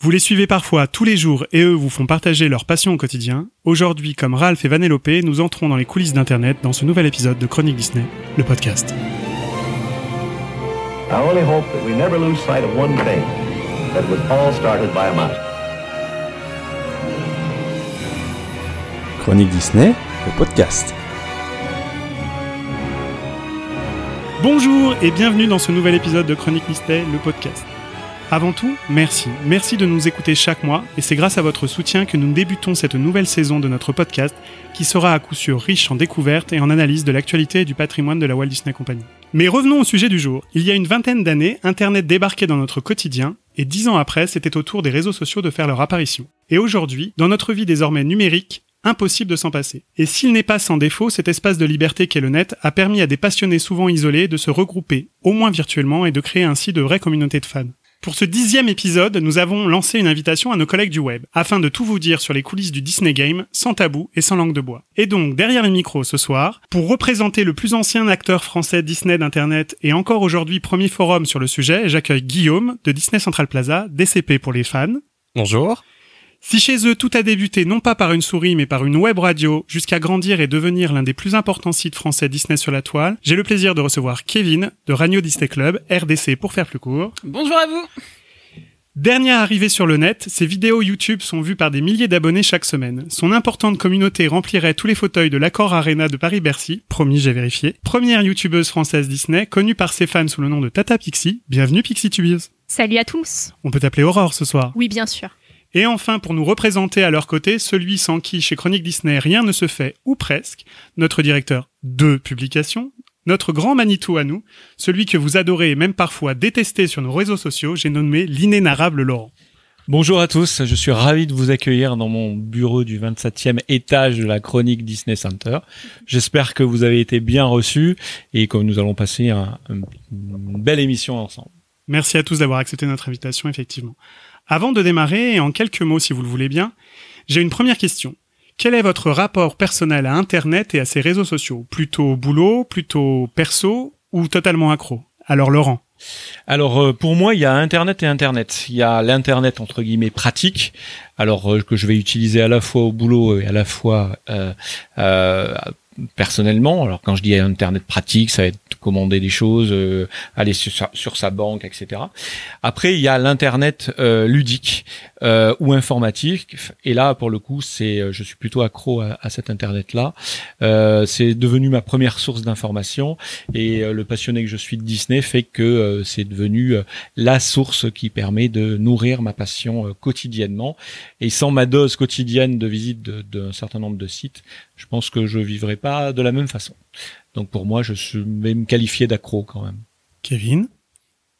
Vous les suivez parfois tous les jours et eux vous font partager leur passion au quotidien. Aujourd'hui, comme Ralph et Vanellope, nous entrons dans les coulisses d'Internet dans ce nouvel épisode de Chronique Disney, le podcast. I only hope that we never lose sight of one thing, that it was all started by a mouse. Chronique Disney, le podcast. Bonjour et bienvenue dans ce nouvel épisode de Chronique Disney, le podcast. Avant tout, merci. Merci de nous écouter chaque mois et c'est grâce à votre soutien que nous débutons cette nouvelle saison de notre podcast qui sera à coup sûr riche en découvertes et en analyses de l'actualité et du patrimoine de la Walt Disney Company. Mais revenons au sujet du jour. Il y a une vingtaine d'années, Internet débarquait dans notre quotidien et dix ans après, c'était au tour des réseaux sociaux de faire leur apparition. Et aujourd'hui, dans notre vie désormais numérique, impossible de s'en passer. Et s'il n'est pas sans défaut, cet espace de liberté qu'est le net a permis à des passionnés souvent isolés de se regrouper, au moins virtuellement, et de créer ainsi de vraies communautés de fans. Pour ce dixième épisode, nous avons lancé une invitation à nos collègues du web, afin de tout vous dire sur les coulisses du Disney Game, sans tabou et sans langue de bois. Et donc, derrière les micros ce soir, pour représenter le plus ancien acteur français Disney d'Internet et encore aujourd'hui premier forum sur le sujet, j'accueille Guillaume de Disney Central Plaza, DCP pour les fans. Bonjour. Si chez eux tout a débuté non pas par une souris mais par une web radio jusqu'à grandir et devenir l'un des plus importants sites français Disney sur la toile, j'ai le plaisir de recevoir Kevin de Radio Disney Club, RDC pour faire plus court. Bonjour à vous Dernière arrivée sur le net, ses vidéos YouTube sont vues par des milliers d'abonnés chaque semaine. Son importante communauté remplirait tous les fauteuils de l'Accord Arena de Paris-Bercy, promis j'ai vérifié. Première youtubeuse française Disney, connue par ses fans sous le nom de Tata Pixie. Bienvenue Pixie. Salut à tous. On peut t'appeler Aurore ce soir. Oui, bien sûr. Et enfin, pour nous représenter à leur côté, celui sans qui chez Chronique Disney rien ne se fait, ou presque, notre directeur de publication, notre grand Manitou à nous, celui que vous adorez et même parfois détestez sur nos réseaux sociaux, j'ai nommé l'inénarrable Laurent. Bonjour à tous, je suis ravi de vous accueillir dans mon bureau du 27e étage de la chronique Disney Center. J'espère que vous avez été bien reçus et que nous allons passer un- une belle émission ensemble. Merci à tous d'avoir accepté notre invitation, effectivement. Avant de démarrer, en quelques mots si vous le voulez bien, j'ai une première question. Quel est votre rapport personnel à Internet et à ses réseaux sociaux? Plutôt boulot, plutôt perso ou totalement accro? Alors Laurent. Alors euh, pour moi, il y a Internet et Internet. Il y a l'Internet entre guillemets pratique, alors euh, que je vais utiliser à la fois au boulot et à la fois euh, euh, personnellement. Alors quand je dis Internet pratique, ça va être commander des choses, euh, aller sur sa, sur sa banque, etc. Après, il y a l'Internet euh, ludique euh, ou informatique. Et là, pour le coup, c'est, euh, je suis plutôt accro à, à cet Internet-là. Euh, c'est devenu ma première source d'information et euh, le passionné que je suis de Disney fait que c'est devenu la source qui permet de nourrir ma passion quotidiennement. Et sans ma dose quotidienne de visite d'un certain nombre de sites, je pense que je vivrais pas de la même façon. Donc pour moi, je suis- vais me qualifier d'accro quand même. Kevin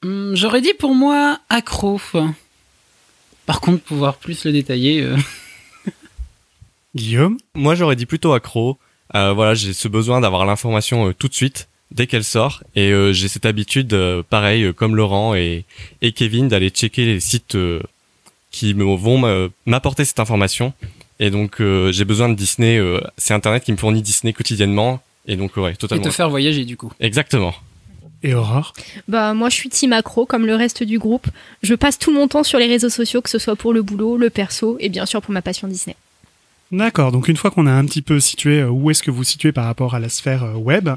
Hum, J'aurais dit pour moi accro. Par contre, pouvoir plus le détailler. euh, Guillaume Moi, j'aurais dit plutôt accro. Euh, voilà, j'ai ce besoin d'avoir l'information euh, tout de suite, dès qu'elle sort. Et euh, j'ai cette habitude, euh, pareil, euh, comme Laurent et, et Kevin, d'aller checker les sites euh, qui me, vont m'apporter cette information. Et donc, euh, j'ai besoin de Disney. euh, c'est Internet qui me fournit Disney quotidiennement. Et donc, ouais, et totalement. te faire voyager du coup. Exactement. et Aurore? Bah moi je suis team accro comme le reste du groupe. Je passe tout mon temps sur les réseaux sociaux, que ce soit pour le boulot, le perso et bien sûr pour ma passion Disney. D'accord, donc une fois qu'on a un petit peu situé euh, où est-ce que vous situez par rapport à la sphère euh, web,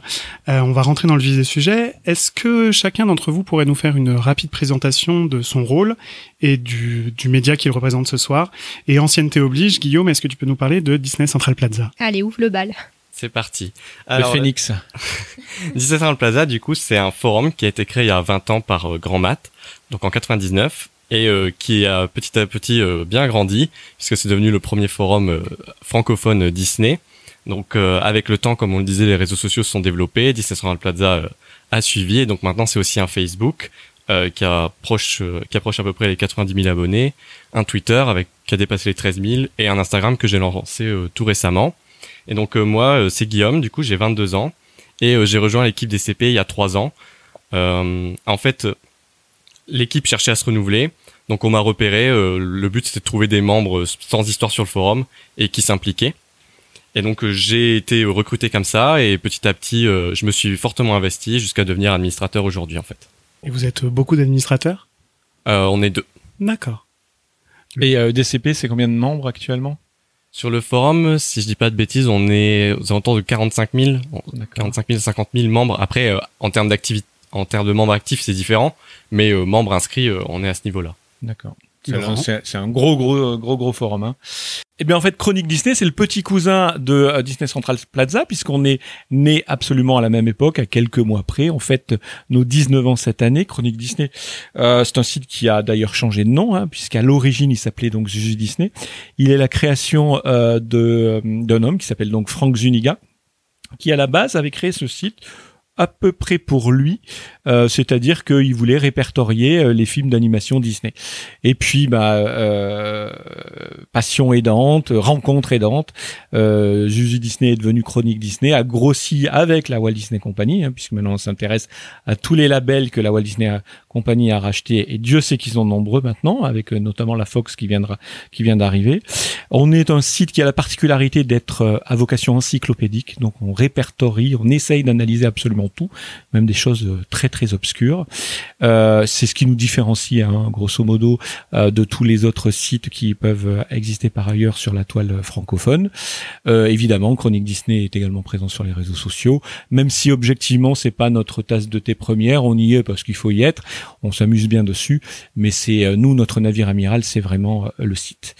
euh, on va rentrer dans le vif des sujets. Est-ce que chacun d'entre vous pourrait nous faire une rapide présentation de son rôle et du, du média qu'il représente ce soir? Et ancienneté oblige, Guillaume, est-ce que tu peux nous parler de Disney Central Plaza? Allez, ouvre le bal. C'est parti. le Phoenix. Disney Central Plaza, du coup, c'est un forum qui a été créé il y a 20 ans par euh, Grand Mat, donc en 99, et euh, qui a petit à petit euh, bien grandi, puisque c'est devenu le premier forum euh, francophone Disney. Donc euh, avec le temps, comme on le disait, les réseaux sociaux se sont développés, Disney Central Plaza euh, a suivi, et donc maintenant c'est aussi un Facebook euh, qui approche euh, qui approche à peu près les 90 000 abonnés, un Twitter avec qui a dépassé les 13 000, et un Instagram que j'ai lancé euh, tout récemment. Et donc euh, moi, euh, c'est Guillaume, du coup j'ai 22 ans, et euh, j'ai rejoint l'équipe des CP il y a trois ans. Euh, en fait, euh, l'équipe cherchait à se renouveler, donc on m'a repéré. euh, le but c'était de trouver des membres sans histoire sur le forum et qui s'impliquaient. Et donc euh, j'ai été recruté comme ça et petit à petit euh, je me suis fortement investi jusqu'à devenir administrateur aujourd'hui en fait. Et vous êtes beaucoup d'administrateurs? Euh, on est deux. D'accord. Et euh, DCP, c'est combien de membres actuellement? Sur le forum, si je dis pas de bêtises, on est aux alentours de 45 000, 45 000, 50 000 membres. Après, euh, en termes d'activité, en termes de membres actifs, c'est différent, mais euh, membres inscrits, euh, on est à ce niveau-là. D'accord. C'est un gros, gros, gros, gros forum. Hein. Eh bien, en fait, Chronique Disney, c'est le petit cousin de euh, Disney Central Plaza, puisqu'on est né absolument à la même époque, à quelques mois près. On fête nos 19 ans cette année. Chronique Disney, euh, c'est un site qui a d'ailleurs changé de nom, hein, puisqu'à l'origine, il s'appelait donc Zuzu Disney. Il est la création euh, de d'un homme qui s'appelle donc Frank Zuniga, qui à la base avait créé ce site à peu près pour lui, euh, c'est-à-dire qu'il voulait répertorier euh, les films d'animation Disney. Et puis, bah, euh, passion aidante, rencontre aidante, euh, Zuzu Disney est devenu Chronique Disney, a grossi avec la Walt Disney Company, hein, puisque maintenant on s'intéresse à tous les labels que la Walt Disney Company a rachetés, et Dieu sait qu'ils sont nombreux maintenant, avec euh, notamment la Fox qui viendra, qui vient d'arriver. On est un site qui a la particularité d'être euh, à vocation encyclopédique, donc on répertorie, on essaye d'analyser absolument tout, même des choses euh, très très obscures. Euh, c'est ce qui nous différencie, hein, grosso modo, de tous les autres sites qui peuvent exister par ailleurs sur la toile francophone. Euh, évidemment, Chronique Disney est également présent sur les réseaux sociaux, même si objectivement c'est pas notre tasse de thé première, on y est parce qu'il faut y être, on s'amuse bien dessus, mais c'est euh, nous notre navire amiral, c'est vraiment euh, le site.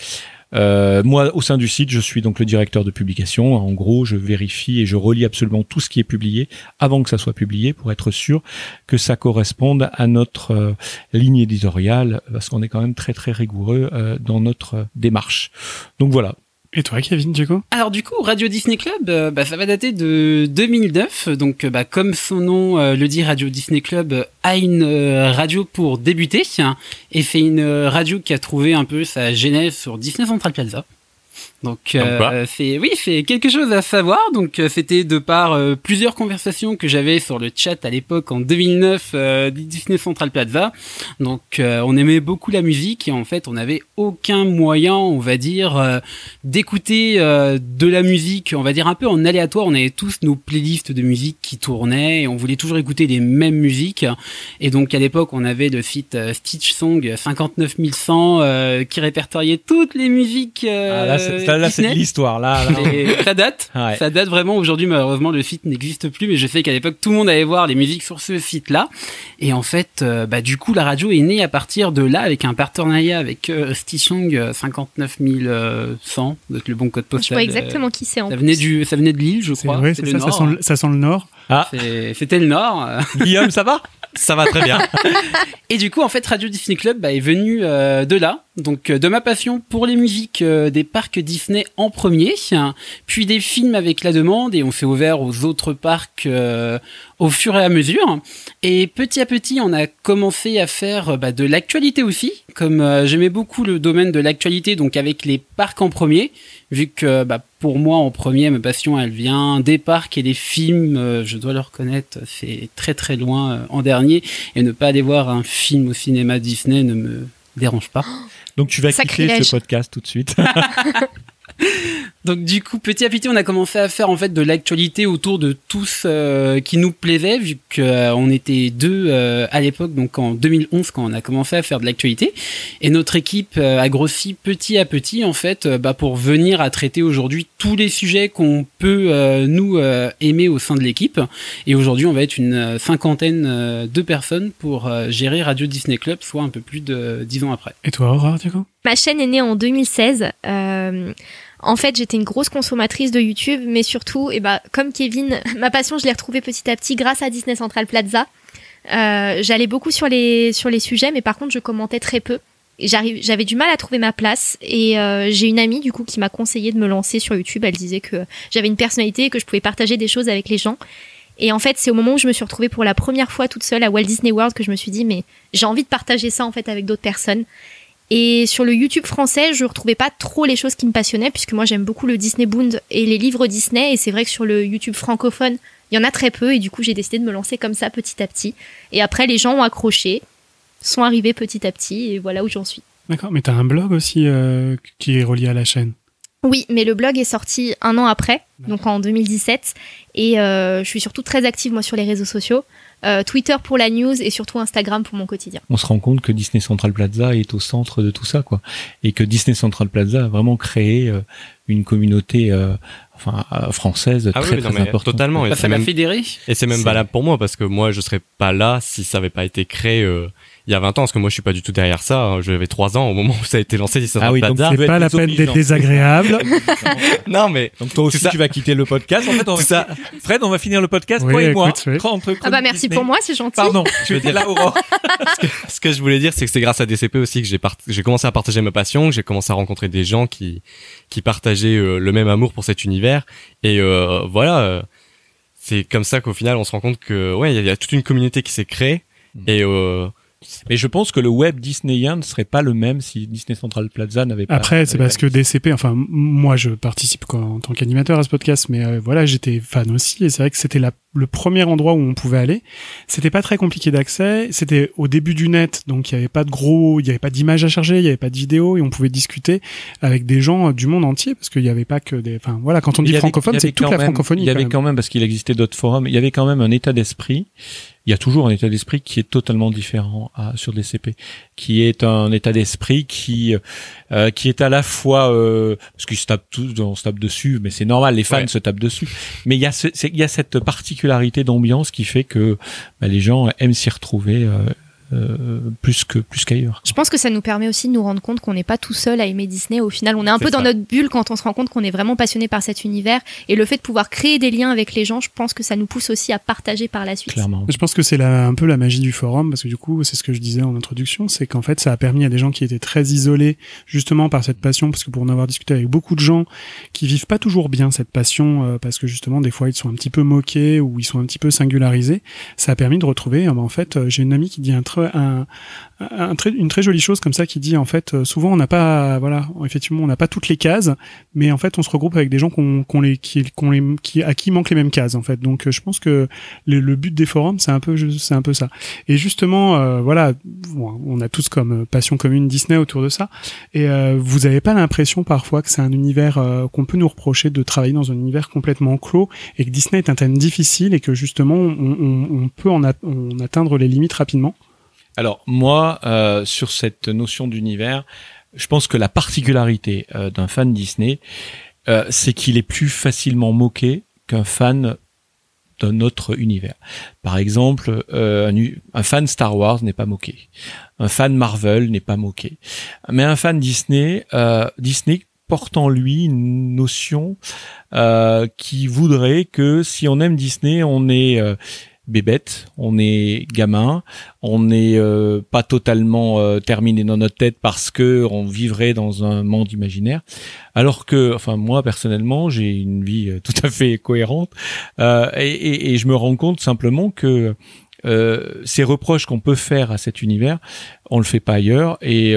Euh, moi, au sein du site, je suis donc le directeur de publication. En gros, je vérifie et je relis absolument tout ce qui est publié avant que ça soit publié pour être sûr que ça corresponde à notre ligne éditoriale, parce qu'on est quand même très très rigoureux dans notre démarche. Donc voilà. Et toi, Kevin, du coup Alors du coup, Radio Disney Club, euh, bah, ça va dater de 2009. Donc, euh, bah, comme son nom euh, le dit, Radio Disney Club a une radio pour débuter hein, et fait une radio qui a trouvé un peu sa genèse sur Disney Central Plaza. Donc, euh, c'est oui, c'est quelque chose à savoir. Donc, euh, c'était de par euh, plusieurs conversations que j'avais sur le chat à l'époque en 2009 euh, Disney Central Plaza. Donc, euh, on aimait beaucoup la musique et en fait, on n'avait aucun moyen, on va dire, euh, d'écouter euh, de la musique, on va dire un peu en aléatoire. On avait tous nos playlists de musique qui tournaient et on voulait toujours écouter les mêmes musiques. Et donc, à l'époque, on avait le site Stitch Song 59100 euh, qui répertoriait toutes les musiques. euh, Ah, là, là, là, c'est l'histoire. Là, ça date, Ouais. ça date vraiment. Aujourd'hui, malheureusement, le site n'existe plus, mais je sais qu'à l'époque, tout le monde allait voir les musiques sur ce site-là. Et en fait, euh, bah, du coup, la radio est née à partir de là, avec un partenariat avec euh, Stitchong euh, 59100, donc le bon code Je postal. vois exactement qui c'est en Ça plus. venait du, ça venait de Lille, je crois. vrai, le ça, ça sent, le- ça sent le Nord. Ah, C'est- C'était le Nord. Guillaume, ça va? Ça va très bien. Et du coup, en fait, Radio Disney Club bah, est venu euh, de là, donc euh, de ma passion pour les musiques euh, des parcs Disney en premier, hein, puis des films avec la demande, et on s'est ouvert aux autres parcs euh, au fur et à mesure. Et petit à petit, on a commencé à faire bah, de l'actualité aussi, comme j'aimais beaucoup le domaine de l'actualité, donc avec les parcs en premier, vu que bah, pour moi, en premier, ma passion, elle vient des parcs et des films, je dois le reconnaître, c'est très très loin en dernier et ne pas aller voir un film au cinéma Disney ne me dérange pas. Donc tu vas quitter ce podcast tout de suite. Donc du coup, petit à petit, on a commencé à faire en fait de l'actualité autour de tout ce qui nous plaisait, vu qu'on était deux euh, à l'époque, donc en 2011 quand on a commencé à faire de l'actualité. Et notre équipe euh, a grossi petit à petit en fait, euh, bah, pour venir à traiter aujourd'hui tous les sujets qu'on peut euh, nous euh, aimer au sein de l'équipe. Et aujourd'hui, on va être une euh, cinquantaine euh, de personnes pour euh, gérer Radio Disney Club, soit un peu plus de dix ans après. Et toi, Aurore, du coup? Ma chaîne est née en 2016. En fait, j'étais une grosse consommatrice de YouTube, mais surtout, et bah, comme Kevin, ma passion, je l'ai retrouvée petit à petit grâce à Disney Central Plaza. Euh, J'allais beaucoup sur les, sur les sujets, mais par contre, je commentais très peu. J'avais du mal à trouver ma place et euh, j'ai une amie du coup qui m'a conseillé de me lancer sur YouTube. Elle disait que j'avais une personnalité et que je pouvais partager des choses avec les gens. Et en fait, c'est au moment où je me suis retrouvée pour la première fois toute seule à Walt Disney World que je me suis dit mais j'ai envie de partager ça en fait avec d'autres personnes. Et sur le YouTube français, je retrouvais pas trop les choses qui me passionnaient, puisque moi j'aime beaucoup le Disney Bound et les livres Disney, et c'est vrai que sur le YouTube francophone, il y en a très peu, et du coup j'ai décidé de me lancer comme ça petit à petit. Et après, les gens ont accroché, sont arrivés petit à petit, et voilà où j'en suis. D'accord, mais t'as un blog aussi euh, qui est relié à la chaîne? Oui, mais le blog est sorti un an après, donc en 2017, et euh, je suis surtout très active moi sur les réseaux sociaux. Euh, Twitter pour la news et surtout Instagram pour mon quotidien. On se rend compte que Disney Central Plaza est au centre de tout ça, quoi, et que Disney Central Plaza a vraiment créé euh, une communauté, euh, enfin euh, française Ah très oui, non, très mais importante. totalement. Et c'est ça même, fédéré. et c'est même valable pour moi parce que moi, je serais pas là si ça avait pas été créé euh, il y a 20 ans. Parce que moi, je suis pas du tout derrière ça. hein. J'avais 3 ans au moment où ça a été lancé. Disney Ah oui, donc C'est pas la peine d'être désagréable. Non, mais Donc toi aussi ça- tu vas quitter le podcast. En fait, on va... Ça- Fred, on va finir le podcast Oui, toi et moi. oui. Entre Ah bah merci Disney. pour moi, c'est gentil. Pardon, je veux dire là, Aurore. ce que je voulais dire, c'est que c'est grâce à DCP aussi que j'ai part- j'ai commencé à partager ma passion, que j'ai commencé à rencontrer des gens qui qui partageaient euh, le même amour pour cet univers. Et euh, voilà, euh, c'est comme ça qu'au final, on se rend compte que ouais, il y, a- il y a toute une communauté qui s'est créée. Mm. Et euh, Mais je pense que le web disneyen ne serait pas le même si Disney Central Plaza n'avait pas. Après, c'est parce que DCP, enfin, moi, je participe quoi, en tant qu'animateur à ce podcast, mais euh, voilà, j'étais fan aussi, et c'est vrai que c'était la- le premier endroit où on pouvait aller. C'était pas très compliqué d'accès, c'était au début du net, donc il y avait pas de gros, il y avait pas d'images à charger, il y avait pas de vidéos, et on pouvait discuter avec des gens euh, du monde entier, parce qu'il y avait pas que des, enfin, voilà, quand on dit avait- francophone, c'est toute la même- francophonie. Il y avait quand même. quand même, parce qu'il existait d'autres forums, il y avait quand même un état d'esprit. Il y a toujours un état d'esprit qui est totalement différent à- sur DCP, qui est un état d'esprit qui euh, qui est à la fois euh, parce qu'ils se tapent tous, on se tape dessus, mais c'est normal, les fans Ouais. se tapent dessus. Mais il y a ce, il y a cette d'ambiance qui fait que bah, les gens aiment s'y retrouver. Euh, plus que plus qu'ailleurs. Je pense que ça nous permet aussi de nous rendre compte qu'on n'est pas tout seul à aimer Disney. Au final, on est un peu dans notre bulle quand on se rend compte qu'on est vraiment passionné par cet univers. Et le fait de pouvoir créer des liens avec les gens, je pense que ça nous pousse aussi à partager par la suite. Clairement. Je pense que c'est un peu la magie du forum, parce que du coup, c'est ce que je disais en introduction, c'est qu'en fait, ça a permis à des gens qui étaient très isolés, justement par cette passion, parce que pour en avoir discuté avec beaucoup de gens qui vivent pas toujours bien cette passion, euh, parce que justement, des fois, ils sont un petit peu moqués ou ils sont un petit peu singularisés, ça a permis de retrouver, euh, bah, en fait, euh, j'ai une amie qui dit un, un, un très- une très jolie chose comme ça, qui dit, en fait, euh, souvent, on n'a pas, voilà, effectivement, on n'a pas toutes les cases, mais en fait, on se regroupe avec des gens qu'on, qu'on les, qui, qu'on les, à qui manquent les mêmes cases, en fait. Donc, euh, je pense que le, but des forums, c'est un peu, c'est un peu ça. Et justement, euh, voilà, on a tous comme passion commune Disney autour de ça. Et euh, vous avez pas l'impression parfois que c'est un univers euh, qu'on peut nous reprocher de travailler dans un univers complètement clos et que Disney est un thème difficile et que justement on, on, peut en atteindre les limites rapidement? Alors moi, euh, sur cette notion d'univers, je pense que la particularité euh, d'un fan Disney, euh, c'est qu'il est plus facilement moqué qu'un fan d'un autre univers. Par exemple, un, un fan Star Wars n'est pas moqué, un fan Marvel n'est pas moqué, mais un fan Disney, Disney porte en lui une notion qui voudrait que si on aime Disney, on est bébête, on est gamin, on n'est euh, pas totalement euh, terminé dans notre tête parce que on vivrait dans un monde imaginaire. Alors que, enfin moi personnellement, j'ai une vie euh, tout à fait cohérente et, et- je me rends compte simplement que ces reproches qu'on peut faire à cet univers, on le fait pas ailleurs. Et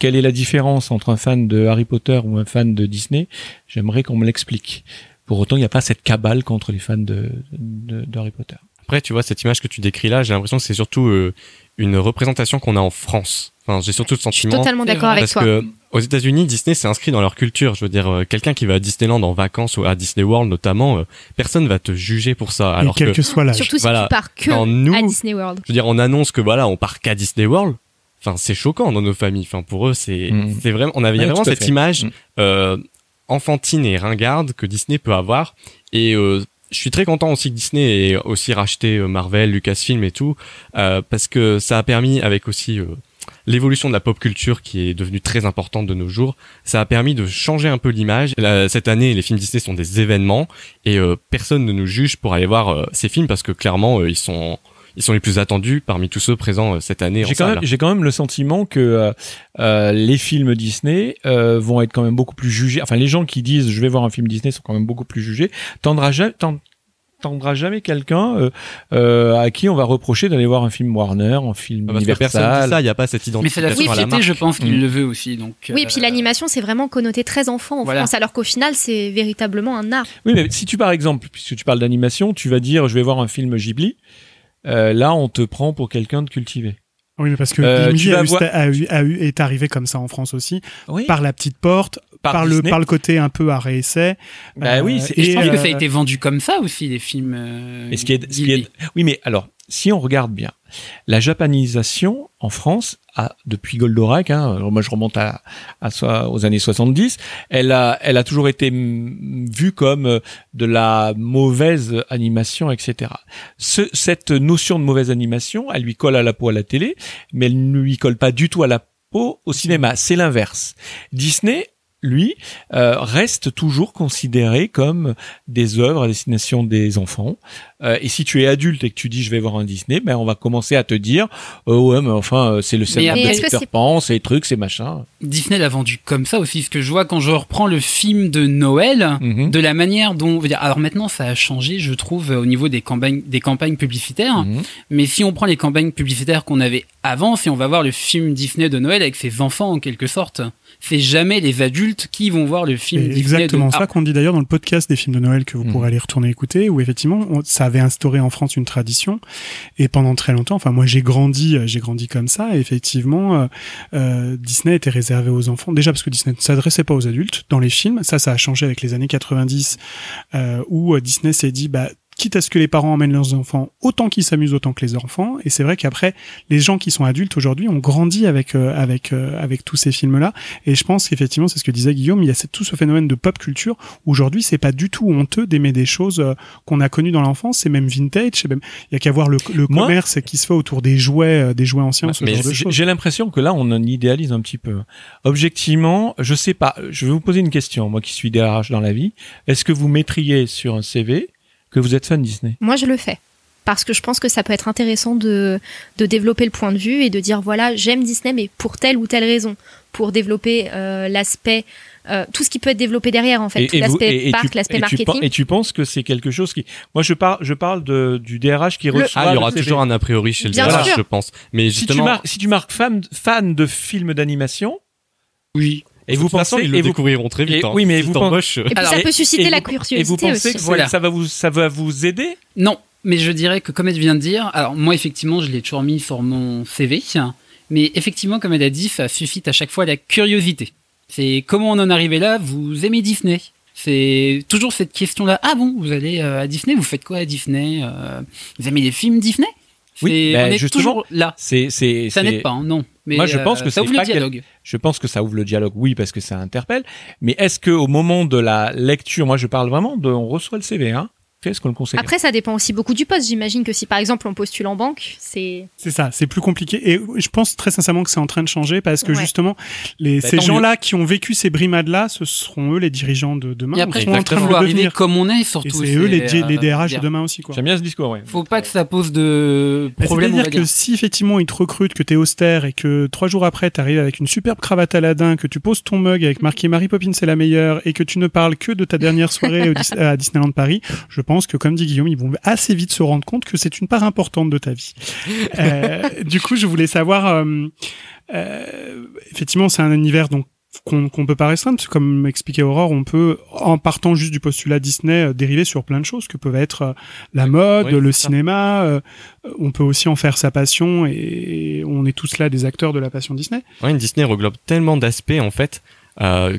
quelle est la différence entre un fan de Harry Potter ou un fan de Disney? J'aimerais qu'on me l'explique. Pour autant, il n'y a pas cette cabale contre les fans de, de, de Harry Potter. après, tu vois, cette image que tu décris là, j'ai l'impression que c'est surtout euh, une représentation qu'on a en France. Enfin, j'ai surtout le Je suis sentiment. totalement C'est d'accord avec Parce toi. que aux États-Unis, Disney c'est inscrit dans leur culture. Je veux dire, euh, quelqu'un qui va à Disneyland en vacances ou à Disney World notamment, euh, personne va te juger pour ça. Alors et quel que, que, soit l'âge. Surtout si voilà. tu pars que nous- à Disney World. je veux dire, on annonce que voilà, on part qu'à Disney World. Enfin, c'est choquant dans nos familles. Enfin, pour eux, c'est Mhm. c'est vraiment. On avait Ouais, vraiment cette fait. image Mhm. Enfantine et ringarde que Disney peut avoir. Et euh, je suis très content aussi que Disney ait aussi racheté euh, Marvel, Lucasfilm et tout, euh, parce que ça a permis, avec aussi euh, l'évolution de la pop culture qui est devenue très importante de nos jours, ça a permis de changer un peu l'image. Cette année, les films Disney sont des événements et euh, personne ne nous juge pour aller voir euh, ces films parce que clairement, euh, ils sont ils sont les plus attendus parmi tous ceux présents euh, cette année en J'ai quand, même, j'ai quand même le sentiment que euh, euh, les films Disney euh, vont être quand même beaucoup plus jugés. Enfin, les gens qui disent je vais voir un film Disney sont quand même beaucoup plus jugés. Tendra jamais, tendra jamais quelqu'un euh, euh, à qui on va reprocher d'aller voir un film Warner, un film Parce que personne dit Universal. ça, il n'y a pas cette Mais c'est la identification à la société, je pense, qu'il Mm. le veut aussi. Donc, Oui, et euh, puis l'animation, c'est vraiment connoté très enfant en Voilà. France, alors qu'au final, c'est véritablement un art. Oui, mais si tu par exemple, puisque tu parles d'animation, tu vas dire je vais voir un film Ghibli. Euh, là, on te prend pour quelqu'un de cultivé. Oui, mais parce que Euh, Ghibli tu a vas eu- voir- a eu- a eu- est arrivé comme ça en France aussi, Oui. par la petite porte, par, par le par le côté un peu arrêt essai. Bah oui, Euh, Et je pense que euh, ça a été vendu comme ça aussi, les films. euh, Et ce qui est, ce qui Ghibli. est, oui, mais alors, si on regarde bien, la japanisation en France, a, depuis Goldorak, hein, moi je remonte à, à aux années 70, elle a, elle a toujours été vue comme euh, de la mauvaise animation, etc. Ce, cette notion de mauvaise animation, elle lui colle à la peau à la télé, mais elle ne lui colle pas du tout à la peau au cinéma. C'est l'inverse. Disney, lui, euh, reste toujours considéré comme des œuvres à destination des enfants. Euh, et si tu es adulte et que tu dis je vais voir un Disney, ben on va commencer à te dire oh ouais mais enfin euh, c'est le après- de Peter c'est- Pan, c'est les trucs, c'est machin. Disney l'a vendu comme ça aussi. Ce que je vois quand je reprends le film de Noël, Mhm. de la manière dont, alors maintenant ça a changé, je trouve, au niveau des campagnes, des campagnes publicitaires. Mhm. Mais si on prend les campagnes publicitaires qu'on avait avant, si on va voir le film Disney de Noël avec ses enfants en quelque sorte, c'est jamais les adultes qui vont voir le film Disney. exactement de... ça qu'on dit d'ailleurs dans le podcast des films de Noël que vous Mhm. pourrez aller retourner écouter, où effectivement on- ça avait instauré en France une tradition et pendant très longtemps, enfin moi j'ai grandi, euh, j'ai grandi comme ça. Et effectivement, euh, euh, Disney était réservé aux enfants déjà parce que Disney ne s'adressait pas aux adultes dans les films. Ça, ça a changé avec les années 90 euh, où Disney s'est dit bah quitte à ce que les parents emmènent leurs enfants, autant qu'ils s'amusent autant que les enfants. Et c'est vrai qu'après, les gens qui sont adultes aujourd'hui ont grandi avec euh, avec euh, avec tous ces films-là. Et je pense qu'effectivement, c'est ce que disait Guillaume, il y a tout ce phénomène de pop culture. où Aujourd'hui, c'est pas du tout honteux d'aimer des choses euh, qu'on a connues dans l'enfance. C'est même vintage. c'est même il y a qu'à voir le, le Moi- commerce qui se fait autour des jouets, euh, des jouets anciens, ce mais j'ai l'impression que là, on en idéalise un petit peu. Objectivement, je sais pas. Je vais vous poser une question, moi qui suis DRH dans la vie. Est-ce que vous mettriez sur un CV que vous êtes fan Disney Moi, je le fais. Parce que je pense que ça peut être intéressant de, de développer le point de vue et de dire voilà, j'aime Disney, mais pour telle ou telle raison. Pour développer euh, l'aspect, euh, tout ce qui peut être développé derrière, en fait. l'aspect parc, l'aspect tu marketing. et tu penses que c'est quelque chose qui. Moi, je parle, je parle de, du DRH qui reçoit. Ah, il y aura toujours un a priori chez le Bien DRH, sûr. je pense. Mais Si tu, justement, marques, si tu marques fan, fan de films d'animation, Oui. Et vous toute façon, pensez, ils et le vous, découvriront très vite. et- hein. oui, mais Si vous euh, Et puis Alors, ça et- peut susciter et la curiosité et vous pensez aussi. que ça- Voilà. ça va vous, ça va vous aider? Non, mais je dirais que comme elle vient de dire, alors moi effectivement je l'ai toujours mis sur mon CV, mais effectivement comme elle a dit, ça suscite à chaque fois la curiosité. C'est comment on en est arrivé là, vous aimez Disney C'est toujours cette question-là. Ah bon, vous allez euh, à Disney, vous faites quoi à Disney? Euh, Vous aimez les films Disney? Oui, ben, on est justement, toujours là. C'est, c'est, Ça n'aide pas, hein, non. Mais Moi, je euh, pense que ça ouvre le quel- dialogue. Je pense que ça ouvre le dialogue, oui, parce que ça interpelle. Mais est-ce que au moment de la lecture, moi, je parle vraiment de, on reçoit le CV, hein Qu'est-ce qu'on le conseille Après, ça dépend aussi beaucoup du poste. J'imagine que si par exemple on postule en banque, c'est. C'est ça, c'est plus compliqué. Et je pense très sincèrement que c'est en train de changer parce que Ouais. justement, les, Bah, ces gens-là qui ont vécu ces brimades-là, ce seront eux les dirigeants de demain. Et après, Ils sont en train de devenir. comme on est, Et surtout. c'est eux les, c'est, les euh, DRH de demain aussi. Quoi. J'aime bien ce discours, ouais. Faut pas que ça pose de Bah, problème. va C'est-à-dire dire. que si effectivement ils te recrutent, que t'es austère et que trois jours après t'arrives avec une superbe cravate Aladdin, que tu poses ton mug avec marqué Mary Poppins c'est la meilleure et que tu ne parles que de ta dernière soirée à Disneyland Paris, je pense que comme dit Guillaume, ils vont assez vite se rendre compte que c'est une part importante de ta vie. Euh, du coup, je voulais savoir, euh, euh, effectivement, c'est un univers donc qu'on qu'on peut pas restreindre, parce que comme expliquait Aurore, on peut, en partant juste du postulat Disney, dériver sur plein de choses que peuvent être la mode, Oui, le cinéma. euh, on peut aussi en faire sa passion, et on est tous là des acteurs de la passion Disney. Ouais, Disney reglobe tellement d'aspects en fait, euh,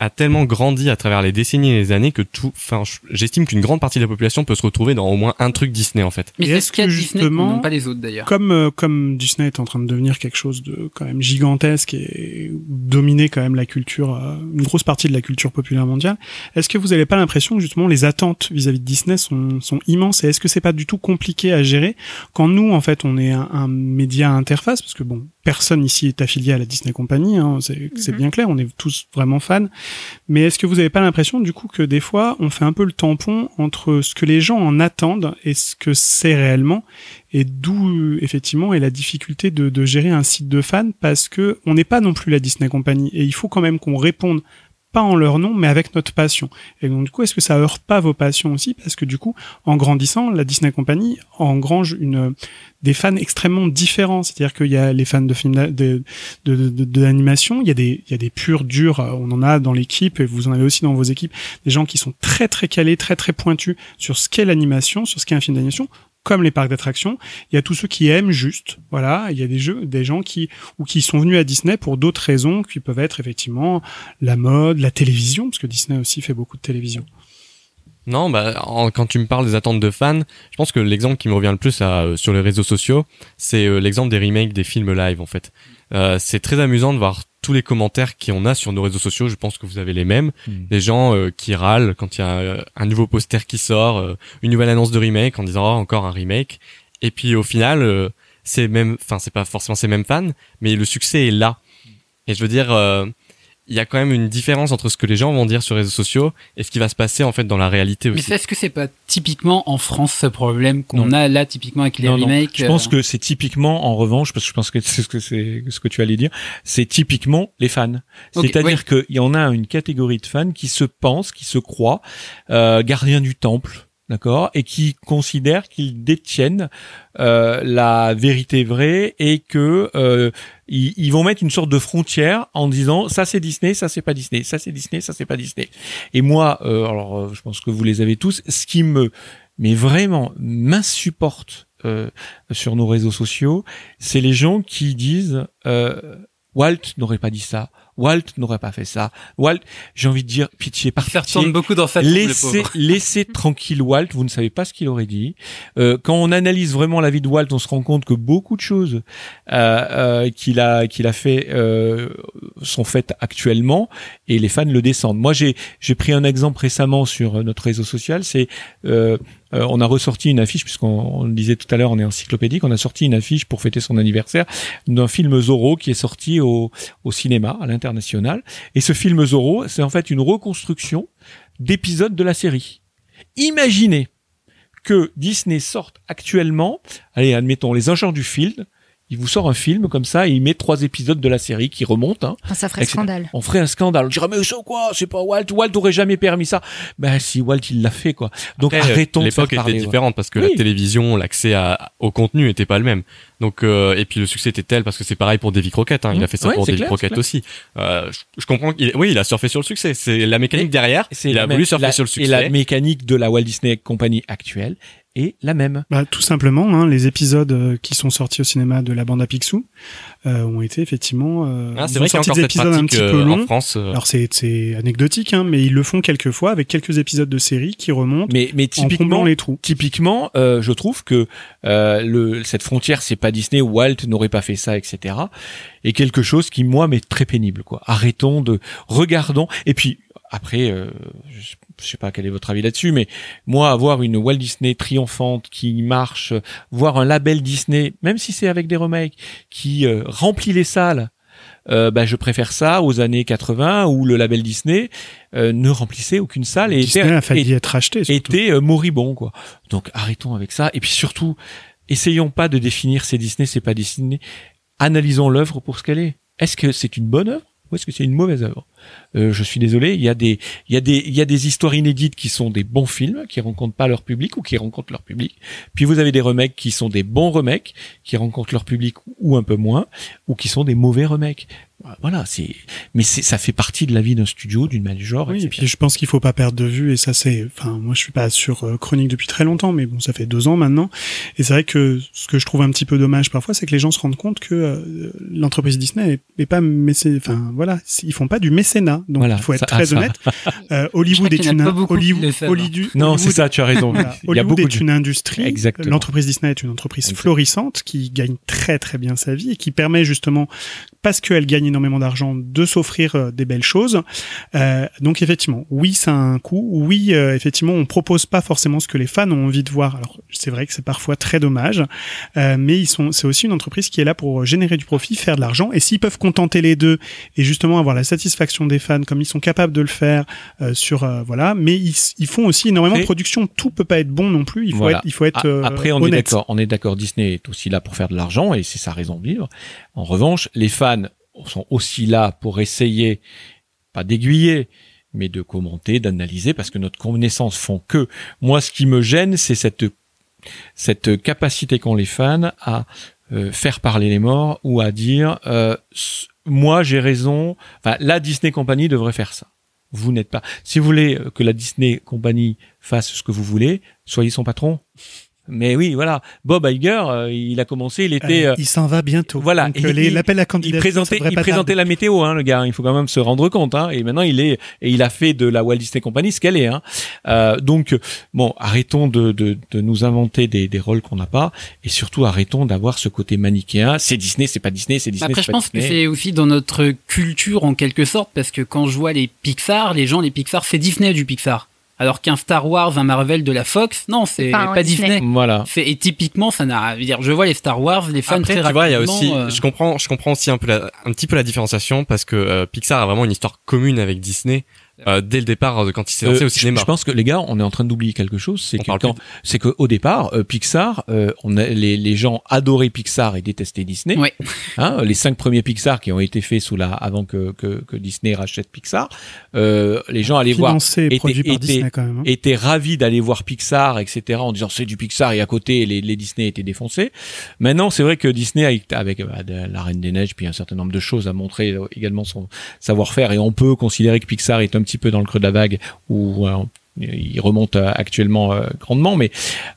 a tellement grandi à travers les décennies et les années que tout, enfin, je- j'estime qu'une grande partie de la population peut se retrouver dans au moins un truc Disney en fait. Mais est-ce ce qu'il y a Disney, justement- non pas les autres d'ailleurs. Comme euh, comme Disney est en train de devenir quelque chose de quand même gigantesque et dominer quand même la culture, euh, une grosse partie de la culture populaire mondiale, est-ce que vous n'avez pas l'impression que justement les attentes vis-à-vis de Disney sont, sont immenses et est-ce que c'est pas du tout compliqué à gérer quand nous en fait on est un, un média à interface? Parce que bon personne ici est affilié à la Disney Company, hein, c'est Mhm. bien clair, on est tous vraiment fans, mais est-ce que vous n'avez pas l'impression du coup que des fois on fait un peu le tampon entre ce que les gens en attendent et ce que c'est réellement? Et d'où effectivement est la difficulté de, de gérer un site de fans parce que on n'est pas non plus la Disney Company et il faut quand même qu'on réponde pas en leur nom mais avec notre passion. Et donc du coup est-ce que ça heurte pas vos passions aussi? Parce que du coup en grandissant la Disney Company engrange une des fans extrêmement différents. C'est-à-dire qu'il y a les fans de films de de, il y a des il y a des purs durs on en a dans l'équipe et vous en avez aussi dans vos équipes des gens qui sont très très calés très très pointus sur ce qu'est l'animation sur ce qu'est un film d'animation comme les parcs d'attractions. Il y a tous ceux qui aiment juste, voilà. Il y a des jeux, des gens qui ou qui sont venus à Disney pour d'autres raisons, qui peuvent être effectivement la mode, la télévision, parce que Disney aussi fait beaucoup de télévision. Non, bah en- quand tu me parles des attentes de fans, je pense que l'exemple qui me revient le plus à, euh, sur les réseaux sociaux, c'est euh, l'exemple des remakes des films live en fait. Euh, c'est très amusant de voir tous les commentaires qu'on a sur nos réseaux sociaux. Je pense que vous avez les mêmes. Hmm. Des gens euh, qui râlent quand il y a un nouveau poster qui sort, une nouvelle annonce de remake en disant oh, encore un remake. Et puis au final, c'est même, enfin c'est pas forcément ces mêmes fans, mais le succès est là. Et je veux dire, il y a quand même une différence entre ce que les gens vont dire sur les réseaux sociaux et ce qui va se passer en fait dans la réalité Mais aussi. est-ce que c'est pas typiquement en France ce problème qu'on a là typiquement avec les Non, non. remakes Je pense euh, que c'est typiquement, en revanche, parce que je pense que c'est ce que c'est ce que tu allais dire, c'est typiquement les fans. C'est-à-dire qu'il y en a une catégorie de fans qui se pensent, qui se croient euh, gardiens du temple, d'accord, et qui considèrent qu'ils détiennent euh, la vérité vraie et que euh, ils, vont mettre une sorte de frontière en disant ça c'est Disney, ça c'est pas Disney, ça c'est Disney, ça c'est pas Disney. Et moi, euh, alors euh, je pense que vous les avez tous, ce qui me mais vraiment m'insupporte euh, sur nos réseaux sociaux, c'est les gens qui disent euh, Walt n'aurait pas dit ça, Walt n'aurait pas fait ça, Walt, j'ai envie de dire pitié, par faire pitié, beaucoup dans sa laissez, laissez tranquille Walt, vous ne savez pas ce qu'il aurait dit. Euh, quand on analyse vraiment la vie de Walt, on se rend compte que beaucoup de choses euh, euh, qu'il a qu'il a fait euh, sont faites actuellement et les fans le descendent. Moi, j'ai j'ai pris un exemple récemment sur notre réseau social, c'est euh, on a ressorti une affiche, puisqu'on on le disait tout à l'heure, on est encyclopédique, on a sorti une affiche pour fêter son anniversaire d'un film Zorro qui est sorti au, cinéma, à l'international. Et ce film Zorro, c'est en fait une reconstruction d'épisodes de la série. Imaginez que Disney sorte actuellement, allez, admettons, les Ingénieurs du film, il vous sort un film comme ça et il met trois épisodes de la série qui remontent. Hein. Enfin, ça ferait Excellent. scandale. On ferait un scandale. On dirait, mais c'est quoi? C'est pas Walt. Walt aurait jamais permis ça. Ben si, Walt, il l'a fait, quoi. Donc Après, arrêtons de faire L'époque était parler. ouais. différente parce que Oui. la télévision, l'accès à, au contenu était pas le même. Donc euh, et puis le succès était tel parce que c'est pareil pour Davy Crockett. Hein, il Mmh. a fait ça Ouais, pour Davy clair, Crockett aussi. Euh, je, je comprends qu'il, oui, il a surfé sur le succès. C'est la mécanique Et- derrière. C'est Il la a voulu surfer la- sur le Et la succès. mécanique de la Walt Disney Company actuelle est la même. Bah, tout simplement, hein, les épisodes euh, qui sont sortis au cinéma de la bande à Picsou euh, ont été effectivement. Euh, Ah, ils c'est vrai qu'il y a sorti encore des cette épisodes un pratique petit peu euh, longs. en France. euh, Alors c'est c'est anecdotique, hein, mais ils le font quelques fois avec quelques épisodes de série qui remontent Mais, mais en typiquement, les trous. typiquement, euh, je trouve que euh, le, cette frontière, c'est pas Disney, Walt n'aurait pas fait ça, etc. est quelque chose qui moi m'est très pénible. Quoi. Arrêtons de, regardons. Et puis après, euh, je, sais pas quel est votre avis là-dessus, mais moi avoir une Walt Disney triomphante qui marche, voir un label Disney, même si c'est avec des remakes, qui euh, remplit les salles. Euh, bah, je préfère ça aux années 80 où le label Disney euh, ne remplissait aucune salle et Disney était, a failli et- être acheté. surtout. était euh, moribond quoi. Donc arrêtons avec ça et puis surtout essayons pas de définir c'est Disney c'est pas Disney. Analysons l'œuvre pour ce qu'elle est. Est-ce que c'est une bonne œuvre ou est-ce que c'est une mauvaise œuvre? Euh, Je suis désolé, il y a des il y a des il y a des histoires inédites qui sont des bons films qui rencontrent pas leur public ou qui rencontrent leur public. Puis vous avez des remakes qui sont des bons remakes qui rencontrent leur public ou un peu moins ou qui sont des mauvais remakes. Voilà, c'est mais c'est ça fait partie de la vie d'un studio d'une manière genre Oui, et puis je pense qu'il faut pas perdre de vue et ça c'est enfin moi je suis pas sur euh, chronique depuis très longtemps mais bon ça fait deux ans maintenant et c'est vrai que ce que je trouve un petit peu dommage parfois c'est que les gens se rendent compte que euh, l'entreprise Disney est, est pas mécé enfin voilà ils font pas du mécénat donc Voilà, il faut être ça- très ah, ça. honnête Euh, Hollywood est une Hollywood, hein. Hollywood- Non, c'est ça, tu as raison. Voilà. Il y a Hollywood beaucoup est une industrie. Exactement. L'entreprise Disney est une entreprise florissante qui gagne très très bien sa vie et qui permet justement, parce qu'elle gagne énormément d'argent, de s'offrir euh, des belles choses. Euh, donc effectivement, oui, ça a un coût. Oui, euh, effectivement, on propose pas forcément ce que les fans ont envie de voir. Alors c'est vrai que c'est parfois très dommage, euh, mais ils sont, c'est aussi une entreprise qui est là pour générer du profit, faire de l'argent. Et s'ils peuvent contenter les deux et justement avoir la satisfaction des fans comme ils sont capables de le faire euh, sur euh, voilà, mais ils, ils font aussi énormément Après- de production. Tout peut pas être bon non plus. Il faut Voilà. être, il faut être euh, Après, on est d'accord. On est d'accord. Disney est aussi là pour faire de l'argent et c'est sa raison de vivre. En revanche, les fans sont aussi là pour essayer, pas d'aiguiller, mais de commenter, d'analyser, parce que notre connaissance font que. Moi, ce qui me gêne, c'est cette cette capacité qu'ont les fans à euh, faire parler les morts ou à dire euh, moi j'ai raison. La Disney Company devrait faire ça. Vous n'êtes pas. Si vous voulez euh, que la Disney Company fasse ce que vous voulez, soyez son patron. Mais oui, voilà. Bob Iger, euh, il a commencé, il était. Euh, euh, il s'en va bientôt. voilà. Donc, Et euh, l'appel à il présentait, il présentait la météo, hein, le gars. Il faut quand même se rendre compte. Hein. Et maintenant, il est et il a fait de la Walt Disney Company ce qu'elle est. Hein. Euh, donc, bon, arrêtons de, de, de nous inventer des, des rôles qu'on n'a pas, et surtout arrêtons d'avoir ce côté manichéen. C'est Disney, c'est pas Disney, c'est Disney. Après, je pas pense que c'est aussi dans notre culture en quelque sorte, parce que quand je vois les Pixar, les gens, les Pixar, c'est Disney du Pixar. Alors qu'un Star Wars, un Marvel de la Fox, non, c'est pas Disney. Disney. Voilà. C'est- Et typiquement, ça n'a, dire, je vois les Star Wars, les fans Après, très tu vois, il y a aussi, euh, je comprends, je comprends aussi un peu la, un petit peu la différenciation parce que euh, Pixar a vraiment une histoire commune avec Disney euh, dès le départ euh, quand il s'est lancé Euh, au je- cinéma. Je pense que les gars, on est en train d'oublier quelque chose, c'est que parle quand, plus c'est que au départ, euh, Pixar, euh, on a, les, les gens adoraient Pixar et détestaient Disney. Ouais. Hein, les cinq premiers Pixar qui ont été faits sous la, avant que, que, que Disney rachète Pixar, euh, les gens allaient voir, Financé par était- Disney quand même. hein. étaient ravis d'aller voir Pixar, etc. en disant c'est du Pixar et à côté les, les Disney étaient défoncés. Maintenant, c'est vrai que Disney avec, avec bah, la Reine des Neiges puis un certain nombre de choses a montré également son savoir-faire et on peut considérer que Pixar est un petit peu dans le creux de la vague où euh, il remonte euh, actuellement euh, grandement, mais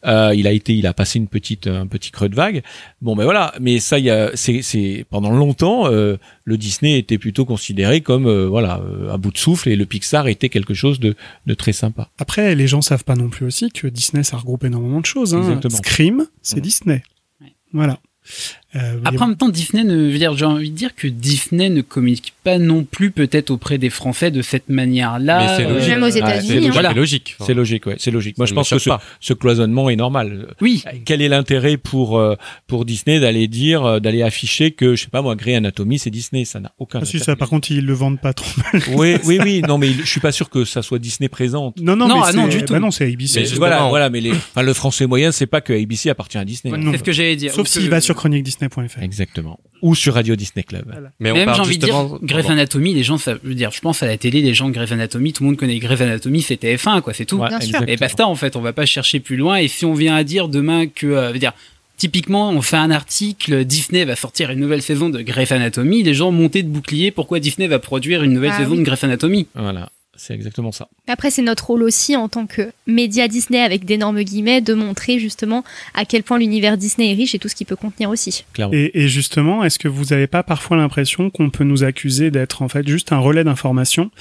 euh, il a été, il a passé une petite, un petit creux de vague. Bon, ben voilà. Mais ça, il y a, c'est, c'est pendant longtemps, euh, le Disney était plutôt considéré comme, euh, voilà, à bout de souffle, et le Pixar était quelque chose de, de très sympa. Après, les gens savent pas non plus aussi que Disney, ça regroupe énormément de choses. Hein. Exactement. Scream, c'est Mhm. Disney. Ouais. Voilà. Euh, Après, en même temps, Disney ne, je veux dire, j'ai envie de dire que Disney ne communique pas non plus peut-être auprès des Français de cette manière-là. Mais c'est Euh, logique. Même aux Ouais, États-Unis. c'est logique, hein. Voilà. c'est logique. Enfin, C'est logique, ouais, c'est logique. Moi, ça je pense que ce, cloisonnement est normal. Oui, Quel est l'intérêt pour euh, pour Disney d'aller dire, euh, d'aller afficher que je sais pas moi, Grey Anatomy, c'est Disney, ça n'a aucun. Ah, si, ça, par contre, ils le vendent pas trop mal. Oui, oui, oui. Non, mais je suis pas sûr que ça soit Disney présente. Non, non, Non, mais ah non, du tout. bah non, c'est ABC. Mais voilà, voilà, mais les, enfin, le français moyen, c'est pas que ABC appartient à Disney. Ouais, non. c'est ce que j'allais dire. Sauf s'il va sur Exactement. Ou sur Radio Disney Club. Mais on Même j'ai parle envie de dire, Grey's Anatomy, les gens, ça, je veux dire, je pense à la télé, les gens Grey's Anatomy, tout le monde connaît Grey's Anatomy, c'est TF1, quoi, c'est tout. Ouais, Bien sûr. exactement. Et basta, en fait, on va pas chercher plus loin. Et si on vient à dire demain que, euh, veut dire, typiquement, on fait un article, Disney va sortir une nouvelle saison de Grey's Anatomy, les gens montaient de bouclier, pourquoi Disney va produire une nouvelle Ah saison oui. de Grey's Anatomy? Voilà. C'est exactement ça. Après, c'est notre rôle aussi en tant que média Disney avec d'énormes guillemets de montrer justement à quel point l'univers Disney est riche et tout ce qu'il peut contenir aussi. Clairement. Et, et justement, est-ce que vous n'avez pas parfois l'impression qu'on peut nous accuser d'être en fait juste un relais d'information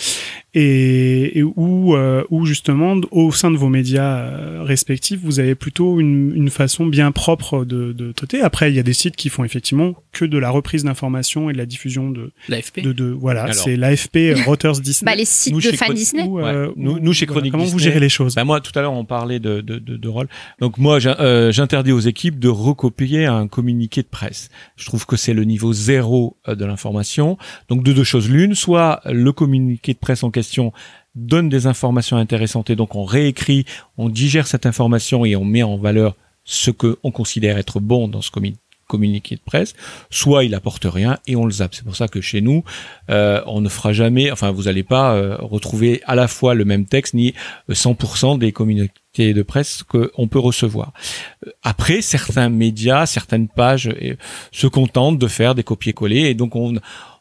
et, et où, euh, où justement au sein de vos médias euh, respectifs, vous avez plutôt une, une façon bien propre de, de traiter? Après, il y a des sites qui font effectivement que de la reprise d'informations et de la diffusion de, L'AFP. de, de voilà, Alors. c'est l'AFP, euh, Reuters, Disney. Bah, les sites Nous, de Disney. Ou, euh, Ouais. Nous- ou- nous, chez voilà, Chronique comment vous gérez les choses? Bah moi, tout à l'heure, on parlait de, de, de, de rôle. Donc moi, euh, j'interdis aux équipes de recopier un communiqué de presse. Je trouve que c'est le niveau zéro euh, de l'information. Donc de deux choses l'une, soit le communiqué de presse en question donne des informations intéressantes et donc on réécrit, on digère cette information et on met en valeur ce que on considère être bon dans ce communiqué communiqué de presse, soit il apporte rien et on le zappe. C'est pour ça que chez nous, euh, on ne fera jamais, enfin vous n'allez pas euh, retrouver à la fois le même texte ni euh, 100% des communiqués de presse qu'on peut recevoir. Euh, Après, certains médias, certaines pages euh, se contentent de faire des copier-coller et donc on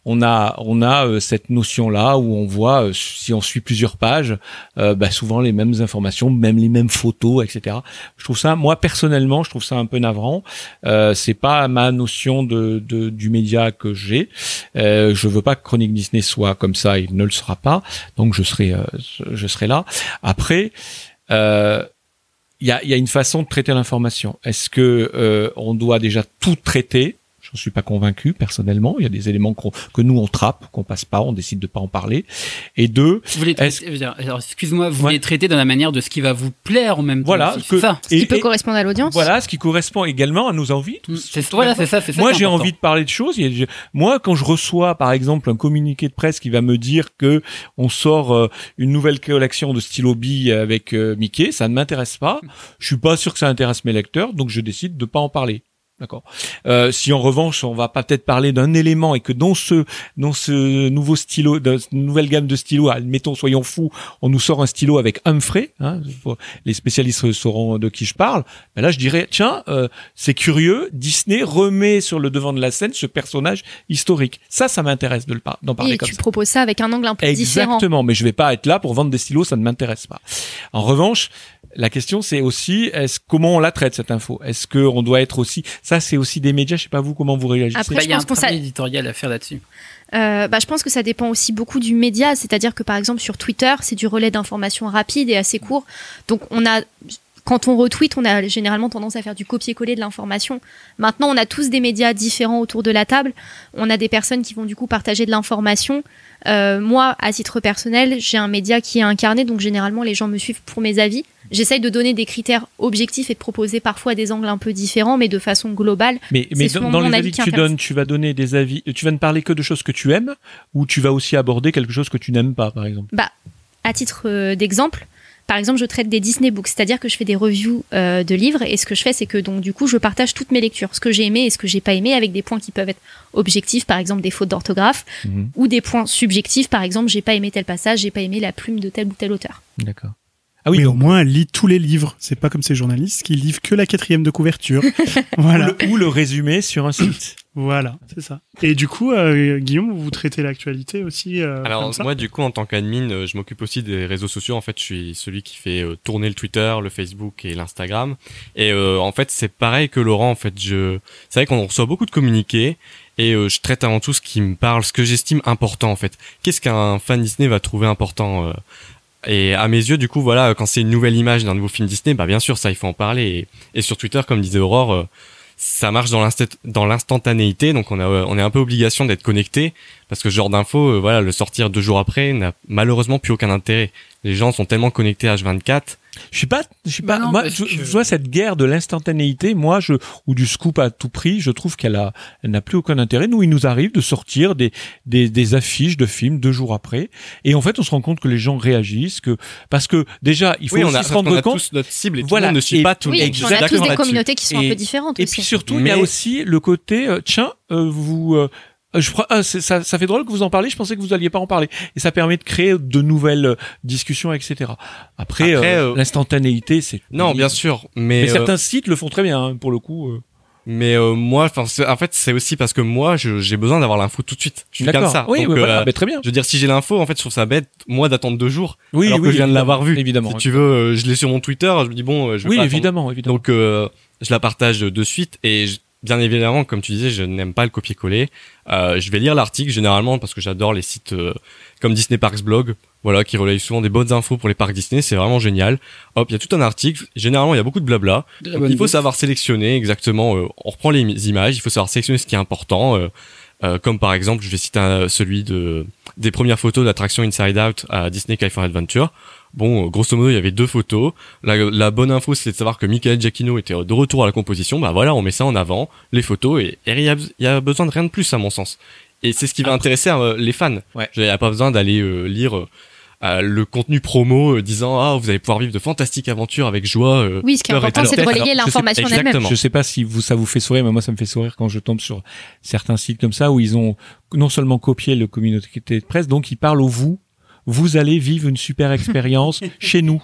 on a on a euh, cette notion là où on voit euh, si on suit plusieurs pages euh, bah, souvent les mêmes informations même les mêmes photos etc je trouve ça moi personnellement je trouve ça un peu navrant. Euh, c'est pas ma notion de, de du média que j'ai. Je veux pas que Chronique Disney soit comme ça il ne le sera pas. Donc je serai je serai là. Après euh, il y a, y a une façon de traiter l'information. Est-ce que euh, on doit déjà tout traiter J'en suis pas convaincu personnellement. Il y a des éléments que nous on trappe, qu'on passe pas, on décide de pas en parler. Et deux, Vous les excuse-moi, vous Ouais. les traitez dans la manière de ce qui va vous plaire en même temps. voilà, que- c'est ça. Ce qui et- peut et- correspondre à l'audience. voilà ce qui correspond également à nos envies. Mm, C'est voilà, c'est ça, c'est ça. Moi, j'ai envie de parler de choses. Moi, quand je reçois, par exemple, un communiqué de presse qui va me dire que on sort euh, une nouvelle collection de stylo billes avec euh, Mickey, ça ne m'intéresse pas. Je suis pas sûr que ça intéresse mes lecteurs, donc je décide de pas en parler. D'accord. Euh, si en revanche on va pas peut-être parler d'un élément et que dans ce dans ce nouveau stylo, dans cette nouvelle gamme de stylos, admettons soyons fous, on nous sort un stylo avec Humphrey, hein, les spécialistes sauront de qui je parle. Ben là je dirais tiens euh, c'est curieux, Disney remet sur le devant de la scène ce personnage historique. Ça ça m'intéresse de le par- d'en parler Et comme tu ça. proposes ça avec un angle un peu différent. Exactement, mais je vais pas être là pour vendre des stylos, ça ne m'intéresse pas. En revanche, la question c'est aussi est-ce comment on la traite cette info? Est-ce que on doit être aussi ça c'est aussi des médias, je sais pas vous comment vous réagissez. Après, Bah, je il y a un pense s'a- éditorial à faire là-dessus. Euh, bah, je pense que ça dépend aussi beaucoup du média, c'est-à-dire que par exemple sur Twitter, c'est du relais d'informations rapide et assez court. Donc on a, quand on retweet, on a généralement tendance à faire du copier-coller de l'information. Maintenant, on a tous des médias différents autour de la table. On a des personnes qui vont du coup partager de l'information. Euh, moi, à titre personnel, j'ai un média qui est incarné, donc généralement les gens me suivent pour mes avis. J'essaye de donner des critères objectifs et de proposer parfois des angles un peu différents, mais de façon globale. Mais, dans, les avis que tu donnes, tu vas donner des avis, tu vas ne parler que de choses que tu aimes ou tu vas aussi aborder quelque chose que tu n'aimes pas, par exemple? Bah, à titre euh, d'exemple, par exemple, je traite des Disney Books, c'est-à-dire que je fais des reviews euh, de livres et ce que je fais, c'est que donc du coup, je partage toutes mes lectures, ce que j'ai aimé et ce que j'ai pas aimé, avec des points qui peuvent être objectifs, par exemple des fautes d'orthographe, Mhm. ou des points subjectifs, par exemple, j'ai pas aimé tel passage, j'ai pas aimé la plume de tel ou tel auteur. D'accord. Ah oui, mais au moins, elle lit tous les livres. C'est pas comme ces journalistes qui livrent que la quatrième de couverture. voilà. ou, le, ou le résumé sur un site. Voilà, c'est ça. Et du coup, euh, Guillaume, vous traitez l'actualité aussi euh, Alors comme ça? moi du coup en tant qu'admin, euh, je m'occupe aussi des réseaux sociaux. En fait, je suis celui qui fait euh, tourner le Twitter, le Facebook et l'Instagram. Et euh, en fait, c'est pareil que Laurent. En fait, je c'est vrai qu'on reçoit beaucoup de communiqués et euh, je traite avant tout ce qui me parle, ce que j'estime important en fait. Qu'est-ce qu'un fan Disney va trouver important euh, et à mes yeux, du coup, voilà, quand c'est une nouvelle image d'un nouveau film Disney, bah bien sûr, ça, il faut en parler. Et, sur Twitter, comme disait Aurore, euh, ça marche dans l'instant- dans l'instantanéité, donc on a on est un peu obligation d'être connecté parce que ce genre d'info, euh, voilà, le sortir deux jours après n'a malheureusement plus aucun intérêt. Les gens sont tellement connectés à H24. Je suis pas, je suis Bah pas, non, moi, je, que- je vois cette guerre de l'instantanéité, moi, je, ou du scoop à tout prix, je trouve qu'elle a, elle n'a plus aucun intérêt. Nous, il nous arrive de sortir des, des, des affiches de films deux jours après. Et en fait, on se rend compte que les gens réagissent que, parce que déjà, il faut oui, on aussi a, se rendre on a compte. tous notre cible et Voilà. tout le monde ne suit Et- pas tout Oui, le monde. on a tous D'accord des communautés qui sont Et- un peu différentes Et aussi. puis surtout, il y a Mais- aussi le côté, euh, tiens, euh, vous, euh, je crois, ah, c'est- ça, ça fait drôle que vous en parliez. Je pensais que vous alliez pas en parler. Et ça permet de créer de nouvelles euh, discussions, etc. Après, Après, euh, euh, l'instantanéité, c'est Non, bien sûr, mais Mais euh, certains sites le font très bien, hein, pour le coup. euh. mais euh, moi, en fait, c'est aussi parce que moi, j'ai besoin d'avoir l'info tout de suite. Je suis comme ça. Oui, Donc, oui, euh, mais très bien. Je veux dire, si j'ai l'info, en fait, je trouve ça bête, moi, d'attendre deux jours, Oui, alors oui, que je viens de l'avoir vu. Évidemment. Si tu veux, euh, je l'ai sur mon Twitter, je me dis bon, euh, je vais Oui, pas attendre. évidemment, évidemment. Donc, euh, je la partage de suite et je- bien évidemment, comme tu disais, je n'aime pas le copier-coller. Euh, je vais lire l'article généralement parce que j'adore les sites euh, comme Disney Parks Blog, voilà, qui relayent souvent des bonnes infos pour les parcs Disney. C'est vraiment génial. Hop, il y a tout un article. Généralement, il y a beaucoup de blabla. De Donc, il faut savoir sélectionner exactement. euh, on reprend les images. Il faut savoir sélectionner ce qui est important. comme par exemple, je vais citer un- celui de des premières photos d'attraction Inside Out à Disney California Adventure. Bon, euh, grosso modo, il y avait deux photos. La, la bonne info, c'est de savoir que Michael Giacchino était de retour à la composition. Bah voilà, on met ça en avant, les photos, et il y y a besoin de rien de plus, à mon sens. Et c'est ce qui va intéresser euh, les fans. Ouais. Il n'y a pas besoin d'aller euh, lire le contenu promo euh, disant ah vous allez pouvoir vivre de fantastiques aventures avec joie. euh, Oui, ce qui est important, c'est de relayer l'information elle-même. Je sais pas si vous ça vous fait sourire, mais moi ça me fait sourire quand je tombe sur certains sites comme ça où ils ont non seulement copié le communauté de presse, donc ils parlent au vous. Vous allez vivre une super expérience chez nous.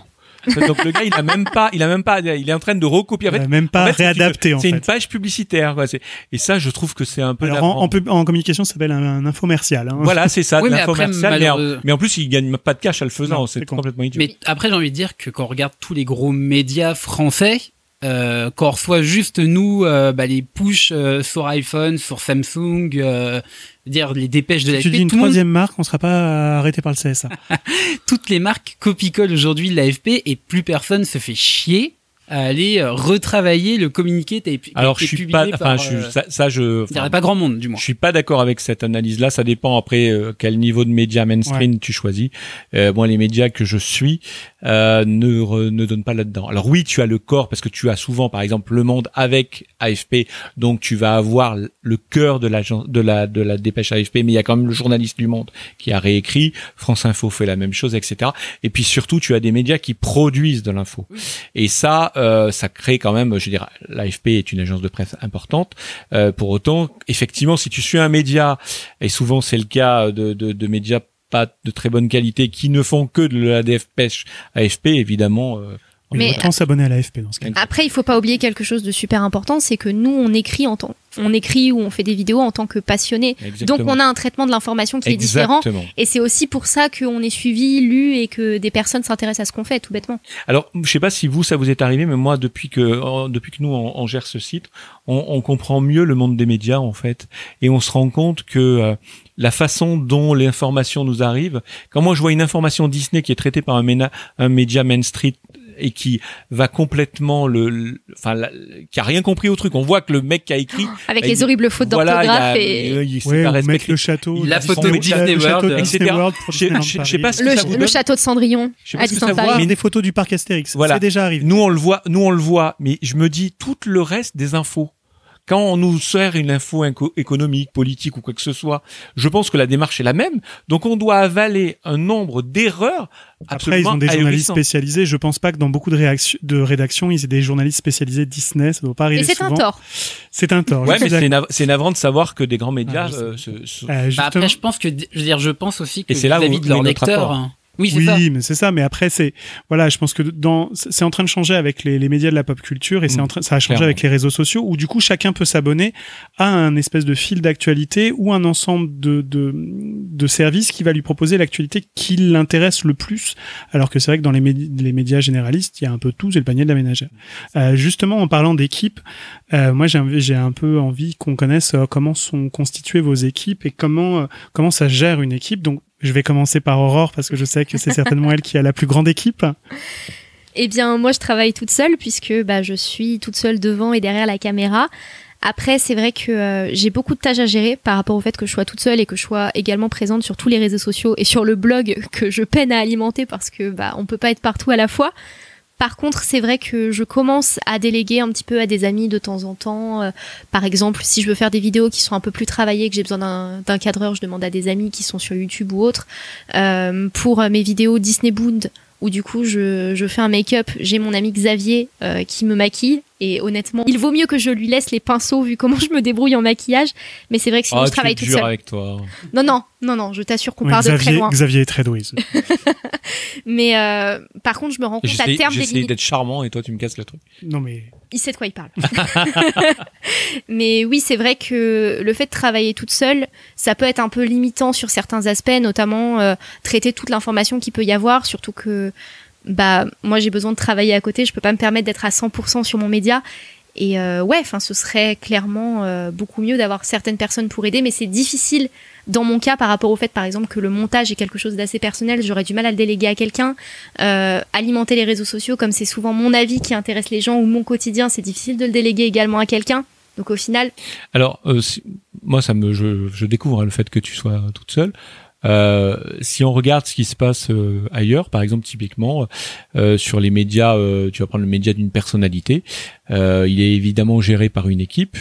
Donc le gars, il a même pas, il a même pas, il est en train de recopier. En fait, a même pas en fait, c'est réadapté C'est une page publicitaire. Quoi. Et ça, je trouve que c'est un peu. Alors en, navrant. en pub- en communication, ça s'appelle un, un infomercial. Hein. Voilà, c'est ça, Oui, de mais après. Mais, en- malheureux- mais en plus, il gagne pas de cash à le faisant. C'est complètement idiot. Mais après, j'ai envie de dire que quand on regarde tous les gros médias français, euh, quand on reçoit juste nous, euh, bah, les push euh, sur iPhone, sur Samsung, euh, dire les dépêches de Si la tu dis une tout le monde- troisième marque, on sera pas arrêté par le CSA. toutes les marques copie-collent aujourd'hui de l'AFP et plus personne se fait chier à aller euh, retravailler le communiqué qui a été Alors, je suis publié pas, par, enfin, je, euh, ça, ça, je, il y aurait pas grand monde, du moins. Je suis pas d'accord avec cette analyse-là. Ça dépend après euh, quel niveau de média mainstream tu choisis. Euh, moi, les médias que je suis euh, ne re- ne donnent pas là-dedans. Alors oui, tu as le corps parce que tu as souvent, par exemple, Le Monde avec AFP, donc tu vas avoir le cœur de la de la de la dépêche AFP, mais il y a quand même le journaliste du Monde qui a réécrit. France Info fait la même chose, etc. Et puis surtout, tu as des médias qui produisent de l'info. Et ça, euh, ça crée quand même, je veux dire, l'AFP est une agence de presse importante. Euh, pour autant, effectivement, si tu suis un média, et souvent c'est le cas de, de, médias pas de très bonne qualité qui ne font que de la DF pêche AFP, évidemment. euh, On Mais- autant s'abonner à l'AFP dans ce cas. Après, il faut pas oublier quelque chose de super important, c'est que nous, on écrit en tant, on écrit ou on fait des vidéos en tant que passionnés. exactement. Donc, on a un traitement de l'information qui est différent. Exactement. Et c'est aussi pour ça qu'on est suivi, lu et que des personnes s'intéressent à ce qu'on fait, tout bêtement. Alors, je sais pas si vous ça vous est arrivé, mais moi depuis que depuis que nous on, on gère ce site, on, on comprend mieux le monde des médias en fait, et on se rend compte que euh, la façon dont l'information nous arrive, quand moi je vois une information Disney qui est traitée par un, ména- un média Main Street et qui va complètement le, le- enfin, la- qui a rien compris au truc. On voit que le mec qui a écrit, Avec Bah, les il- horribles fautes voilà, d'orthographe et il- il Ouais, pas respecté. le château. Il a le photo château- Disney le château World, Disney etc. World pour Je sais- pas ce que le, ça vous le donne. château de Cendrillon Je sais pas à ce que ça Disneyland vous Paris. Mais des photos du parc Astérix. Voilà. C'est déjà arrivé. Nous on le voit, nous on le voit, mais je me dis tout le reste des infos. Quand on nous sert une info économique, politique ou quoi que ce soit, je pense que la démarche est la même. Donc on doit avaler un nombre d'erreurs Après, ils ont des journalistes spécialisés. Je pense pas que dans beaucoup de, réactions, de rédactions, ils aient des journalistes spécialisés Disney. Ça doit pas arriver Et c'est un souvent. tort. C'est un tort. Ouais, mais c'est nav- c'est navrant de savoir que des grands médias Ah, euh, se, se- Euh, Bah, après, je pense que, je veux dire, je pense aussi que Et c'est là où- vis-à-vis de leurs lecteurs. Oui, c'est oui, ça. mais c'est ça. Mais après, c'est voilà, je pense que dans c'est en train de changer avec les, les médias de la pop culture et c'est Mm, en train, ça a changé clairement. avec les réseaux sociaux où du coup chacun peut s'abonner à un espèce de fil d'actualité ou un ensemble de, de de services qui va lui proposer l'actualité qui l'intéresse le plus. Alors que c'est vrai que dans les, médi- les médias généralistes, il y a un peu tout, c'est le panier de la ménagère. Euh, justement, en parlant d'équipe, euh, moi j'ai un- j'ai un peu envie qu'on connaisse euh, comment sont constituées vos équipes et comment euh, comment ça gère une équipe. Donc je vais commencer par Aurore parce que je sais que c'est certainement elle qui a la plus grande équipe. Eh bien, moi, je travaille toute seule puisque bah, je suis toute seule devant et derrière la caméra. Après, c'est vrai que euh, j'ai beaucoup de tâches à gérer par rapport au fait que je sois toute seule et que je sois également présente sur tous les réseaux sociaux et sur le blog que je peine à alimenter parce que bah on peut pas être partout à la fois. Par contre, c'est vrai que je commence à déléguer un petit peu à des amis de temps en temps. Euh, par exemple, si je veux faire des vidéos qui sont un peu plus travaillées, que j'ai besoin d'un cadreur, je demande à des amis qui sont sur YouTube ou autre. Euh, pour euh, mes vidéos Disney Bound, où du coup je, je fais un make-up, j'ai mon ami Xavier euh, qui me maquille. Et honnêtement, il vaut mieux que je lui laisse les pinceaux vu comment je me débrouille en maquillage. Mais c'est vrai que sinon Ah, je travaille toute seule. avec toi. Non, non, non, non, je t'assure qu'on Ouais, part de très Xavier, loin. Xavier est très doué. Mais euh, par contre, je me rends compte à terme des limites. d'être charmant et toi tu me casses le truc. non mais Il sait de quoi il parle. Mais oui, c'est vrai que le fait de travailler toute seule, ça peut être un peu limitant sur certains aspects, notamment euh, traiter toute l'information qu'il peut y avoir, surtout que bah moi j'ai besoin de travailler à côté, je peux pas me permettre d'être à 100% sur mon média. Et euh, ouais, enfin ce serait clairement euh, beaucoup mieux d'avoir certaines personnes pour aider, mais c'est difficile dans mon cas par rapport au fait par exemple que le montage est quelque chose d'assez personnel, j'aurais du mal à le déléguer à quelqu'un. Euh, alimenter les réseaux sociaux, comme c'est souvent mon avis qui intéresse les gens ou mon quotidien, c'est difficile de le déléguer également à quelqu'un. Donc au final, Alors, euh, moi, ça me, je, je découvre hein, le fait que tu sois toute seule. Euh, si on regarde ce qui se passe euh, ailleurs, par exemple typiquement euh, sur les médias, euh, tu vas prendre le média d'une personnalité, euh, il est évidemment géré par une équipe,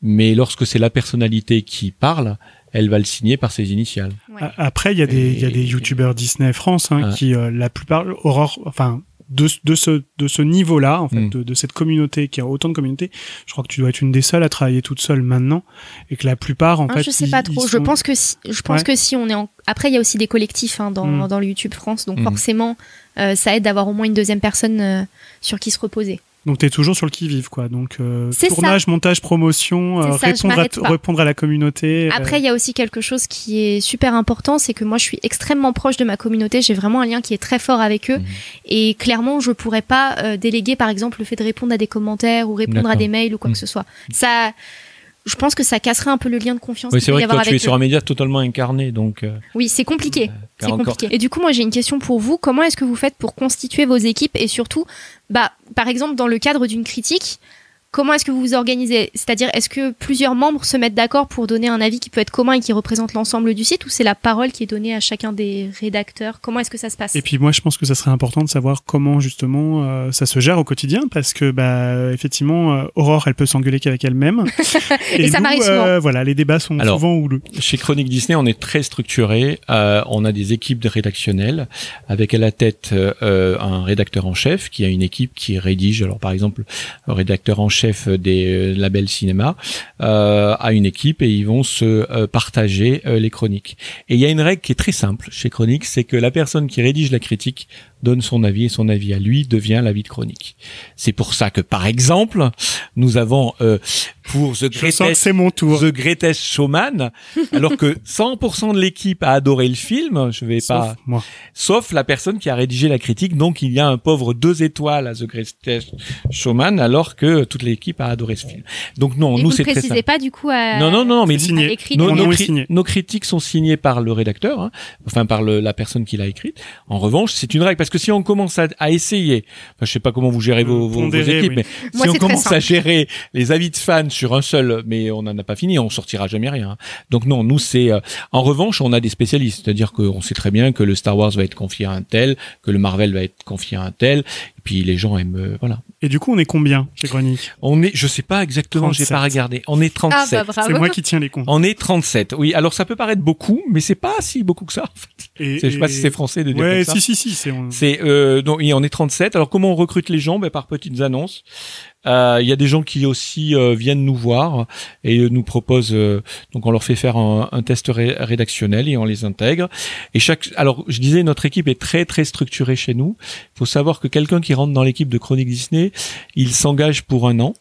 mais lorsque c'est la personnalité qui parle, elle va le signer par ses initiales. ouais. après il y a des il y a des youtubeurs Disney France hein, Ah. qui euh, la plupart Aurore enfin de, de ce de ce niveau-là en fait Mm. de, de cette communauté qui a autant de communautés, je crois que tu dois être une des seules à travailler toute seule maintenant et que la plupart en Hein, fait je sais ils- pas trop. Je pense que si, je pense Ouais. que si on est en... après il y a aussi des collectifs hein, dans, Mm. dans le YouTube France, donc Mhm. forcément euh, ça aide d'avoir au moins une deuxième personne euh, sur qui se reposer. Donc t'es toujours sur le qui vive quoi. Donc euh, ça. tournage, montage, promotion, euh, ça, répondre à répondre la communauté. euh, Après, il y a aussi quelque chose qui est super important, c'est que moi, je suis extrêmement proche de ma communauté. J'ai vraiment un lien qui est très fort avec eux. Mhm. Et clairement, je pourrais pas euh, déléguer, par exemple, le fait de répondre à des commentaires ou répondre à des mails ou quoi Mhm. que ce soit. Ça, je pense que ça casserait un peu le lien de confiance Oui, c'est vrai que toi, tu es sur un média totalement incarné, donc. euh, Oui, c'est compliqué. t'as C'est compliqué. Et du coup, moi, j'ai une question pour vous. Comment est-ce que vous faites pour constituer vos équipes et surtout, bah, par exemple, dans le cadre d'une critique, comment est-ce que vous vous organisez C'est-à-dire, est-ce que plusieurs membres se mettent d'accord pour donner un avis qui peut être commun et qui représente l'ensemble du site, ou c'est la parole qui est donnée à chacun des rédacteurs? Comment est-ce que ça se passe? Et puis moi, je pense que ça serait important de savoir comment justement euh, ça se gère au quotidien, parce que bah effectivement, euh, Aurore, elle peut s'engueuler qu'avec elle-même. Et ça m'arrive souvent. euh, voilà, les débats sont Alors, souvent houleux. Chez Chronique Disney, on est très structuré. Euh, on a des équipes de rédactionnelles avec à la tête euh, un rédacteur en chef qui a une équipe qui rédige. Alors par exemple, le rédacteur en chef des euh, labels cinéma euh, a une équipe et ils vont se euh, partager les chroniques. Et il y a une règle qui est très simple chez Chronique, c'est que la personne qui rédige la critique donne son avis et son avis à lui devient l'avis de chronique. C'est pour ça que par exemple, nous avons pour The Je sens que Greatest c'est mon tour. The Greatest Showman, alors que 100% de l'équipe a adoré le film, je vais Sauf pas, moi. sauf la personne qui a rédigé la critique, donc il y a un pauvre deux étoiles à The Greatest Showman, alors que toute l'équipe a adoré ce film. Donc non, Et nous vous c'est ne très précisez simple. pas du coup à... Non, non, non, mais signé. nos, nos nom est cri- signé. nos critiques sont signées par le rédacteur, hein, enfin par le- la personne qui l'a écrite. En revanche, c'est une règle parce que si on commence à, à essayer, enfin, je sais pas comment vous gérez vos, vos- équipes, oui. mais Moi, si on commence simple. à gérer les avis de fans sur un seul, mais on n'en a pas fini, on sortira jamais rien. Donc non, nous c'est. euh, en revanche, on a des spécialistes, c'est-à-dire qu'on sait très bien que le Star Wars va être confié à un tel, que le Marvel va être confié à un tel, et puis les gens aiment, euh, voilà. Et du coup, on est combien chez Chronique On est, je sais pas exactement, j'ai 37. pas regardé. On est 37. Ah bah. C'est moi qui tiens les comptes. On est 37. Oui, alors ça peut paraître beaucoup, mais c'est pas si beaucoup que ça. En fait. Et, Je sais pas et- si c'est français de dire Ouais, comme ça. si, si, si. C'est on- C'est euh, donc oui, on est 37. Alors comment on recrute les gens? Ben, Par petites annonces. Euh, Il y a des gens qui aussi euh, viennent nous voir et nous proposent. euh, donc on leur fait faire un, un test ré- rédactionnel et on les intègre. Et chaque. Alors je disais notre équipe est très très structurée chez nous. Il faut savoir que quelqu'un qui rentre dans l'équipe de Chronique Disney, il s'engage pour un an.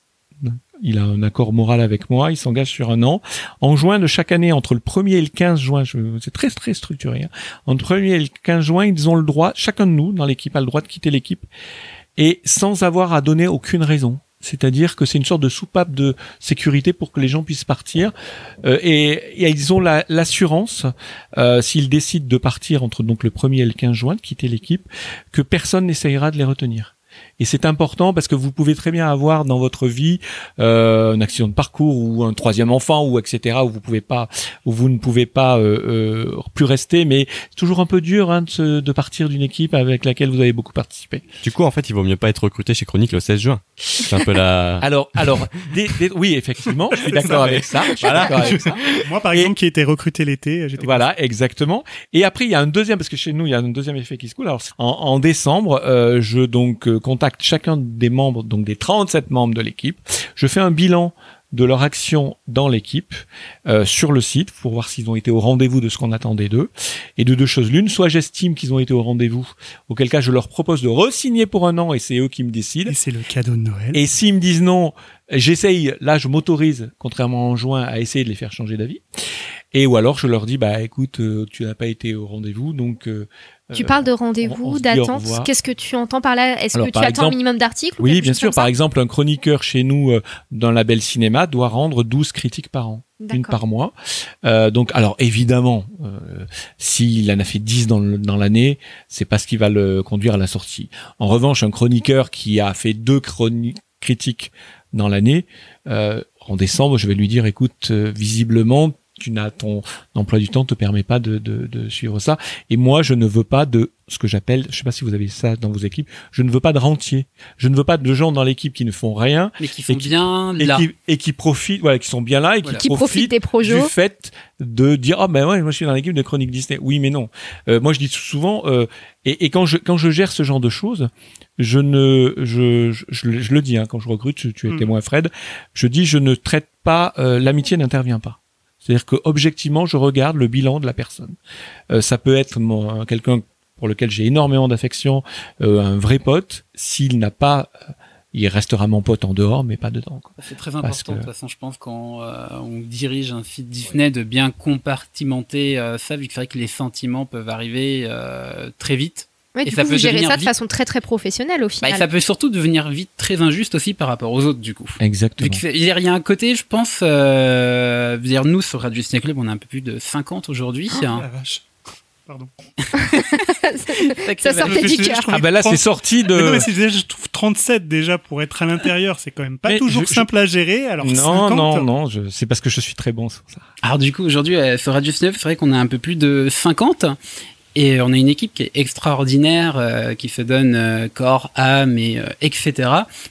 Il a un accord moral avec moi, il s'engage sur un an. En juin de chaque année, entre le 1er et le 15 juin, c'est très très structuré, hein. entre le 1er et le 15 juin, ils ont le droit, chacun de nous dans l'équipe a le droit de quitter l'équipe, et sans avoir à donner aucune raison. C'est-à-dire que c'est une sorte de soupape de sécurité pour que les gens puissent partir. Euh, et, ils ont la- l'assurance, euh, s'ils décident de partir entre donc le 1er et le 15 juin, de quitter l'équipe, que personne n'essayera de les retenir. Et c'est important parce que vous pouvez très bien avoir dans votre vie euh, un accident de parcours ou un troisième enfant ou etc où vous pouvez pas où vous ne pouvez pas euh, euh, plus rester mais c'est toujours un peu dur hein, de, se- de partir d'une équipe avec laquelle vous avez beaucoup participé. Du coup, en fait, il vaut mieux pas être recruté chez Chronique le 16 juin. C'est un peu la... Alors alors des- des- oui effectivement je suis d'accord avec ça. Je suis Voilà. d'accord avec ça. Moi, par Et- exemple, qui était recruté l'été, j'étais. Voilà, exactement. Et après, il y a un deuxième, parce que chez nous, il y a un deuxième effet qui se coule. Alors, en, en décembre, euh, je donc euh, contacte chacun des membres, donc des 37 membres de l'équipe. Je fais un bilan de leur action dans l'équipe euh, sur le site pour voir s'ils ont été au rendez-vous de ce qu'on attendait d'eux. Et de deux choses l'une, soit j'estime qu'ils ont été au rendez-vous, auquel cas je leur propose de re-signer pour un an et c'est eux qui me décident. Et c'est le cadeau de Noël. Et s'ils me disent non, j'essaye, là je m'autorise, contrairement en juin, à essayer de les faire changer d'avis. Et ou alors je leur dis, bah écoute, euh, tu n'as pas été au rendez-vous, donc... euh, Tu parles de rendez-vous, d'attente. Qu'est-ce que tu entends par là? Est-ce que tu attends exemple- un minimum d'articles ou Oui, bien sûr. Par exemple, un chroniqueur chez nous euh, d'un label cinéma doit rendre 12 critiques par an, une par mois. Euh, donc, alors évidemment, euh, s'il en a fait 10 dans le- dans l'année, c'est pas ce qui va le conduire à la sortie. En revanche, un chroniqueur qui a fait deux critiques dans l'année, euh, en décembre, je vais lui dire, écoute, euh, visiblement, tu n'as ton emploi du temps te permet pas de, de, de suivre ça. Et moi, je ne veux pas de ce que j'appelle, je sais pas si vous avez ça dans vos équipes, je ne veux pas de rentiers. Je ne veux pas de gens dans l'équipe qui ne font rien Mais qui font Et qui- bien et là. qui, et qui profitent, voilà, qui sont bien là et qui Voilà. Qui profitent des du projets. fait de dire ah ben ouais moi je suis dans l'équipe de Chronique Disney oui mais non Euh, moi je dis souvent euh, et, et quand je quand je gère ce genre de choses je ne je je, je le- je le dis hein, quand je recrute tu, tu es Mm. témoin Fred je dis je ne traite pas euh, l'amitié n'intervient pas c'est-à-dire que objectivement je regarde le bilan de la personne Euh, ça peut être mon- quelqu'un pour lequel j'ai énormément d'affection euh, un vrai pote s'il n'a pas euh, il restera mon pote en dehors mais pas dedans quoi. C'est très Parce important. que- De toute façon, je pense quand euh, on dirige un site Disney de bien compartimenter euh, ça, vu que c'est vrai que les sentiments peuvent arriver euh, très vite. Ouais, Et du ça coup, peut vous gérez ça de vite. façon très très professionnelle au Bah, final. et ça peut surtout devenir vite très injuste aussi par rapport aux autres, du coup. Exactement il y a un côté, je pense, euh, dire, nous sur Radio Disney Club, on a un peu plus de 50 aujourd'hui. Oh, hein. Ah, la vache. Pardon. Ça sortait du cœur. Ah bah là, c'est sorti de. Mais non, mais déjà, je trouve 37 déjà pour être à l'intérieur, c'est quand même pas Mais toujours je- simple à gérer. Alors non, 50, non, non, je... c'est parce que je suis très bon sur ça. Alors du coup, aujourd'hui, euh, sur Radio 9, c'est vrai qu'on a un peu plus de 50. Et on a une équipe qui est extraordinaire, euh, qui se donne euh, corps, âme, et, euh, etc.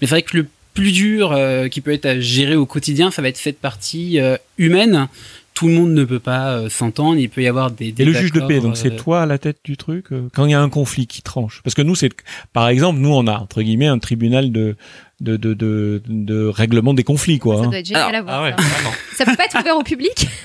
Mais c'est vrai que le plus dur euh, qui peut être à gérer au quotidien, ça va être cette partie euh, humaine. Tout le monde ne peut pas euh, s'entendre, il peut y avoir des... Et le juge de paix, donc c'est euh, toi à la tête du truc euh, quand il y a un conflit qui tranche? Parce que nous, c'est par exemple, nous on a entre guillemets un tribunal de de de de, de règlement des conflits quoi. Ça hein. doit être génial à voir. Ah ouais, ça. peut pas être ouvert au public?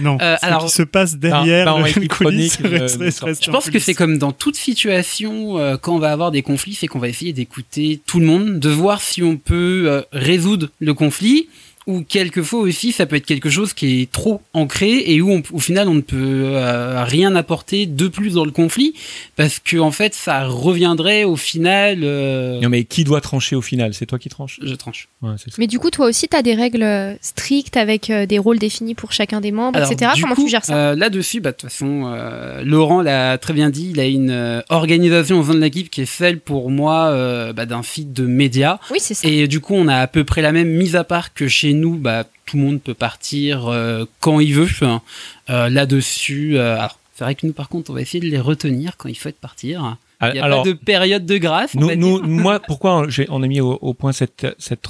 Non, Euh, ce alors- qui se passe derrière Dans- dans le l'équipe coulisses reste- euh, reste- reste Je en pense que c'est comme dans toute situation, euh, quand on va avoir des conflits, c'est qu'on va essayer d'écouter tout le monde, de voir si on peut euh, résoudre le conflit, ou quelquefois aussi ça peut être quelque chose qui est trop ancré et où on- au final on ne peut euh, rien apporter de plus dans le conflit, parce que en fait ça reviendrait au final. euh, Non mais qui doit trancher au final? C'est toi qui tranches? Je tranche. Ouais, c'est ça. Mais du coup, toi aussi, tu as des règles euh, strictes avec euh, des rôles définis pour chacun des membres, Alors, etc. Comment coup, tu gères ça? euh, Là-dessus, bah, de toute façon, euh, Laurent l'a très bien dit, il a une euh, organisation au sein de l'équipe qui est celle pour moi euh, bah, d'un feed de médias. Oui, c'est ça. Et du coup, on a à peu près la même mise à part que chez nous, bah, tout le monde peut partir euh, quand il veut. Enfin, euh, Là-dessus, euh, c'est vrai que nous, par contre, on va essayer de les retenir quand il faut être partir. Il n'y a Alors, pas de période de grâce. nous, moi, pourquoi j'ai- on a mis au, au point cette cette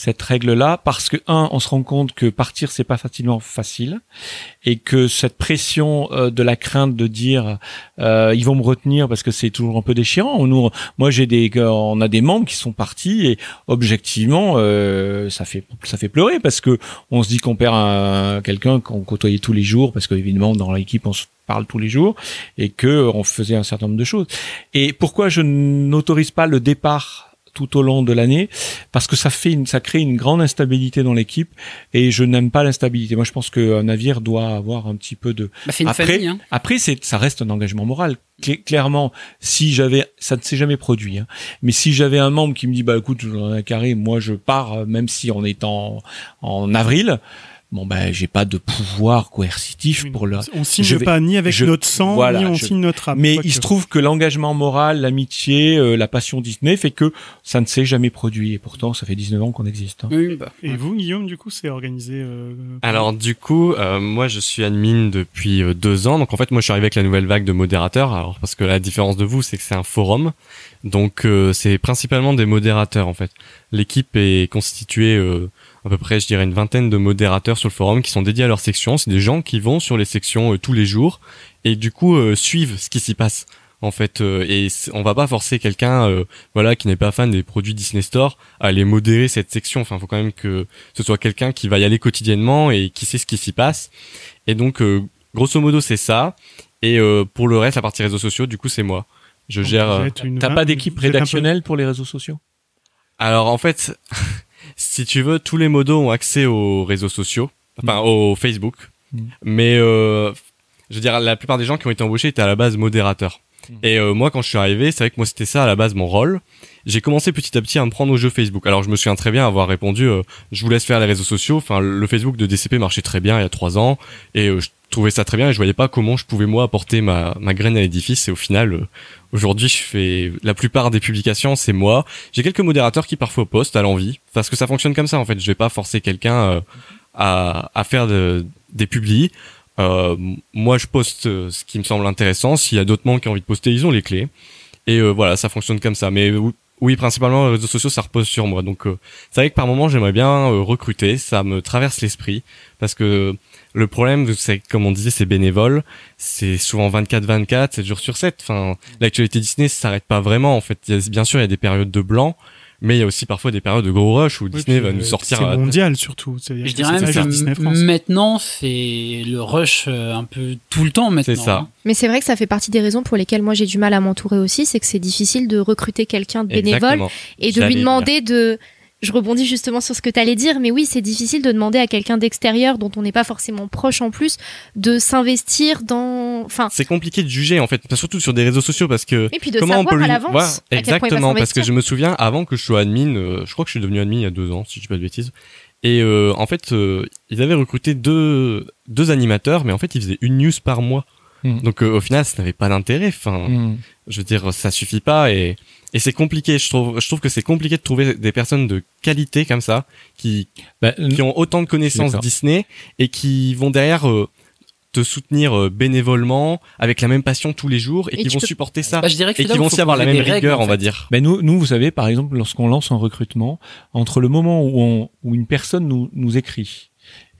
cette règle-là Parce que un, on se rend compte que partir c'est pas facilement facile, et que cette pression euh, de la crainte de dire euh, ils vont me retenir parce que c'est toujours un peu déchirant. Nous, moi, j'ai des, on a des membres qui sont partis et objectivement, euh, ça fait ça fait pleurer parce que on se dit qu'on perd un- quelqu'un qu'on côtoyait tous les jours parce qu'évidemment dans l'équipe on se parle tous les jours et que on faisait un certain nombre de choses. Et pourquoi je n'autorise pas le départ tout au long de l'année parce que ça fait une, ça crée une grande instabilité dans l'équipe et je n'aime pas l'instabilité. Moi, je pense qu'un navire doit avoir un petit peu de. Bah, une Après, famille. Hein. après, c'est, ça reste un engagement moral. Clairement, si j'avais, ça ne s'est jamais produit, hein, mais si j'avais un membre qui me dit, bah écoute, dans un carré, moi je pars, euh, même si on est en, en avril, bon ben j'ai pas de pouvoir coercitif Oui, pour le. On signe je vais- pas ni avec je- notre sang, voilà, ni on je- signe notre âme. Mais il se trouve que l'engagement moral, l'amitié, euh, la passion Disney fait que ça ne s'est jamais produit. Et pourtant, ça fait 19 ans qu'on existe. hein. Oui, bah, Et vous, Guillaume, du coup, c'est organisé. euh, Alors du coup, euh, moi je suis admin depuis euh, deux ans, donc en fait moi je suis arrivé avec la nouvelle vague de modérateurs, alors parce que la différence de vous c'est que c'est un forum, donc euh, c'est principalement des modérateurs en fait. L'équipe est constituée euh, à peu près je dirais une vingtaine de modérateurs sur le forum qui sont dédiés à leur section, c'est des gens qui vont sur les sections euh, tous les jours et du coup euh, suivent ce qui s'y passe en fait euh, et on va pas forcer quelqu'un euh, voilà qui n'est pas fan des produits Disney Store à aller modérer cette section. Enfin faut quand même que ce soit quelqu'un qui va y aller quotidiennement et qui sait ce qui s'y passe. Et donc euh, grosso modo c'est ça. Et euh, pour le reste la partie réseaux sociaux du coup c'est moi. Je gère T'as pas d'équipe peu- rédactionnelle pour les réseaux sociaux? Alors en fait si tu veux tous les modos ont accès aux réseaux sociaux enfin au Facebook Mm. mais euh, je veux dire la plupart des gens qui ont été embauchés étaient à la base modérateurs Mm. Et euh, moi quand je suis arrivé c'est vrai que moi c'était ça à la base mon rôle. J'ai commencé petit à petit à me prendre au jeu Facebook. Alors je me souviens très bien avoir répondu euh, je vous laisse faire les réseaux sociaux enfin le Facebook de DCP marchait très bien il y a trois ans. Et euh, je trouvais ça très bien et je voyais pas comment je pouvais moi apporter ma, ma graine à l'édifice. Et au final euh, aujourd'hui je fais la plupart des publications c'est moi. J'ai quelques modérateurs qui parfois postent à l'envie. Parce que ça fonctionne comme ça en fait. Je vais pas forcer quelqu'un euh, à, à faire de- des publis euh, moi je poste euh, ce qui me semble intéressant. S'il y a d'autres membres qui ont envie de poster ils ont les clés. Et euh, voilà ça fonctionne comme ça. Mais oui- principalement les réseaux sociaux ça repose sur moi. Donc c'est vrai que par moment j'aimerais bien recruter. Ça me traverse l'esprit. Parce que le problème c'est comme on disait c'est bénévole. C'est souvent 24-24 7 jours sur 7 enfin l'actualité Disney ça s'arrête pas vraiment en fait. Bien sûr il y a des périodes de blanc mais il y a aussi parfois des périodes de gros rush où Oui, Disney puis, va nous euh, sortir C'est mondial surtout. je dirais c'est même que juste Disney France. maintenant, c'est le rush euh, un peu tout le temps maintenant. C'est ça. hein. Mais c'est vrai que ça fait partie des raisons pour lesquelles moi j'ai du mal à m'entourer aussi, c'est que c'est difficile de recruter quelqu'un de bénévole Exactement. et de J'allais lui demander de. Je rebondis justement sur ce que tu allais dire, mais oui, c'est difficile de demander à quelqu'un d'extérieur dont on n'est pas forcément proche en plus de s'investir dans. Enfin, c'est compliqué de juger en fait surtout sur des réseaux sociaux parce que et puis de comment on savoir peut à lui l'avance. Voilà, à va exactement parce que je me souviens avant que je sois admin euh, je crois que je suis devenu admin il y a deux ans si je dis pas de bêtises et euh, en fait euh, ils avaient recruté deux deux animateurs mais en fait ils faisaient une news par mois Mm. Donc euh, au final, ça n'avait pas d'intérêt. Enfin, Mm. je veux dire, ça suffit pas et et c'est compliqué. Je trouve, je trouve que c'est compliqué de trouver des personnes de qualité comme ça qui Bah, qui ont autant de connaissances. Disney et qui vont derrière euh, te soutenir euh, bénévolement avec la même passion tous les jours et, Et qui vont peux- supporter ça Bah, je dirais que et qui vont aussi avoir la même règles, rigueur, en on va dire. Ben nous, nous, vous savez, par exemple, lorsqu'on lance un recrutement, entre le moment où, on, où une personne nous, nous écrit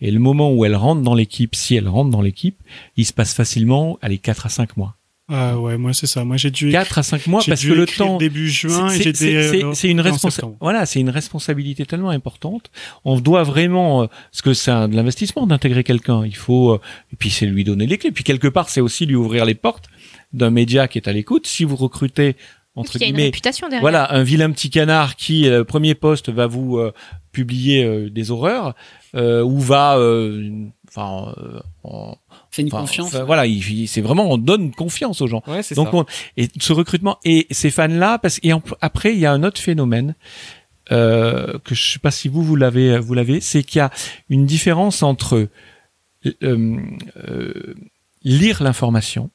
et le moment où elle rentre dans l'équipe, si elle rentre dans l'équipe, il se passe facilement, allez, 4 à 5 mois. Ah ouais, moi c'est ça. Moi j'ai dû. 4 à 5 mois parce dû que le temps... début juin et c'est- j'étais. c'est- c'est- euh, c'est une voilà, c'est une responsabilité tellement importante. On doit vraiment, euh, parce que c'est un- de l'investissement d'intégrer quelqu'un. Il faut, euh, et puis c'est lui donner les clés. Puis quelque part, c'est aussi lui ouvrir les portes d'un média qui est à l'écoute. Si vous recrutez entre Il y a une guillemets réputation derrière. Voilà, un vilain petit canard qui, euh, premier poste, va vous euh, publier euh, des horreurs, euh, ou va, euh, enfin, euh, en- C'est une enfin, confiance. enfin, voilà, il, il- c'est vraiment, on donne confiance aux gens. Ouais, c'est Donc, ça. on, et ce recrutement et ces fans-là, parce et en- après, il y a un autre phénomène euh, que je sais pas si vous vous l'avez, vous l'avez, c'est qu'il y a une différence entre euh, euh, lire l'information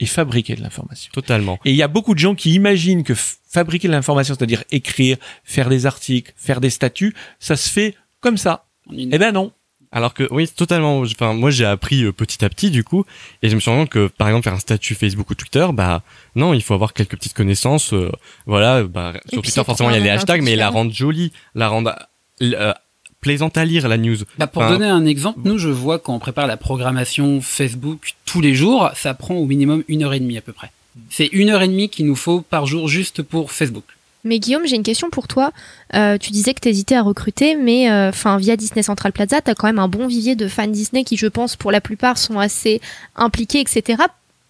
et fabriquer de l'information. Totalement. Et il y a beaucoup de gens qui imaginent que f- fabriquer de l'information, c'est-à-dire écrire, faire des articles, faire des statuts, ça se fait comme ça. Eh ben non. Alors que oui, totalement. Enfin, moi j'ai appris euh, petit à petit du coup, et je me suis rendu compte que par exemple faire un statut Facebook ou Twitter, bah non, il faut avoir quelques petites connaissances. euh, voilà, bah, sur puis, Twitter c'est forcément il y a les hashtags, mais la différentes. rendre jolie, la rendre euh, plaisante à lire la news. Bah, pour Enfin, donner un exemple, nous, je vois quand on prépare la programmation Facebook tous les jours, ça prend au minimum une heure et demie à peu près. C'est une heure et demie qu'il nous faut par jour juste pour Facebook. Mais Guillaume, j'ai une question pour toi. Euh, tu disais que tu hésitais à recruter, mais euh, enfin via Disney Central Plaza, tu as quand même un bon vivier de fans Disney qui, je pense, pour la plupart, sont assez impliqués, etc.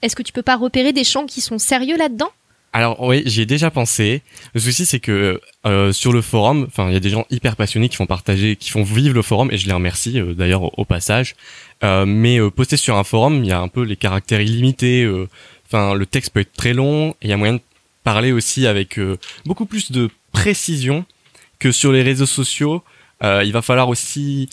Est-ce que tu peux pas repérer des gens qui sont sérieux là-dedans? Alors oui, j'y ai déjà pensé. Le souci c'est que euh, sur le forum, enfin il y a des gens hyper passionnés qui font partager, qui font vivre le forum et je les remercie d'ailleurs au, passage. Mais poster sur un forum, il y a un peu les caractères illimités. Enfin le texte peut être très long et il y a moyen de parler aussi avec euh, beaucoup plus de précision que sur les réseaux sociaux. Euh, il va falloir aussi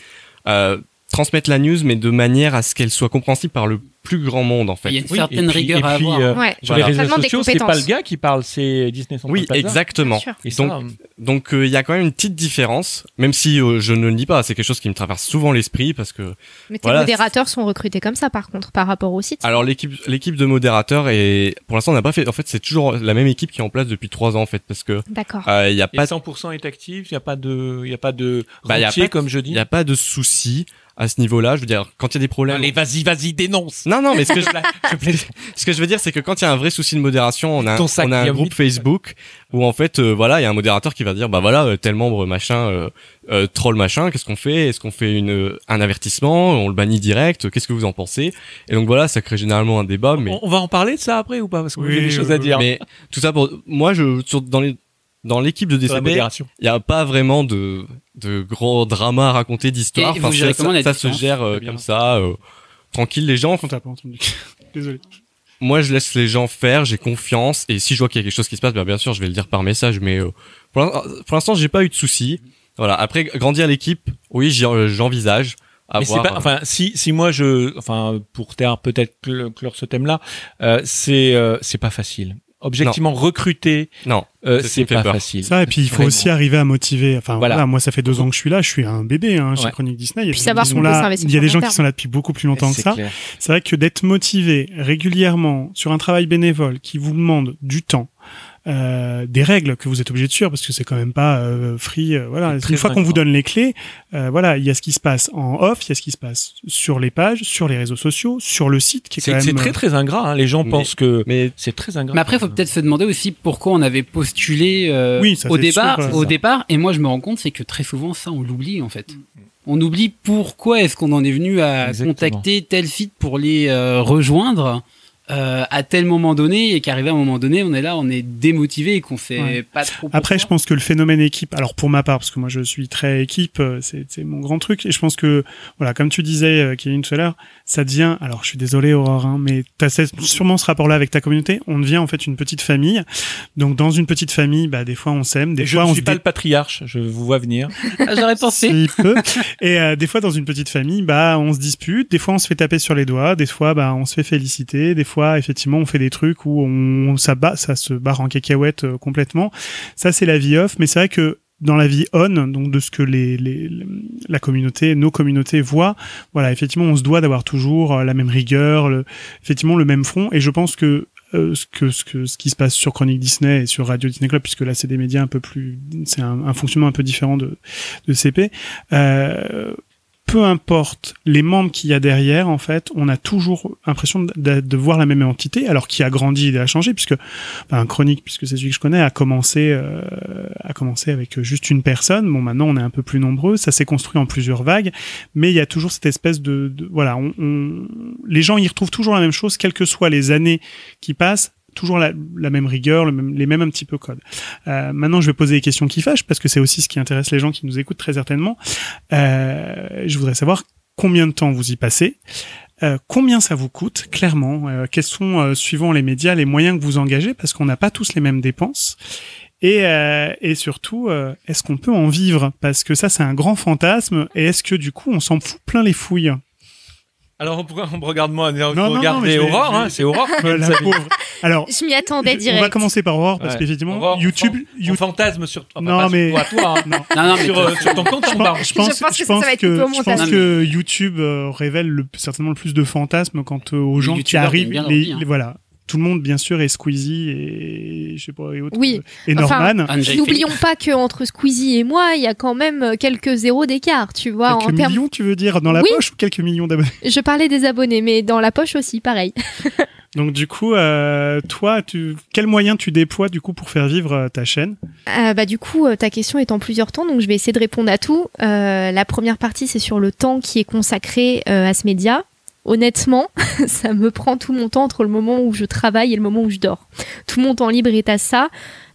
euh, transmettre la news, mais de manière à ce qu'elle soit compréhensible par le plus grand monde en fait. Il y a une Oui, certaine et puis- rigueur et à puis, avoir. euh, Ouais. Sur les Voilà. réseaux demande des sociaux, c'est pas le gars qui parle, c'est Disney Central Oui, Plaza. exactement. Et Donc, ça, euh, Donc euh, il y a quand même une petite différence, même si euh, je ne le dis pas, c'est quelque chose qui me traverse souvent l'esprit parce que Mais tes modérateurs sont recrutés comme ça, par contre, par rapport au site. alors l'équipe l'équipe de modérateurs est pour l'instant on n'a pas fait en fait c'est toujours la même équipe qui est en place depuis trois ans en fait parce que D'accord. euh, il y a et pas 100% est actif, il y a pas de, il y a pas de Bah, il y a pas de- comme je il dis. y a pas de souci à ce niveau-là, je veux dire quand il y a des problèmes Allez, vas-y, vas-y, dénonce. Non non, mais ce que je, ce que je veux dire c'est que quand il y a un vrai souci de modération, on a on a un groupe. Facebook où en fait euh, voilà, il y a un modérateur qui va dire bah voilà, euh, tel membre machin euh, euh, troll machin, qu'est-ce qu'on fait? Est-ce qu'on fait une un avertissement? On le bannit direct? Qu'est-ce que vous en pensez? Et donc voilà, ça crée généralement un débat mais On, on va en parler de ça après ou pas? Parce que Oui, j'ai des choses à dire. Mais tout ça pour moi, je sur, dans les dans l'équipe de modération. il y a pas vraiment de de gros dramas à raconter d'histoire. Et vous gérez ça, comment la ça se gère euh, comme ça, euh, tranquille les gens. On t'a pas entendu. Désolé. Moi, je laisse les gens faire, j'ai confiance et si je vois qu'il y a quelque chose qui se passe, ben, bien sûr, je vais le dire par message. Mais euh, pour l'in- pour l'instant, j'ai pas eu de soucis. Voilà. Après, grandir l'équipe, oui, euh, j'envisage. Mais c'est pas, enfin, si, si moi je, enfin, pour peut-être cl- clore ce thème-là, euh, c'est, euh, c'est pas facile. Objectivement, recruter, non, euh, C'est pas peur. facile. Ça, et puis il faut Vraiment. aussi arriver à motiver. Enfin, Voilà. voilà. moi, ça fait deux ans que je suis là, je suis un bébé hein, chez Ouais. Chronique Disney. Il y a Puis des savoir sont là- Il y a des gens qui sont là depuis beaucoup plus longtemps que ça. C'est vrai que d'être motivé régulièrement sur un travail bénévole qui vous demande du temps, euh, des règles que vous êtes obligé de suivre parce que c'est quand même pas euh, free. euh, voilà, une fois qu'on vous donne les clés, euh, voilà, il y a ce qui se passe en off, il y a ce qui se passe sur les pages, sur les réseaux sociaux, sur le site qui est, C'est, quand c'est même. très très ingrat. hein. Les gens Mais- pensent que mais c'est très ingrat. Mais après, il faut peut-être se demander aussi pourquoi on avait postulé euh, Oui, au départ. sûr, au ça. départ, et moi, je me rends compte, c'est que très souvent, ça, on l'oublie en fait. On oublie pourquoi est-ce qu'on en est venu à Exactement. contacter tel site pour les euh, rejoindre. Euh, à tel moment donné et qu'arrivé à un moment donné, on est là, on est démotivé et qu'on sait Ouais. pas trop. Après, je pense que le phénomène équipe, alors pour ma part, parce que moi je suis très équipe, euh, c'est c'est mon grand truc, et je pense que, voilà, comme tu disais, euh, Kevin, tout à l'heure, ça devient, alors je suis désolé Aurore, hein, mais tu as sûrement ce rapport-là avec ta communauté, on devient en fait une petite famille, donc dans une petite famille, bah, des fois on s'aime, des Et je fois ne on suis se pas le patriarche, je vous vois venir. Ah, J'aurais pensé. Et euh, des fois, dans une petite famille, bah, on se dispute. Des fois, on se fait taper sur les doigts. Des fois, bah, on se fait féliciter. Des fois, effectivement, on fait des trucs où on, ça, bat, ça se barre en cacahuète euh, complètement. Ça, c'est la vie off. Mais c'est vrai que dans la vie on, donc de ce que les, les, la communauté, nos communautés voient, voilà, effectivement, on se doit d'avoir toujours euh, la même rigueur, le, effectivement, le même front. Et je pense que euh, ce que ce que ce qui se passe sur Chronique Disney et sur Radio Disney Club, puisque là, c'est des médias un peu plus, c'est un, fonctionnement un peu différent de CP. Peu importe les membres qu'il y a derrière, en fait, on a toujours l'impression de, voir la même entité, alors qui a grandi et a changé, puisque ben, Chronique, puisque c'est celui que je connais, a commencé, euh, a commencé avec juste une personne. Bon, maintenant on est un peu plus nombreux, ça s'est construit en plusieurs vagues, mais il y a toujours cette espèce de, de- voilà, on, on- les gens y retrouvent toujours la même chose, quelles que soient les années qui passent. Toujours la, même rigueur, les mêmes un petit peu codes. Euh, maintenant, je vais poser des questions qui fâchent parce que c'est aussi ce qui intéresse les gens qui nous écoutent très certainement. Euh, je voudrais savoir combien de temps vous y passez, euh, combien ça vous coûte, clairement, euh, quels sont, suivant les médias, les moyens que vous engagez, parce qu'on n'a pas tous les mêmes dépenses. Et, et surtout, est-ce qu'on peut en vivre? Parce que ça, c'est un grand fantasme. Et est-ce que du coup, on s'en fout plein les fouilles? Alors, pourquoi on me regarde moi non, non, je vais- Aurore, hein, c'est Aurore. Euh, La pauvre. Alors, Je m'y attendais je- on direct. va commencer par Aurore, parce Ouais. qu'effectivement, YouTube... You- on fantasme sur toi. Non, pas mais- sur toi, hein. non. Non, non, sur, euh, ton compte Je en pense, je pense, Je pense que je ça, ça pense va être que, je pense que YouTube euh, révèle le, certainement le plus de fantasmes quand euh, aux gens qui arrivent, les- hein. les- voilà. Tout le monde, bien sûr, est Squeezie et je sais pas et autres. Oui. euh, Et Norman. N'oublions pas que entre Squeezie et moi, il y a quand même euh, quelques zéros d'écart, tu vois. quelques en millions, tu veux dire, dans la Oui. poche ou quelques millions d'abonnés? Je parlais des abonnés, mais dans la poche aussi, pareil. Donc du coup, euh, toi, tu, quels moyens tu déploies du coup pour faire vivre euh, ta chaîne? Euh, bah du coup, euh, ta question est en plusieurs temps, donc je vais essayer de répondre à tout. Euh, la première partie, c'est sur le temps qui est consacré euh, à ce média. Honnêtement, ça me prend tout mon temps entre le moment où je travaille et le moment où je dors. Tout mon temps libre est à ça.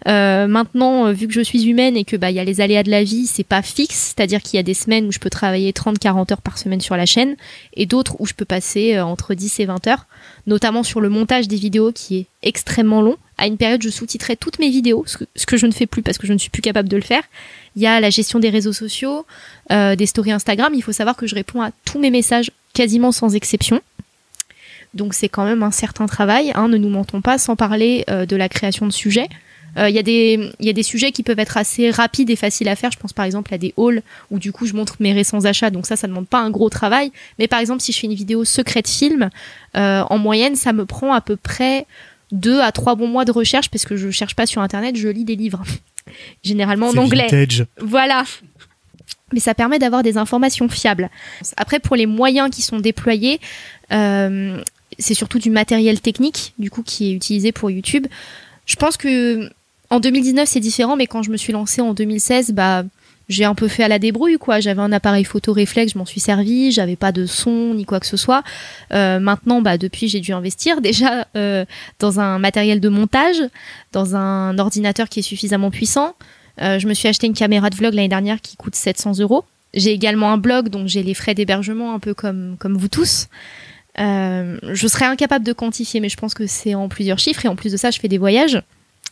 Euh, maintenant, euh, vu que je suis humaine et que bah il y a les aléas de la vie, c'est pas fixe, c'est-à-dire qu'il y a des semaines où je peux travailler 30-40 heures par semaine sur la chaîne et d'autres où je peux passer euh, entre 10 et 20 heures, notamment sur le montage des vidéos qui est extrêmement long. À une période, je sous-titrais toutes mes vidéos, ce que, je ne fais plus parce que je ne suis plus capable de le faire. Il y a la gestion des réseaux sociaux, des stories Instagram. Il faut savoir que je réponds à tous mes messages quasiment sans exception. Donc c'est quand même un certain travail, hein, ne nous mentons pas, sans parler euh, de la création de sujets. Euh, Il y, a des- il y a des sujets qui peuvent être assez rapides et faciles à faire. Je pense par exemple à des hauls où du coup je montre mes récents achats. Donc ça, ça ne demande pas un gros travail. Mais par exemple, si je fais une vidéo secret de film, euh, en moyenne, ça me prend à peu près deux à trois bons mois de recherche parce que je cherche pas sur internet, je lis des livres. Généralement en anglais. vintage. Voilà. Mais ça permet d'avoir des informations fiables. Après, pour les moyens qui sont déployés, euh, c'est surtout du matériel technique, du coup, qui est utilisé pour YouTube. Je pense que en 2019 c'est différent, mais quand je me suis lancée en 2016, bah j'ai un peu fait à la débrouille, quoi. J'avais un appareil photo réflexe, je m'en suis servi, j'avais pas de son ni quoi que ce soit. Euh, maintenant, bah depuis, j'ai dû investir déjà euh, dans un matériel de montage, dans un ordinateur qui est suffisamment puissant. Euh, je me suis acheté une caméra de vlog l'année dernière qui coûte 700 euros. J'ai également un blog, donc j'ai les frais d'hébergement un peu comme, vous tous. Euh, je serais incapable de quantifier, mais je pense que c'est en plusieurs chiffres. Et en plus de ça, je fais des voyages.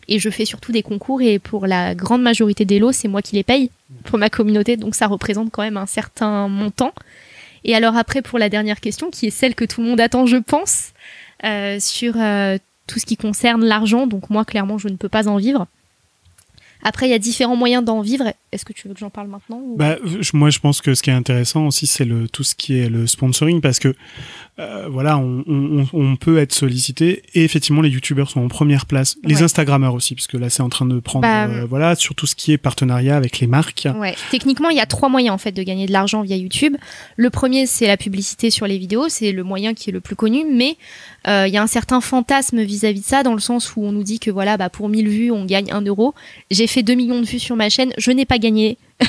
Et je fais surtout des concours. Et pour la grande majorité des lots, c'est moi qui les paye pour ma communauté. Donc ça représente quand même un certain montant. Et alors après, pour la dernière question, qui est celle que tout le monde attend, je pense, euh, sur tout ce qui concerne l'argent. Donc moi, clairement, je ne peux pas en vivre. Après, il y a différents moyens d'en vivre. Est-ce que tu veux que j'en parle maintenant ou- Bah, moi, je pense que ce qui est intéressant aussi, c'est le tout ce qui est le sponsoring, parce que euh, voilà, on, on, on peut être sollicité et effectivement, les youtubeurs sont en première place, les Ouais. Instagrammeurs aussi, parce que là, c'est en train de prendre, Bah, euh, voilà, sur tout ce qui est partenariat avec les marques. Ouais. Techniquement, il y a trois moyens en fait de gagner de l'argent via YouTube. Le premier, c'est la publicité sur les vidéos, c'est le moyen qui est le plus connu, mais euh, il y a un certain fantasme vis-à-vis de ça, dans le sens où on nous dit que voilà, bah, pour 1000 vues, on gagne 1 euro. J'ai fait 2 millions de vues sur ma chaîne, je n'ai pas gagné.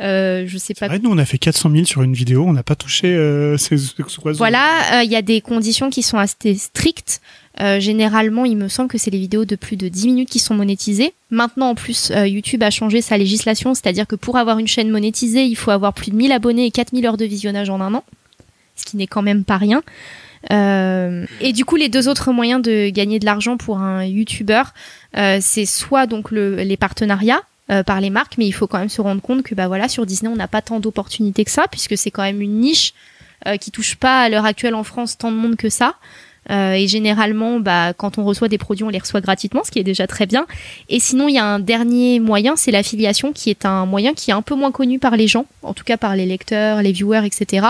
euh, je sais pas. Nous, on a fait 400 000 sur une vidéo, on n'a pas touché euh, ces, oiseaux. Voilà, euh, il y a des conditions qui sont assez strictes. Euh, généralement, il me semble que c'est les vidéos de plus de 10 minutes qui sont monétisées. Maintenant, en plus, YouTube a changé sa législation, c'est-à-dire que pour avoir une chaîne monétisée, il faut avoir plus de 1000 abonnés et 4000 heures de visionnage en un an, ce qui n'est quand même pas rien. Euh, et du coup, les deux autres moyens de gagner de l'argent pour un YouTuber, euh, c'est soit donc le, les partenariats, euh, par les marques, mais il faut quand même se rendre compte que bah voilà sur Disney on n'a pas tant d'opportunités que ça puisque c'est quand même une niche euh, qui touche pas à l'heure actuelle en France tant de monde que ça. Euh, et généralement, bah, quand on reçoit des produits, on les reçoit gratuitement, ce qui est déjà très bien. Et sinon, il y a un dernier moyen, c'est l'affiliation, qui est un moyen qui est un peu moins connu par les gens, en tout cas par les lecteurs, les viewers, etc.,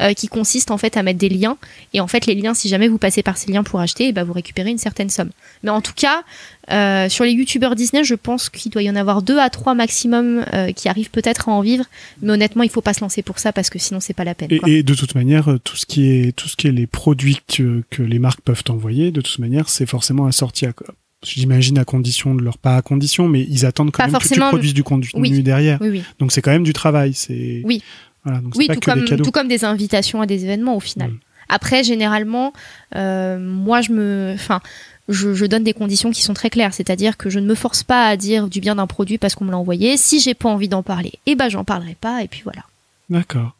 euh, qui consiste en fait à mettre des liens. Et en fait, les liens, si jamais vous passez par ces liens pour acheter, bah, vous récupérez une certaine somme. Mais en tout cas, euh, sur les youtubeurs Disney, je pense qu'il doit y en avoir deux à trois maximum euh, qui arrivent peut-être à en vivre. Mais honnêtement, il faut pas se lancer pour ça parce que sinon c'est pas la peine. Et, quoi. et de toute manière, euh, tout ce qui est tout ce qui est les produits que, que les marques peuvent envoyer, de toute manière, c'est forcément assorti à quoi J'imagine à condition de leur pas à condition, mais ils attendent quand Pas même que tu produises du contenu Oui. derrière. Oui, oui. Donc c'est quand même du travail. C'est Oui. Voilà, donc c'est Oui, pas tout que comme, des tout comme des invitations à des événements au final. Mm. Après, généralement, euh, moi, je me, enfin, je, je donne des conditions qui sont très claires, c'est-à-dire que je ne me force pas à dire du bien d'un produit parce qu'on me l'a envoyé. Si j'ai pas envie d'en parler, eh ben, j'en parlerai pas, et puis voilà. D'accord.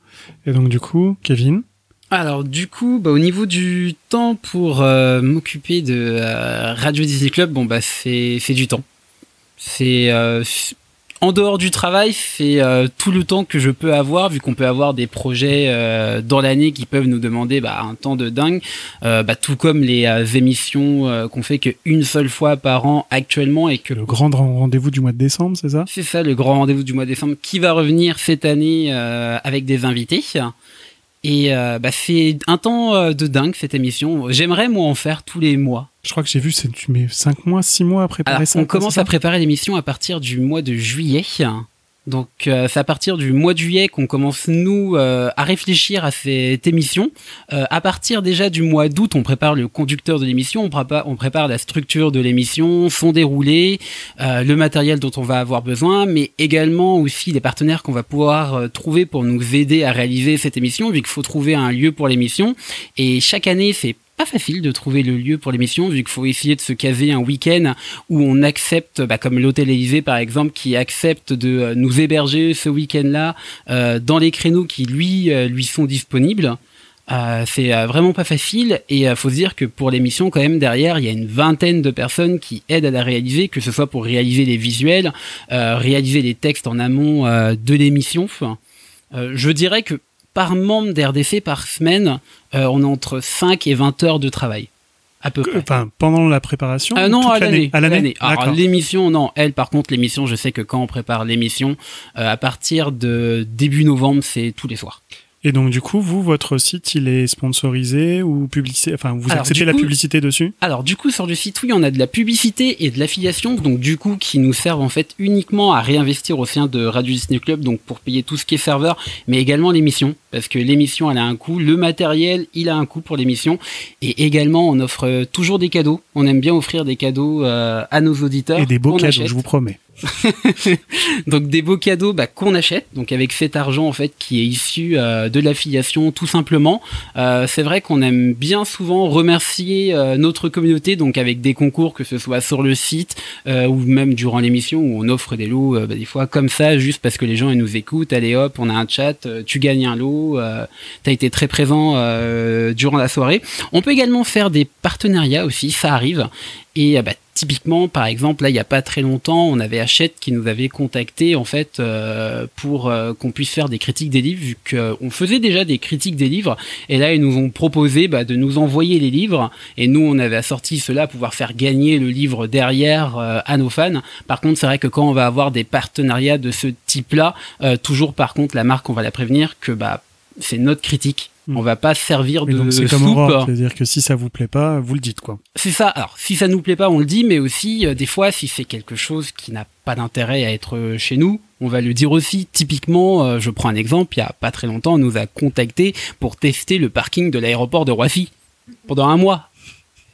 Et donc du coup, Kevin, Alors du coup, bah, au niveau du temps pour euh, m'occuper de euh, Radio Disney Club, bon bah c'est c'est du temps. C'est euh, en dehors du travail, c'est euh, tout le temps que je peux avoir, vu qu'on peut avoir des projets euh, dans l'année qui peuvent nous demander bah, un temps de dingue, Euh, bah, tout comme les euh, émissions euh, qu'on fait qu'une seule fois par an actuellement et que le grand rendez-vous du mois de décembre, c'est ça? C'est ça le grand rendez-vous du mois de décembre qui va revenir cette année euh, avec des invités. Et euh, bah, c'est un temps euh, de dingue cette émission. J'aimerais moi en faire tous les mois. Je crois que j'ai vu, c'est tu mets 5 mois, 6 mois à préparer Alors ça. on commence à préparer l'émission à partir du mois de juillet. Donc euh, c'est à partir du mois de juillet qu'on commence nous euh, à réfléchir à cette émission. Euh, à partir déjà du mois d'août, on prépare le conducteur de l'émission, on prépare, on prépare la structure de l'émission, son déroulé, le matériel dont on va avoir besoin, mais également aussi les partenaires qu'on va pouvoir trouver pour nous aider à réaliser cette émission, vu qu'il faut trouver un lieu pour l'émission. Et chaque année, c'est pas facile de trouver le lieu pour l'émission, vu qu'il faut essayer de se caser un week-end où on accepte, bah, comme l'hôtel Élysée par exemple, qui accepte de euh, nous héberger ce week-end-là euh, dans les créneaux qui lui euh, lui sont disponibles. Euh, c'est euh, vraiment pas facile et il faut se dire que pour l'émission quand même derrière il y a une vingtaine de personnes qui aident à la réaliser que ce soit pour réaliser les visuels euh, réaliser les textes en amont euh, de l'émission euh, je dirais que par membre d'RDC par semaine euh, on a entre 5 et 20 heures de travail à peu près Enfin, pendant la préparation ah non, à l'année? À l'année? Alors, D'accord. l'émission, non. Elle, par contre, l'émission, je sais que quand on prépare l'émission, euh, à partir de début novembre, c'est tous les soirs. Et donc du coup, vous, votre site, il est sponsorisé ou publicité Enfin, vous Alors, acceptez la coup- publicité dessus? Alors, du coup, sur le site, oui, on a de la publicité et de l'affiliation, donc du coup, qui nous servent en fait uniquement à réinvestir au sein de Radio Disney Club, donc pour payer tout ce qui est serveur, mais également l'émission, parce que l'émission, elle a un coût, le matériel, il a un coût pour l'émission, et également, on offre toujours des cadeaux. On aime bien offrir des cadeaux euh, à nos auditeurs. Et des beaux cadeaux, achète. je vous promets. donc des beaux cadeaux bah, qu'on achète, donc avec cet argent en fait qui est issu euh, de l'affiliation tout simplement. Euh, c'est vrai qu'on aime bien souvent remercier euh, notre communauté, donc avec des concours que ce soit sur le site euh, ou même durant l'émission où on offre des lots euh, bah, des fois comme ça juste parce que les gens ils nous écoutent. Allez hop, on a un chat, euh, tu gagnes un lot. T'as été très présent durant la soirée. On peut également faire des partenariats aussi, ça arrive. Et bah, typiquement, par exemple, là, il n'y a pas très longtemps, on avait Hachette qui nous avait contacté en fait euh, pour euh, qu'on puisse faire des critiques des livres, vu qu'on faisait déjà des critiques des livres. Et là, ils nous ont proposé bah, de nous envoyer les livres. Et nous, on avait assorti cela pour pouvoir faire gagner le livre derrière euh, à nos fans. Par contre, c'est vrai que quand on va avoir des partenariats de ce type-là, euh, toujours par contre, la marque, on va la prévenir que bah c'est notre critique. Mm. On va pas servir de donc comme soupe. C'est-à-dire que si ça vous plaît pas, vous le dites quoi. C'est ça. Alors, si ça nous plaît pas, on le dit, mais aussi, euh, des fois, si c'est quelque chose qui n'a pas d'intérêt à être euh, chez nous, on va le dire aussi. Typiquement, euh, je prends un exemple, il y a pas très longtemps, on nous a contacté pour tester le parking de l'aéroport de Roissy pendant un mois.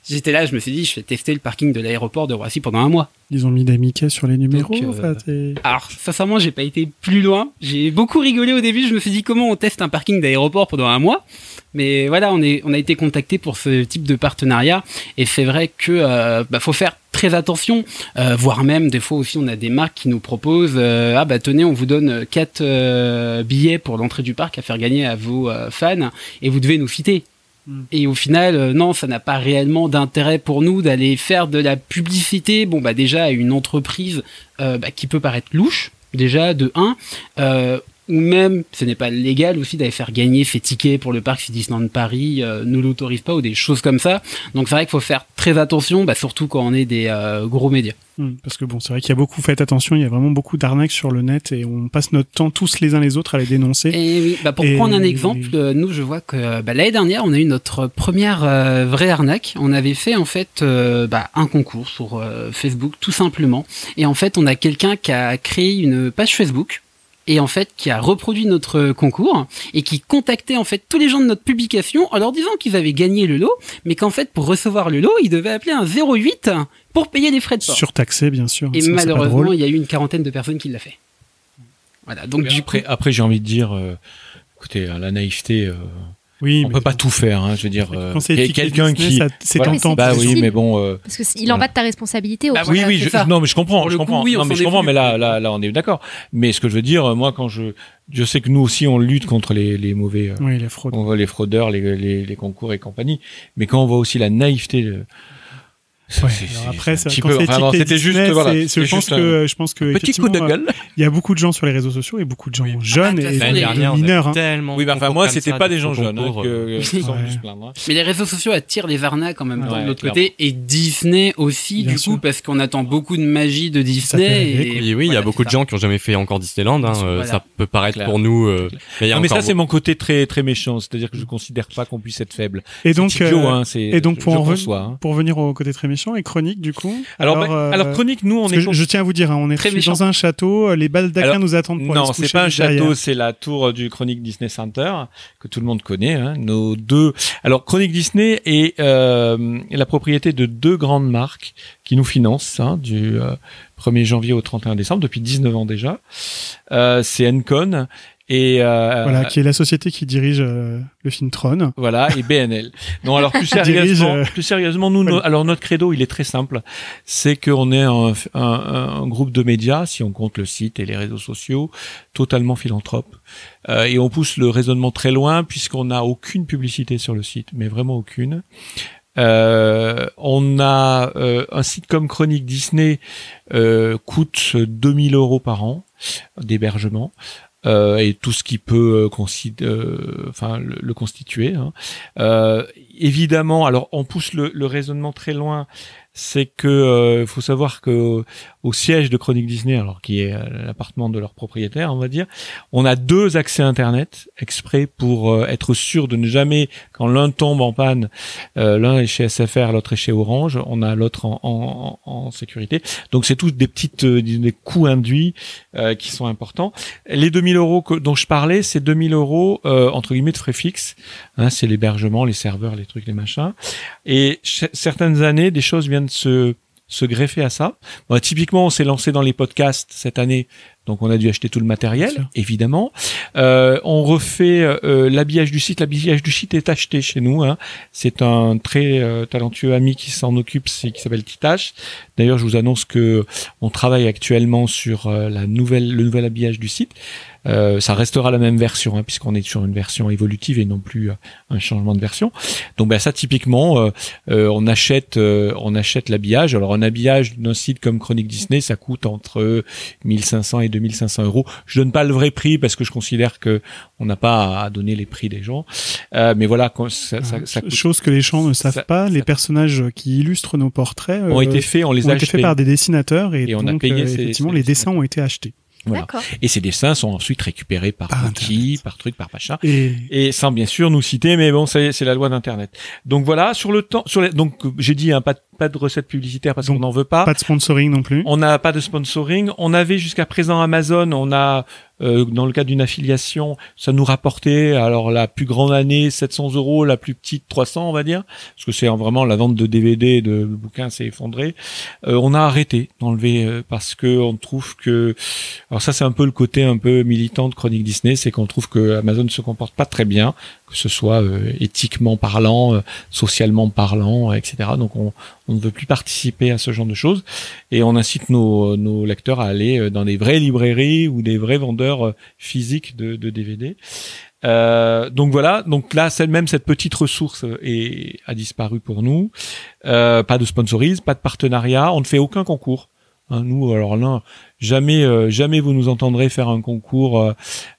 J'étais là, je me suis dit, je vais tester le parking de l'aéroport de Roissy pendant un mois. Ils ont mis des Mickey sur les numéros. Donc, euh, Alors, sincèrement, j'ai pas été plus loin. J'ai beaucoup rigolé au début. Je me suis dit, comment on teste un parking d'aéroport pendant un mois? Mais voilà, on, est, on a été contacté pour ce type de partenariat. Et c'est vrai que euh, bah, faut faire très attention, euh, voire même des fois aussi, on a des marques qui nous proposent euh, ah bah tenez, on vous donne quatre euh, billets pour l'entrée du parc à faire gagner à vos fans et vous devez nous citer. Et au final, euh, non, ça n'a pas réellement d'intérêt pour nous d'aller faire de la publicité. Bon, bah déjà à une entreprise euh, bah, qui peut paraître louche, déjà de 1, euh, ou même, ce n'est pas légal aussi d'aller faire gagner ses tickets pour le parc si Disneyland Paris euh, ne l'autorise pas ou des choses comme ça. Donc c'est vrai qu'il faut faire très attention, bah, surtout quand on est des euh, gros médias. Hmm, Parce que bon, c'est vrai qu'il y a beaucoup, faites attention, il y a vraiment beaucoup d'arnaques sur le net et on passe notre temps tous les uns les autres à les dénoncer. Et oui, bah pour Et- prendre un exemple, euh, nous je vois que bah, l'année dernière on a eu notre première euh, vraie arnaque. On avait fait en fait euh, bah, un concours sur euh, Facebook tout simplement. Et en fait on a quelqu'un qui a créé une page Facebook et en fait qui a reproduit notre concours et qui contactait en fait tous les gens de notre publication en leur disant qu'ils avaient gagné le lot, mais qu'en fait pour recevoir le lot ils devaient appeler un 08 pour payer les frais de port. Surtaxé, bien sûr. Et Ça, pas malheureusement il y a eu une quarantaine de personnes qui l'a fait. Voilà donc Mais du après, coup après j'ai envie de dire, euh, écoutez, hein, la naïveté, euh, oui, on peut pas tout faire. Hein, je veux dire, euh, quelqu'un qui, c'est Voilà. tentant. bah oui, mais bon. euh, Parce que c- il en va de ta responsabilité. Au Bah oui, oui, je, ça. non, mais je comprends, Pour je coup, comprends. oui, on non, mais je est comprends, mais là, là, là, on est d'accord. Mais ce que je veux dire, euh, moi, quand je, je sais que nous aussi, on lutte contre les, les mauvais, euh, Oui, fraude. on voit les fraudeurs, les, les, les concours et compagnie. Mais quand on voit aussi la naïveté, Ouais, c'est- alors c'est après, quand c'est enfin, c'était juste, Disney, voilà, je pense juste un que, je pense que petit coup de gueule. Il y a beaucoup de gens sur les réseaux sociaux et beaucoup de gens Oui. jeunes Ah, et de dernière, mineurs. hein. tellement Oui, mais enfin, moi, c'était ça, pas des gens jeunes hein, que, euh, Ouais. hein. Mais les réseaux sociaux attirent les arnaques en même Ouais, de l'autre côté et Disney aussi Bien du sûr. coup parce qu'on attend beaucoup de magie de Disney. Et Oui, oui, il y a beaucoup de gens qui ont jamais fait encore Disneyland. Hein, euh. Ça peut paraître pour nous, euh, mais ça, c'est mon côté très, très méchant. C'est-à-dire que je considère pas qu'on puisse être faible. Et donc, et donc pour venir au côté très méchant et chronique du coup. Alors, alors, bah, euh, alors chronique, nous, on est je, je tiens à vous dire, hein, on est Très dans un château, euh, les baldaquins nous attendent pour Non, c'est pas un château, c'est la tour du Chronique Disney Center que tout le monde connaît. Hein, nos deux. Alors Chronique Disney est euh, la propriété de deux grandes marques qui nous financent hein, du euh, 1er janvier au 31 décembre depuis 19 ans déjà. Euh, c'est Encon et euh, Voilà, qui est la société qui dirige euh, le film Tron. Voilà, et BNL. Non, alors plus sérieusement, euh, plus sérieusement, nous, Voilà. no- alors notre credo, il est très simple. C'est qu'on est un, un- un groupe de médias, si on compte le site et les réseaux sociaux, totalement philanthrope. Euh, et on pousse le raisonnement très loin puisqu'on n'a aucune publicité sur le site, mais vraiment aucune. Euh, on a euh, un site comme Chronique Disney euh, coûte 2000 euros par an d'hébergement euh, et tout ce qui peut euh, euh, le, le constituer. hein. Euh, évidemment, alors on pousse le, le raisonnement très loin. C'est que euh, faut savoir que au siège de Chronique Disney, alors qui est euh, l'appartement de leur propriétaire, on va dire, on a deux accès Internet exprès pour euh, être sûr de ne jamais, quand l'un tombe en panne, euh, l'un est chez SFR, l'autre est chez Orange, on a l'autre en, en, sécurité. Donc c'est tous des petites des coûts induits qui sont importants. Les 2000 euros dont je parlais, c'est 2000 euros entre guillemets de frais fixes. Hein, c'est l'hébergement, les serveurs, les trucs, les machins. Et certaines années, des choses viennent se se greffer à ça. Bon, typiquement, on s'est lancé dans les podcasts cette année, donc on a dû acheter tout le matériel, évidemment. Euh, on refait euh, l'habillage du site. L'habillage du site est acheté chez nous. Hein. C'est un très euh, talentueux ami qui s'en occupe, c'est qui s'appelle Titache. D'ailleurs, je vous annonce que on travaille actuellement sur euh, la nouvelle, le nouvel habillage du site. Euh, ça restera la même version, hein, puisqu'on est sur une version évolutive et non plus euh, un changement de version. Donc, ben, ça, typiquement, euh, euh, on achète, euh, on achète l'habillage. Alors, un habillage d'un site comme Chronique Disney, ça coûte entre 1500 et 2500 euros. Je donne pas le vrai prix parce que je considère que on n'a pas à donner les prix des gens. Euh, mais voilà, ça, ça, ça coûte- Chose que les gens ne savent pas, les personnages qui illustrent nos portraits ont été faits, on les a été achetés. faits par des dessinateurs et, Et on a donc payé ces- effectivement ces les dessins ont été achetés. Voilà. Et ces dessins sont ensuite récupérés par Internet. par truc, par machin. Et et sans bien sûr nous citer mais bon c'est la loi d'internet donc voilà sur le temps sur les, donc j'ai dit un pas pas de recettes publicitaires parce qu'on n'en veut pas. Pas de sponsoring non plus. On n'a pas de sponsoring. On avait jusqu'à présent Amazon. On a, euh, dans le cadre d'une affiliation, ça nous rapportait, alors la plus grande année, 700 euros, la plus petite, 300, on va dire. Parce que c'est vraiment la vente de DVD, de bouquins s'est effondrée. Euh, on a arrêté d'enlever euh, parce que on trouve que, alors ça c'est un peu le côté un peu militant de Chronique Disney, c'est qu'on trouve que Amazon se comporte pas très bien, que ce soit euh, éthiquement parlant, euh, socialement parlant, etc. Donc on, ne veut plus participer à ce genre de choses et on incite nos, lecteurs à aller euh, dans des vraies librairies ou des vrais vendeurs euh, physiques de, DVD. Euh, donc voilà, donc là, même cette petite ressource euh, est, a disparu pour nous. Euh, pas de sponsorise, pas de partenariat, on ne fait aucun concours. Hein, nous, alors là, jamais, euh, jamais vous nous entendrez faire un concours euh,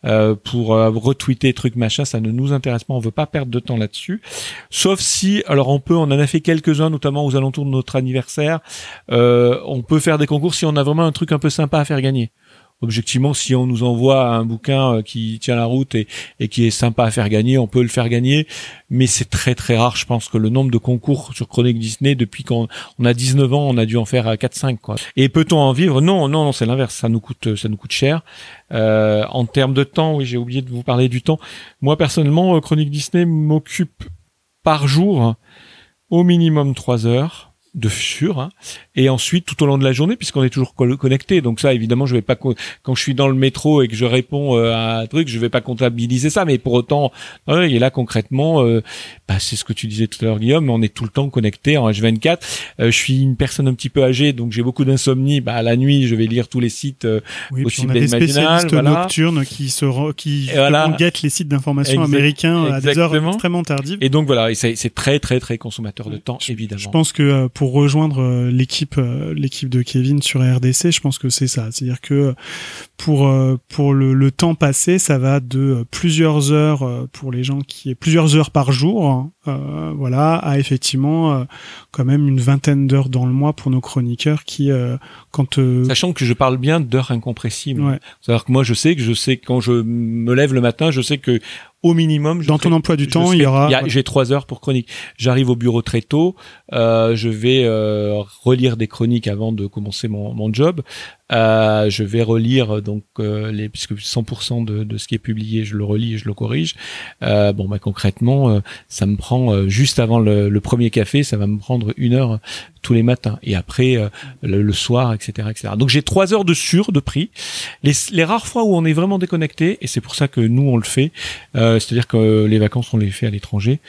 euh, pour retweeter trucs machin, ça ne nous intéresse pas, on veut pas perdre de temps là-dessus. Sauf si, alors on peut, on en a fait quelques-uns, notamment aux alentours de notre anniversaire. On peut faire des concours si on a vraiment un truc un peu sympa à faire gagner. Objectivement, si on nous envoie un bouquin euh, qui tient la route et, qui est sympa à faire gagner, on peut le faire gagner, mais c'est très très rare. Je pense que le nombre de concours sur Chronique Disney depuis qu'on on a 19 ans, on a dû en faire à 4-5 quoi. Et peut-on en vivre? Non, non, non, c'est l'inverse. Ça nous coûte, ça nous coûte cher. Euh, en termes de temps, oui, j'ai oublié de vous parler du temps. Moi personnellement, euh, Chronique Disney m'occupe par jour au minimum 3 heures de sûr hein. et ensuite tout au long de la journée puisqu'on est toujours co- connecté donc ça évidemment je vais pas quand je suis dans le métro et que je réponds euh, à un truc je vais pas comptabiliser ça mais pour autant ouais, et là concrètement euh, bah, c'est ce que tu disais tout à l'heure Guillaume on est tout le temps connecté en H24 Euh, je suis une personne un petit peu âgée donc j'ai beaucoup d'insomnie bah la nuit je vais lire tous les sites euh, Oui, puis possible on a des d'être matinal, spécialistes voilà. nocturnes qui se re- qui Et voilà. guettent les sites d'information américains à des heures exactement. extrêmement tardives. et donc voilà et c'est c'est très très très consommateur de temps Je évidemment pense que euh, pour rejoindre euh, l'équipe euh, l'équipe de Kevin sur RDC, je pense que c'est ça. C'est-à-dire que euh, pour pour le, le temps passé, ça va de plusieurs heures pour les gens qui est plusieurs heures par jour, hein, voilà, à effectivement quand même une vingtaine d'heures dans le mois pour nos chroniqueurs qui quand Sachant que je parle bien d'heures incompressibles. Ouais. C'est-à-dire que moi, je sais que je sais que quand je me lève le matin, je sais que au minimum, je dans ton emploi du temps, serai- il y aura J'ai trois heures pour chronique. J'arrive au bureau très tôt. euh, je vais euh, relire des chroniques avant de commencer mon, mon job. Euh, je vais relire donc euh, les puisque 100% de, de ce qui est publié, je le relis et je le corrige. Euh, bon, bah concrètement, euh, ça me prend euh, juste avant le, le premier café, ça va me prendre une heure tous les matins et après euh, le, le soir, etc., etc. Donc j'ai trois heures de sûr de prix. Les, les rares fois où on est vraiment déconnecté, et c'est pour ça que nous on le fait, c'est-à-dire que les vacances on les fait à l'étranger,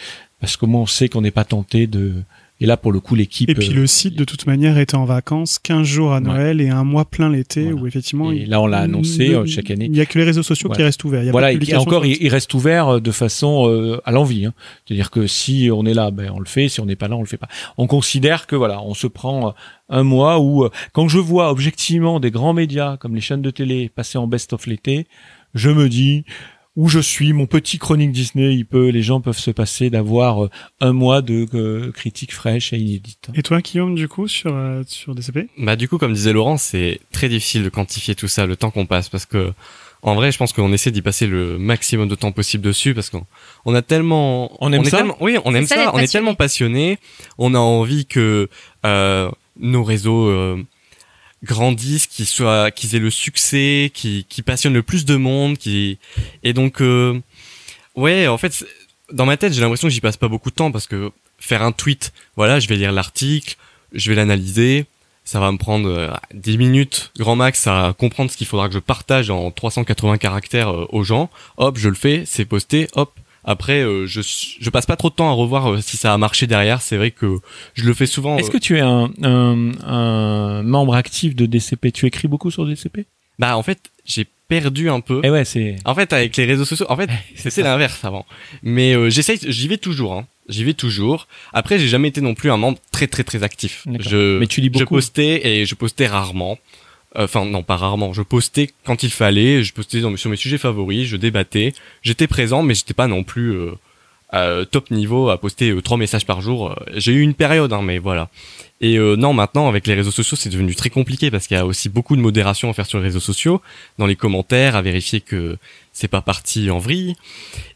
parce que moi on sait qu'on n'est pas tenté de. Et là pour le coup l'équipe. Et puis le site, de toute manière, était en vacances 15 jours à Noël et un mois plein l'été Voilà. où effectivement. Et là, on l'a annoncé, euh, chaque année. Il n'y a que les réseaux sociaux qui restent ouverts. Il y a voilà, pas de et encore, il, il reste ouvert euh, de façon euh, à l'envie. Hein. C'est-à-dire que si on est là, ben on le fait. Si on n'est pas là, on le fait pas. On considère que voilà, on se prend un mois où, quand je vois objectivement des grands médias comme les chaînes de télé passer en best of l'été, je me dis où je suis, mon petit chronique Disney, il peut, les gens peuvent se passer d'avoir euh, un mois de euh, critiques fraîches et inédites. Et toi, Guillaume, du coup, sur, euh, sur DCP Bah du coup, comme disait Laurent, c'est très difficile de quantifier tout ça, le temps qu'on passe, parce que en vrai, je pense qu'on essaie d'y passer le maximum de temps possible dessus, parce qu'on on a tellement, On aime ça tellement- oui, on aime ça, on est passionné. tellement passionné, on a envie que euh, nos réseaux euh, grandissent, qu'ils soient, qu'ils aient le succès, qui, passionnent le plus de monde, qui et donc euh, ouais, en fait, dans ma tête, j'ai l'impression que j'y passe pas beaucoup de temps parce que faire un tweet, voilà, je vais lire l'article, je vais l'analyser, ça va me prendre euh, 10 minutes grand max à comprendre ce qu'il faudra que je partage en 380 caractères euh, aux gens. Hop, je le fais, c'est posté, hop. Après, euh, je je passe pas trop de temps à revoir euh, si ça a marché derrière. C'est vrai que je le fais souvent. Est-ce euh, que tu es un, un, un membre actif de DCP Tu écris beaucoup sur DCP bah en fait, j'ai perdu un peu. Eh ouais, c'est. En fait, avec les réseaux sociaux, en fait, c'était l'inverse avant. Mais euh, j'essaye, j'y vais toujours. Hein. J'y vais toujours. Après, j'ai jamais été non plus un membre très très très actif. Je, Mais tu lis je beaucoup. postais et je postais rarement. Enfin non, pas rarement. Je postais quand il fallait. Je postais sur mes sujets favoris. Je débattais. J'étais présent, mais j'étais pas non plus euh, à top niveau à poster euh, trois messages par jour. Euh, J'ai eu une période, hein, mais voilà. Et euh, non, maintenant avec les réseaux sociaux, c'est devenu très compliqué parce qu'il y a aussi beaucoup de modération à faire sur les réseaux sociaux, dans les commentaires, à vérifier que c'est pas parti en vrille.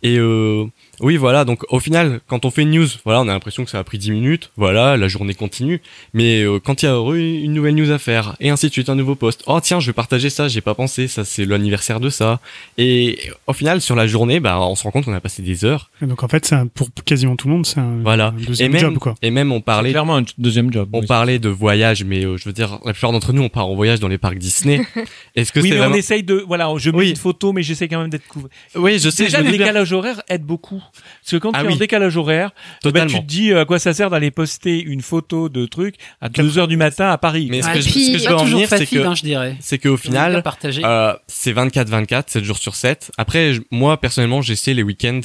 Et euh, Oui, voilà. Donc au final, quand on fait une news, voilà, on a l'impression que ça a pris 10 minutes. Voilà, la journée continue. Mais euh, quand il y a eu une nouvelle news à faire, et ainsi de suite, un nouveau post. Oh tiens, je vais partager ça. J'ai pas pensé. Ça, c'est l'anniversaire de ça. Et au final, sur la journée, bah, on se rend compte qu'on a passé des heures. Et donc en fait, c'est un- pour quasiment tout le monde, c'est un, Voilà. un Et deuxième même, job quoi. et même, on parlait. Clairement un deuxième job. On oui. parlait de voyage, mais euh, je veux dire, la plupart d'entre nous, on part en voyage dans les parcs Disney. Est-ce que Oui, c'est mais vraiment... on essaye de, voilà, je mets Oui. une photo, mais j'essaie quand même d'être couvert. Oui, je sais, Déjà, je le doute bien. décalage horaire aide beaucoup. Parce que quand Ah tu es en oui. décalage horaire, bah, Totalement. tu te dis euh, à quoi ça sert d'aller poster une photo de truc à 2 heures du matin à Paris. Mais ce Ouais, que, je, puis- ce que je veux en venir, c'est que, hein, je dirais. c'est qu'au final. Euh, c'est 24-24, 7 jours sur 7. Après, je- moi, personnellement, j'essaie les week-ends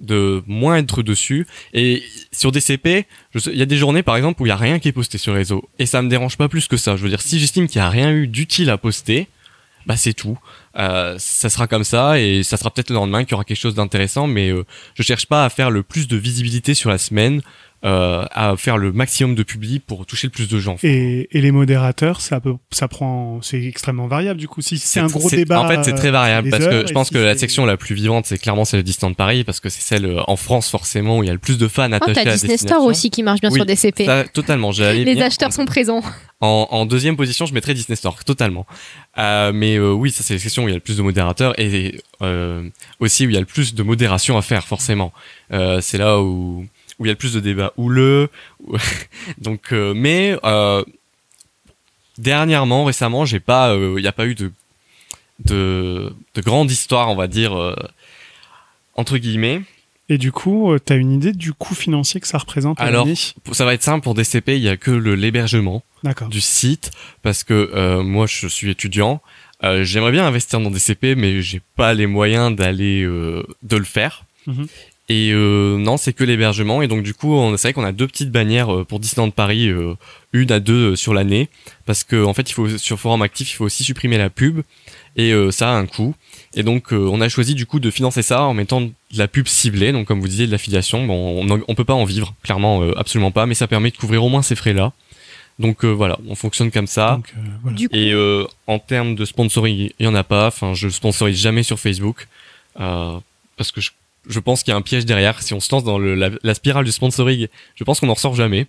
de moins être dessus. Et sur DCP, il y a des journées, par exemple, où il y a rien qui est posté sur les réseaux. Et ça me dérange pas plus que ça. Je veux dire, si j'estime qu'il y a rien eu d'utile à poster, bah c'est tout. Euh, ça sera comme ça et ça sera peut-être le lendemain qu'il y aura quelque chose d'intéressant, mais euh, je cherche pas à faire le plus de visibilité sur la semaine, euh, à faire le maximum de publi pour toucher le plus de gens. Et, et les modérateurs, ça peut, ça prend, c'est extrêmement variable du coup. Si c'est un gros débat. En fait, c'est très euh, variable des parce heures, que je pense si que la section la plus vivante, c'est clairement celle de Disneyland Paris parce que c'est celle euh, en France forcément où il y a le plus de fans Oh, attachés t'as à Disney. Store aussi qui marche bien Oui, sur DCP. Ça, totalement. Les acheteurs sont présents. En, en deuxième position, je mettrais Disney Store, totalement. Euh, mais euh, oui, ça c'est la section où il y a le plus de modérateurs et euh, aussi où il y a le plus de modération à faire, forcément. Euh, c'est là où où il y a le plus de débats houleux. Donc, euh, mais euh, dernièrement, récemment, j'ai pas, euh, il n'y a pas eu de de de grande histoire, on va dire entre guillemets. Et du coup, euh, t'as une idée du coût financier que ça représente à Alors, Ça va être simple pour DCP, il y a que le l'hébergement. Du site parce que euh, moi je suis étudiant. Euh, J'aimerais bien investir dans des CP, mais j'ai pas les moyens d'aller euh, de le faire. Mhm. Et euh, non, c'est que l'hébergement. Et donc du coup, on- c'est vrai qu'on a deux petites bannières euh, pour Disneyland Paris, euh, une à deux euh, sur l'année, parce que en fait, il faut sur Forum Actif, il faut aussi supprimer la pub, et euh, ça a un coût. Et donc, euh, on a choisi du coup de financer ça en mettant de la pub ciblée, donc comme vous disiez, de l'affiliation. Bon, on, on peut pas en vivre, clairement, euh, absolument pas, mais ça permet de couvrir au moins ces frais-là. Donc euh, voilà, on fonctionne comme ça. Donc, euh, voilà. Du coup, Et euh, en termes de sponsoring, il y en a pas. Enfin, je sponsorise jamais sur Facebook euh, parce que je, je pense qu'il y a un piège derrière. Si on se lance dans le, la, la spirale du sponsoring, je pense qu'on en ressort jamais.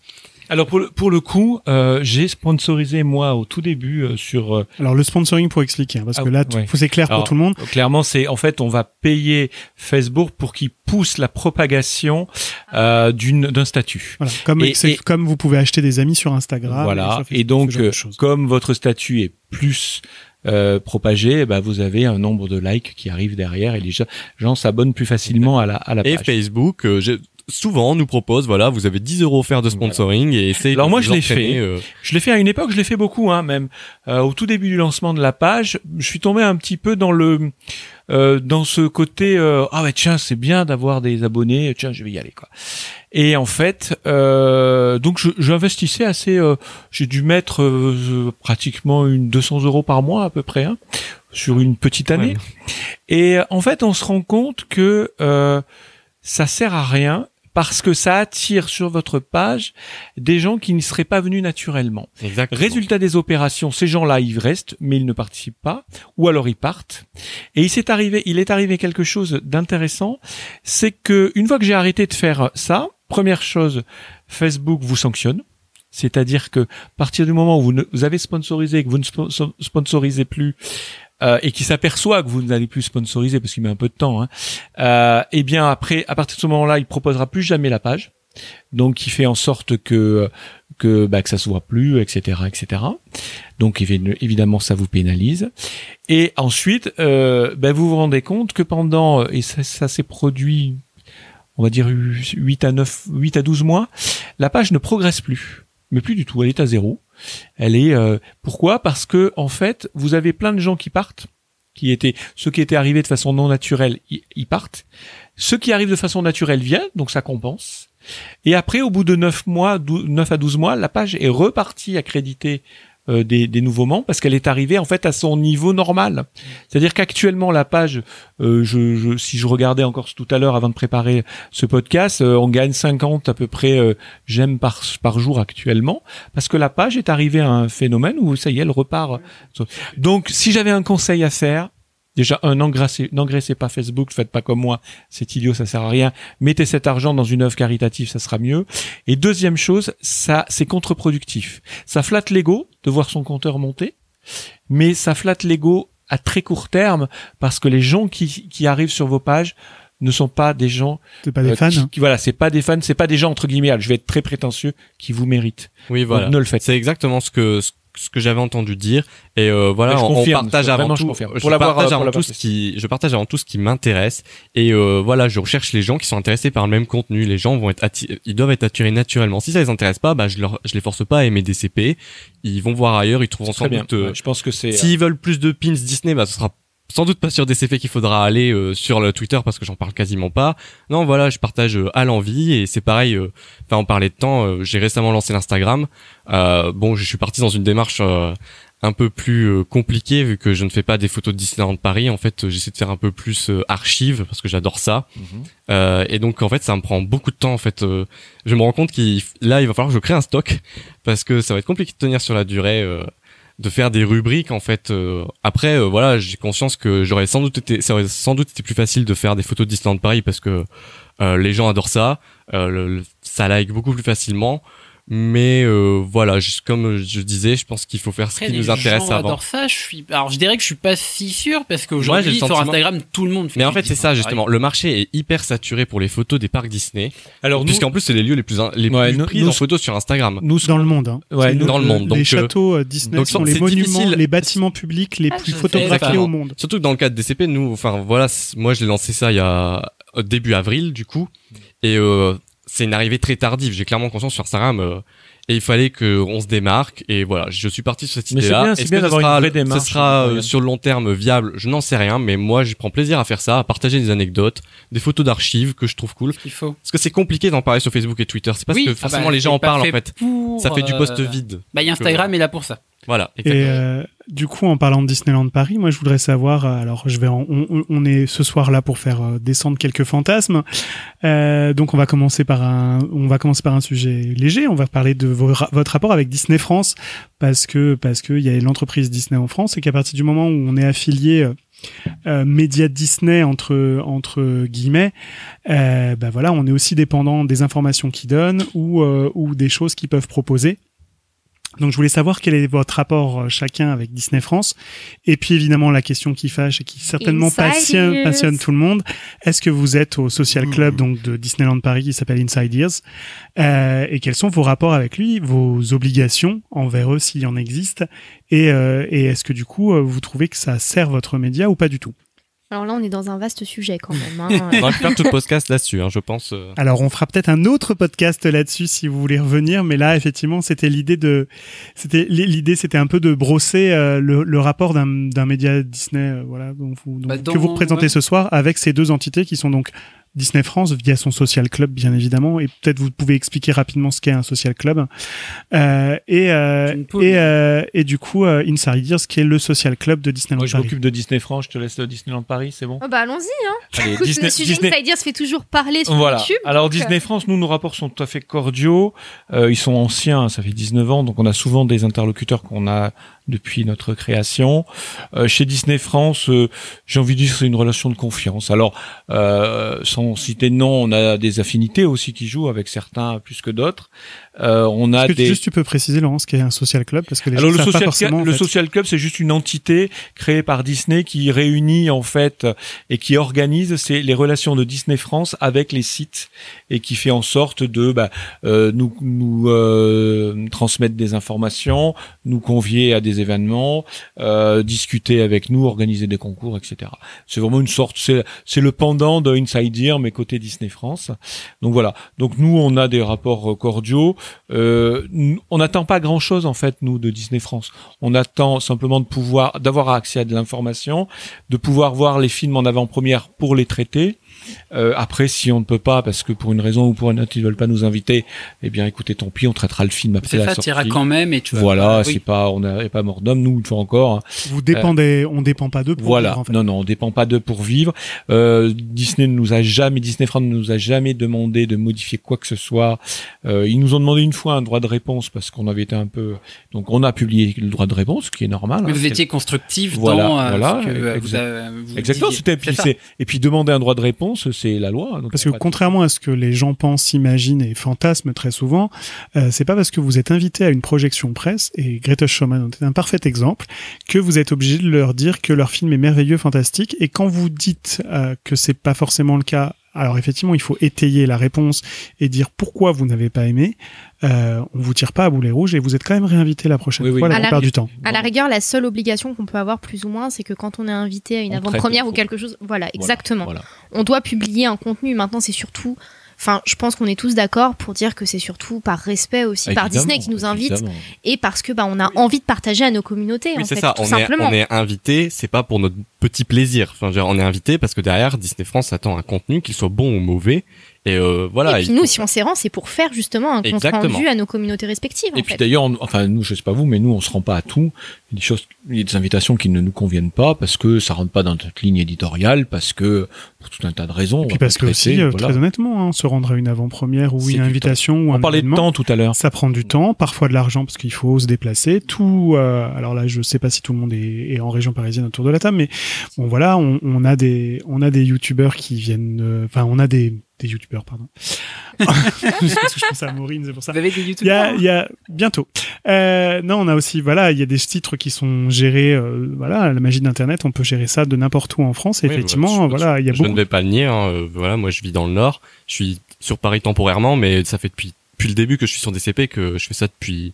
Alors pour le, pour le coup, euh, j'ai sponsorisé moi au tout début euh, sur euh, Alors le sponsoring pour expliquer, hein, parce Ah, que là, tout- ouais. faut c'est clair pour tout le monde. clairement c'est en fait on va payer Facebook pour qu'il pousse la propagation euh, d'une d'un statut. Voilà. Comme, Et- c'est et- comme vous pouvez acheter des amis sur Instagram. voilà. sur Facebook, Et donc euh, comme votre statut est plus euh, eh ben, vous avez un nombre de likes qui arrive derrière et les gens, s'abonnent plus facilement à la à la Et page. Facebook, euh, souvent nous propose, voilà, vous avez 10 euros offerts de sponsoring et essayez Alors moi, je l'ai fait. euh, Je l'ai fait à une époque, je l'ai fait beaucoup, hein, même Euh, au tout début du lancement de la page. Je suis tombé un petit peu dans le euh, dans ce côté euh, ah ouais tiens c'est bien d'avoir des abonnés, tiens je vais y aller quoi. Et en fait, euh, donc j'investissais assez. euh, J'ai dû mettre euh, pratiquement une 200 euros par mois à peu près hein, sur une petite année. Ouais. Et en fait, on se rend compte que euh, ça sert à rien parce que ça attire sur votre page des gens qui ne seraient pas venus naturellement. exactement. Résultat des opérations, ces gens-là, ils restent, mais ils ne participent pas, ou alors ils partent. Et il s'est arrivé, il est arrivé quelque chose d'intéressant, c'est que une fois que j'ai arrêté de faire ça, première chose, Facebook vous sanctionne. C'est-à-dire que à partir du moment où vous, ne- vous avez sponsorisé et que vous ne spo- sponsorisez plus, euh, et qui s'aperçoit que vous n'allez plus sponsoriser parce qu'il met un peu de temps, hein, euh, eh bien après, à partir de ce moment-là, il proposera plus jamais la page. Donc, il fait en sorte que que bah, que ça se voit plus, etc., etc. Donc, évi- évidemment, ça vous pénalise. Et ensuite, euh, bah, vous vous rendez compte que pendant et ça, ça s'est produit, on va dire 8 à 9, 8 à 12 mois, la page ne progresse plus, mais plus du tout. Elle est à zéro. Elle est euh, pourquoi? Parce que en fait, vous avez plein de gens qui partent, qui étaient ceux qui étaient arrivés de façon non naturelle, ils partent. Ceux qui arrivent de façon naturelle viennent, donc ça compense. Et après, au bout de 9 mois, 12 9 à 12 mois, la page est repartie accréditée euh, des, des nouveaux membres parce qu'elle est arrivée en fait à son niveau normal. C'est-à-dire qu'actuellement la page, euh, je, je, si je regardais encore tout à l'heure avant de préparer ce podcast, euh, on gagne 50 à peu près euh, j'aime par, par jour actuellement parce que la page est arrivée à un phénomène où ça y est, elle repart. Donc si j'avais un conseil à faire, Déjà, un, n'engraissez, n'engraissez pas Facebook, faites pas comme moi, c'est idiot, ça sert à rien. Mettez cet argent dans une œuvre caritative, ça sera mieux. Et deuxième chose, ça, c'est contre-productif. Ça flatte l'ego de voir son compteur monter, mais ça flatte l'ego à très court terme parce que les gens qui, qui arrivent sur vos pages ne sont pas des gens C'est pas des euh, fans. qui, qui- voilà c'est pas des fans c'est pas des gens entre guillemets je vais être très prétentieux qui vous méritent Oui, Donc, voilà. ne le faites C'est exactement ce que ce ce que j'avais entendu dire. Et euh, voilà on, confirme, partage avant tout je Pour partage euh, avant tout ce qui je partage avant tout ce qui m'intéresse. Et euh, voilà je recherche les gens qui sont intéressés par le même contenu. Les gens vont être ils doivent être attirés naturellement. Si ça les intéresse pas bah je leur je les force pas à aimer des CP ils vont voir ailleurs ils trouveront sans bien. doute euh, Ouais, je pense que c'est S'ils veulent plus de pins Disney, bah ce sera sans doute pas sur DCP qu'il faudra aller euh, sur le Twitter parce que j'en parle quasiment pas. Non, voilà, je partage euh, à l'envie et c'est pareil. euh, Enfin, on parlait de temps. euh, J'ai récemment lancé l'Instagram. Euh, bon, je suis parti dans une démarche euh, un peu plus euh, compliquée vu que je ne fais pas des photos de Disneyland Paris. En fait, j'essaie de faire un peu plus euh, archive parce que j'adore ça. Mhm. Euh, et donc en fait ça me prend beaucoup de temps en fait euh, je me rends compte qu'il là il va falloir que je crée un stock parce que ça va être compliqué de tenir sur la durée euh, de faire des rubriques en fait euh, après euh, voilà j'ai conscience que j'aurais sans doute été ça aurait sans doute été plus facile de faire des photos de Paris parce que euh, les gens adorent ça le- ça like beaucoup plus facilement mais euh, voilà juste comme je disais je pense qu'il faut faire ce Après, qui nous intéresse gens avant ça. Je suis. Alors, je dirais que je suis pas si sûr parce qu'aujourd'hui sur sentiment- Instagram, tout le monde. fait mais en fait c'est ça justement le marché est hyper saturé pour les photos des parcs Disney alors nous, puisqu'en plus c'est les lieux les plus in- les Ouais, plus nous- pris nous- en photo sur Instagram nous Dans le monde. Hein. Ouais, nous- dans le monde, donc, les euh, châteaux euh, Disney donc, sont les monuments, difficile. les bâtiments publics les Ah, plus je photographiés sais. au monde. Surtout que dans le cadre DCP, nous, enfin voilà, moi je l'ai lancé ça il y a euh, début avril du coup, et euh, c'est une arrivée très tardive. J'ai clairement conscience sur Instagram, euh, et il fallait que on se démarque. Et voilà, je suis parti sur cette Mais c'est idée-là. bien, c'est Est-ce bien que ce d'avoir une sera- vraie démarche, Ce sera euh, sur le long terme viable, je n'en sais rien, mais moi j'y prends plaisir à faire ça, à partager des anecdotes, des photos d'archives que je trouve cool. Il faut. Parce que c'est compliqué d'en parler sur Facebook et Twitter. C'est parce Oui, que ah forcément bah, les gens en parlent en fait Ça fait du post euh, vide. Bah, il y a Instagram est là pour ça. Voilà. Et euh, du coup, en parlant de Disneyland Paris, moi, je voudrais savoir. euh, Alors, je vais. en- on, on- est ce soir là pour faire euh, descendre quelques fantasmes. Euh, donc, on va commencer par un. On va commencer par un sujet léger. On va parler de vos votre rapport avec Disney France, parce que parce que il y a l'entreprise Disney en France et qu'à partir du moment où on est affilié. euh, euh, média Disney entre entre guillemets, euh, bah voilà, on est aussi dépendant des informations qu'ils donnent ou euh, ou des choses qu'ils peuvent proposer. Donc je voulais savoir quel est votre rapport euh, chacun avec Disney France. Et puis évidemment la question qui fâche et qui certainement passionne, passionne tout le monde. Est-ce que vous êtes au social club donc de Disneyland Paris qui s'appelle Inside Ears? Euh, Et quels sont vos rapports avec lui, vos obligations envers eux s'il y en existe? Et, euh, et est-ce que du coup euh, vous trouvez que ça sert votre média ou pas du tout? Alors là, on est dans un vaste sujet quand même. hein. On va faire tout le podcast là-dessus, hein, je pense. euh. Alors on fera peut-être un autre podcast là-dessus si vous voulez revenir, mais là effectivement c'était l'idée de, c'était l'idée c'était un peu de brosser euh, le, le rapport d'un d'un média Disney, euh, voilà, donc vous- donc, Bah, que vous représentez ouais. ce soir avec ces deux entités qui sont donc Disney France via son social club bien évidemment, et peut-être vous pouvez expliquer rapidement ce qu'est un social club, euh, et euh, et, euh, et du coup euh, Inside Ears qui est le social club de Disneyland moi je Paris. m'occupe de Disney France je te laisse le Disneyland Paris c'est bon Oh bah allons-y. Hein. Allez, Écoute, Disney, le sujet Disney- Insider se fait toujours parler sur Voilà. YouTube. Alors donc, Disney France, nous nos rapports sont tout à fait cordiaux. Euh, ils sont anciens, ça fait 19 ans, donc on a souvent des interlocuteurs qu'on a depuis notre création. Euh, chez Disney France, euh, j'ai envie de dire c'est une relation de confiance. Alors, euh, sans citer de nom, on a des affinités aussi qui jouent avec certains plus que d'autres. Euh, on a que des juste tu peux préciser Laurent ce qu'est un social club? Parce que les alors gens le savent pas social, forcément, en le fait. social club, c'est juste une entité créée par Disney qui réunit en fait et qui organise les relations de Disney France avec les sites et qui fait en sorte de bah, euh, nous nous euh, transmettre des informations, nous convier à des événements, euh, discuter avec nous, organiser des concours, etc. C'est vraiment une sorte, c'est le pendant de Inside Ear mais côté Disney France. Donc voilà. Donc nous on a des rapports cordiaux. Euh, on n'attend pas grand chose en fait nous de Disney France. On attend simplement de pouvoir d'avoir accès à de l'information, de pouvoir voir les films en avant-première pour les traiter Euh, après, si on ne peut pas, parce que pour une raison ou pour une autre, ils veulent pas nous inviter, eh bien, écoutez, tant pis, on traitera le film après la ça, sortie. t'iras quand même et tu vas. Voilà, oui. c'est pas, on n'est pas mort d'homme, nous, une fois encore. hein. Vous dépendez, on dépend pas d'eux pour Voilà. vivre, en fait. Non, non, on dépend pas d'eux pour vivre. Euh, Disney ne nous a jamais, Disney France ne nous a jamais demandé de modifier quoi que ce soit. Euh, ils nous ont demandé une fois un droit de réponse parce qu'on avait été un peu, donc on a publié le droit de réponse, ce qui est normal. Mais hein. vous étiez constructif Voilà, dans euh, voilà, ce que euh, exact- vous Exactement, c'était, et puis demander un droit de réponse, c'est la loi. donc Parce que contrairement à ce que les gens pensent, imaginent et fantasment très souvent, euh, c'est pas parce que vous êtes invité à une projection presse, et Greta Schumann est un parfait exemple, que vous êtes obligé de leur dire que leur film est merveilleux, fantastique, et quand vous dites euh, que c'est pas forcément le cas, alors effectivement, il faut étayer la réponse et dire pourquoi vous n'avez pas aimé. Euh, on vous tire pas à boulet rouge et vous êt quand même réinvité la prochaine Oui, oui. fois la À la- plupart du temps. À la rigueur, la seule obligation qu'on peut avoir plus ou moins, c'est que quand on est invité à une avant-première ou quelque chose, voilà, Voilà, exactement. Voilà. On doit publier un contenu. Maintenant, c'est surtout, enfin, je pense qu'on est tous d'accord pour dire que c'est surtout par respect aussi par Disney qui nous invite évidemment. et parce que bah on a envie de partager à nos communautés. Oui, en c'est fait, ça. tout On est, simplement. on est invité, c'est pas pour notre petit plaisir. Enfin, je veux dire, on est invité parce que derrière, Disney France attend un contenu, qu'il soit bon ou mauvais. Et euh, voilà. et puis nous, faut- si on s'y rend, c'est pour faire justement un compte rendu à nos communautés respectives. en Et puis d'ailleurs, on- enfin nous, je sais pas vous, mais nous, on se rend pas à tout. Il y a des choses, il y a des invitations qui ne nous conviennent pas parce que ça rentre pas dans notre ligne éditoriale, parce que pour tout un tas de raisons. Et on puis parce que aussi, euh, voilà. très honnêtement, hein, se rendre à une avant-première ou C'est une invitation ou un on parlait de temps tout à l'heure. Ça prend du temps, parfois de l'argent parce qu'il faut se déplacer. Tout, euh, alors là, je sais pas si tout le monde est, est en région parisienne autour de la table, mais bon voilà, on, on a des, on a des youtubeurs qui viennent, euh, enfin on a des, des youtubeurs pardon. Parce que je pense à Maureen, c'est pour ça. Vous avez des Il y youtubeurs a, il y a bientôt. Euh, non, on a aussi, voilà, il y a des titres qui sont gérés, euh, voilà, la magie d'Internet, on peut gérer ça de n'importe où en France. Et Oui, effectivement, je- voilà, il y a je beaucoup. ne vais pas le nier. hein, euh, voilà, moi, je vis dans le Nord. Je suis sur Paris temporairement, mais ça fait depuis depuis le début que je suis sur DCP que je fais ça depuis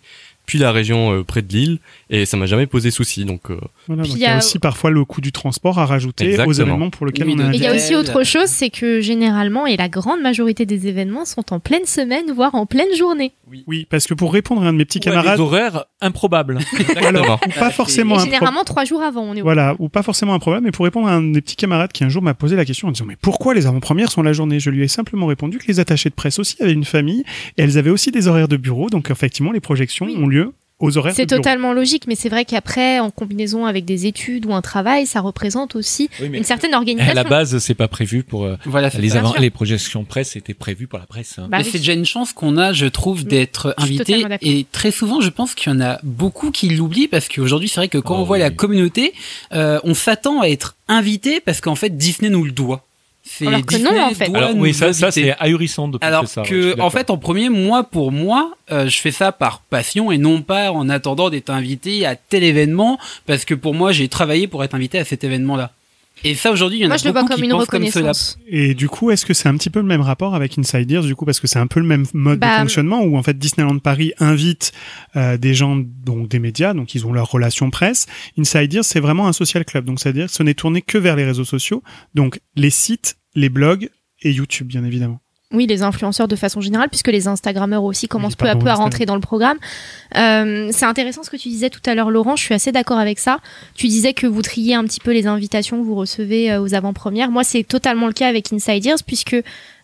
puis la région euh, près de Lille et ça m'a jamais posé souci. Donc euh, Voilà, Puis donc il y a y a- aussi parfois le coût du transport à rajouter aux événements pour lesquels Oui, on de- Et il y a aussi autre chose, c'est que généralement, et la grande majorité des événements sont en pleine semaine, voire en pleine journée. Oui, parce que pour répondre à un de mes petits Ouais, camarades, des horaires improbables. alors, ou pas Ah, forcément Et généralement trois jours avant, on est Voilà, ou pas forcément un problème, mais pour répondre à un des petits camarades qui un jour m'a posé la question en disant mais pourquoi les avant-premières sont la journée? Je lui ai simplement répondu que les attachés de presse aussi avaient une famille et elles avaient aussi des horaires de bureau, donc effectivement les projections Oui. ont lieu aux horaires de C'est totalement logique, mais c'est vrai qu'après, en combinaison avec des études ou un travail, ça représente aussi Oui, une certaine à organisation. la base, c'est pas prévu pour euh, Voilà, c'est les avant, les projections presse étaient prévues pour la presse. hein. Bah Mais oui. c'est déjà une chance qu'on a, je trouve, d'être Je suis invité. Et très souvent, je pense qu'il y en a beaucoup qui l'oublient parce qu'aujourd'hui, c'est vrai que quand Oh on voit oui. la communauté, euh, on s'attend à être invité parce qu'en fait, Disney nous le doit. C'est Alors que Disney non, en fait. Alors oui, ça, ça c'est ahurissant de penser Alors ça. que, en fait, en premier, moi, pour moi, euh, je fais ça par passion et non pas en attendant d'être invité à tel événement, parce que pour moi, j'ai travaillé pour être invité à cet événement-là. Et ça, aujourd'hui, il y en Moi, a je le vois beaucoup comme qui une pensent comme cela. reconnaissance. Et du coup, est-ce que c'est un petit peu le même rapport avec Inside Ears, du coup, parce que c'est un peu le même mode Bah, de fonctionnement où en fait Disneyland Paris invite euh, des gens, donc des médias, donc ils ont leur relation presse. Inside Ears, c'est vraiment un social club, donc c'est-à-dire que ce n'est tourné que vers les réseaux sociaux, donc les sites, les blogs et YouTube, bien évidemment. Oui, les influenceurs de façon générale, puisque les Instagrammeurs aussi commencent peu à peu à rentrer dans le programme. Euh, c'est intéressant ce que tu disais tout à l'heure, Laurent. Je suis assez d'accord avec ça. Tu disais que vous triez un petit peu les invitations que vous recevez euh, aux avant-premières. Moi, c'est totalement le cas avec Inside Ears, puisque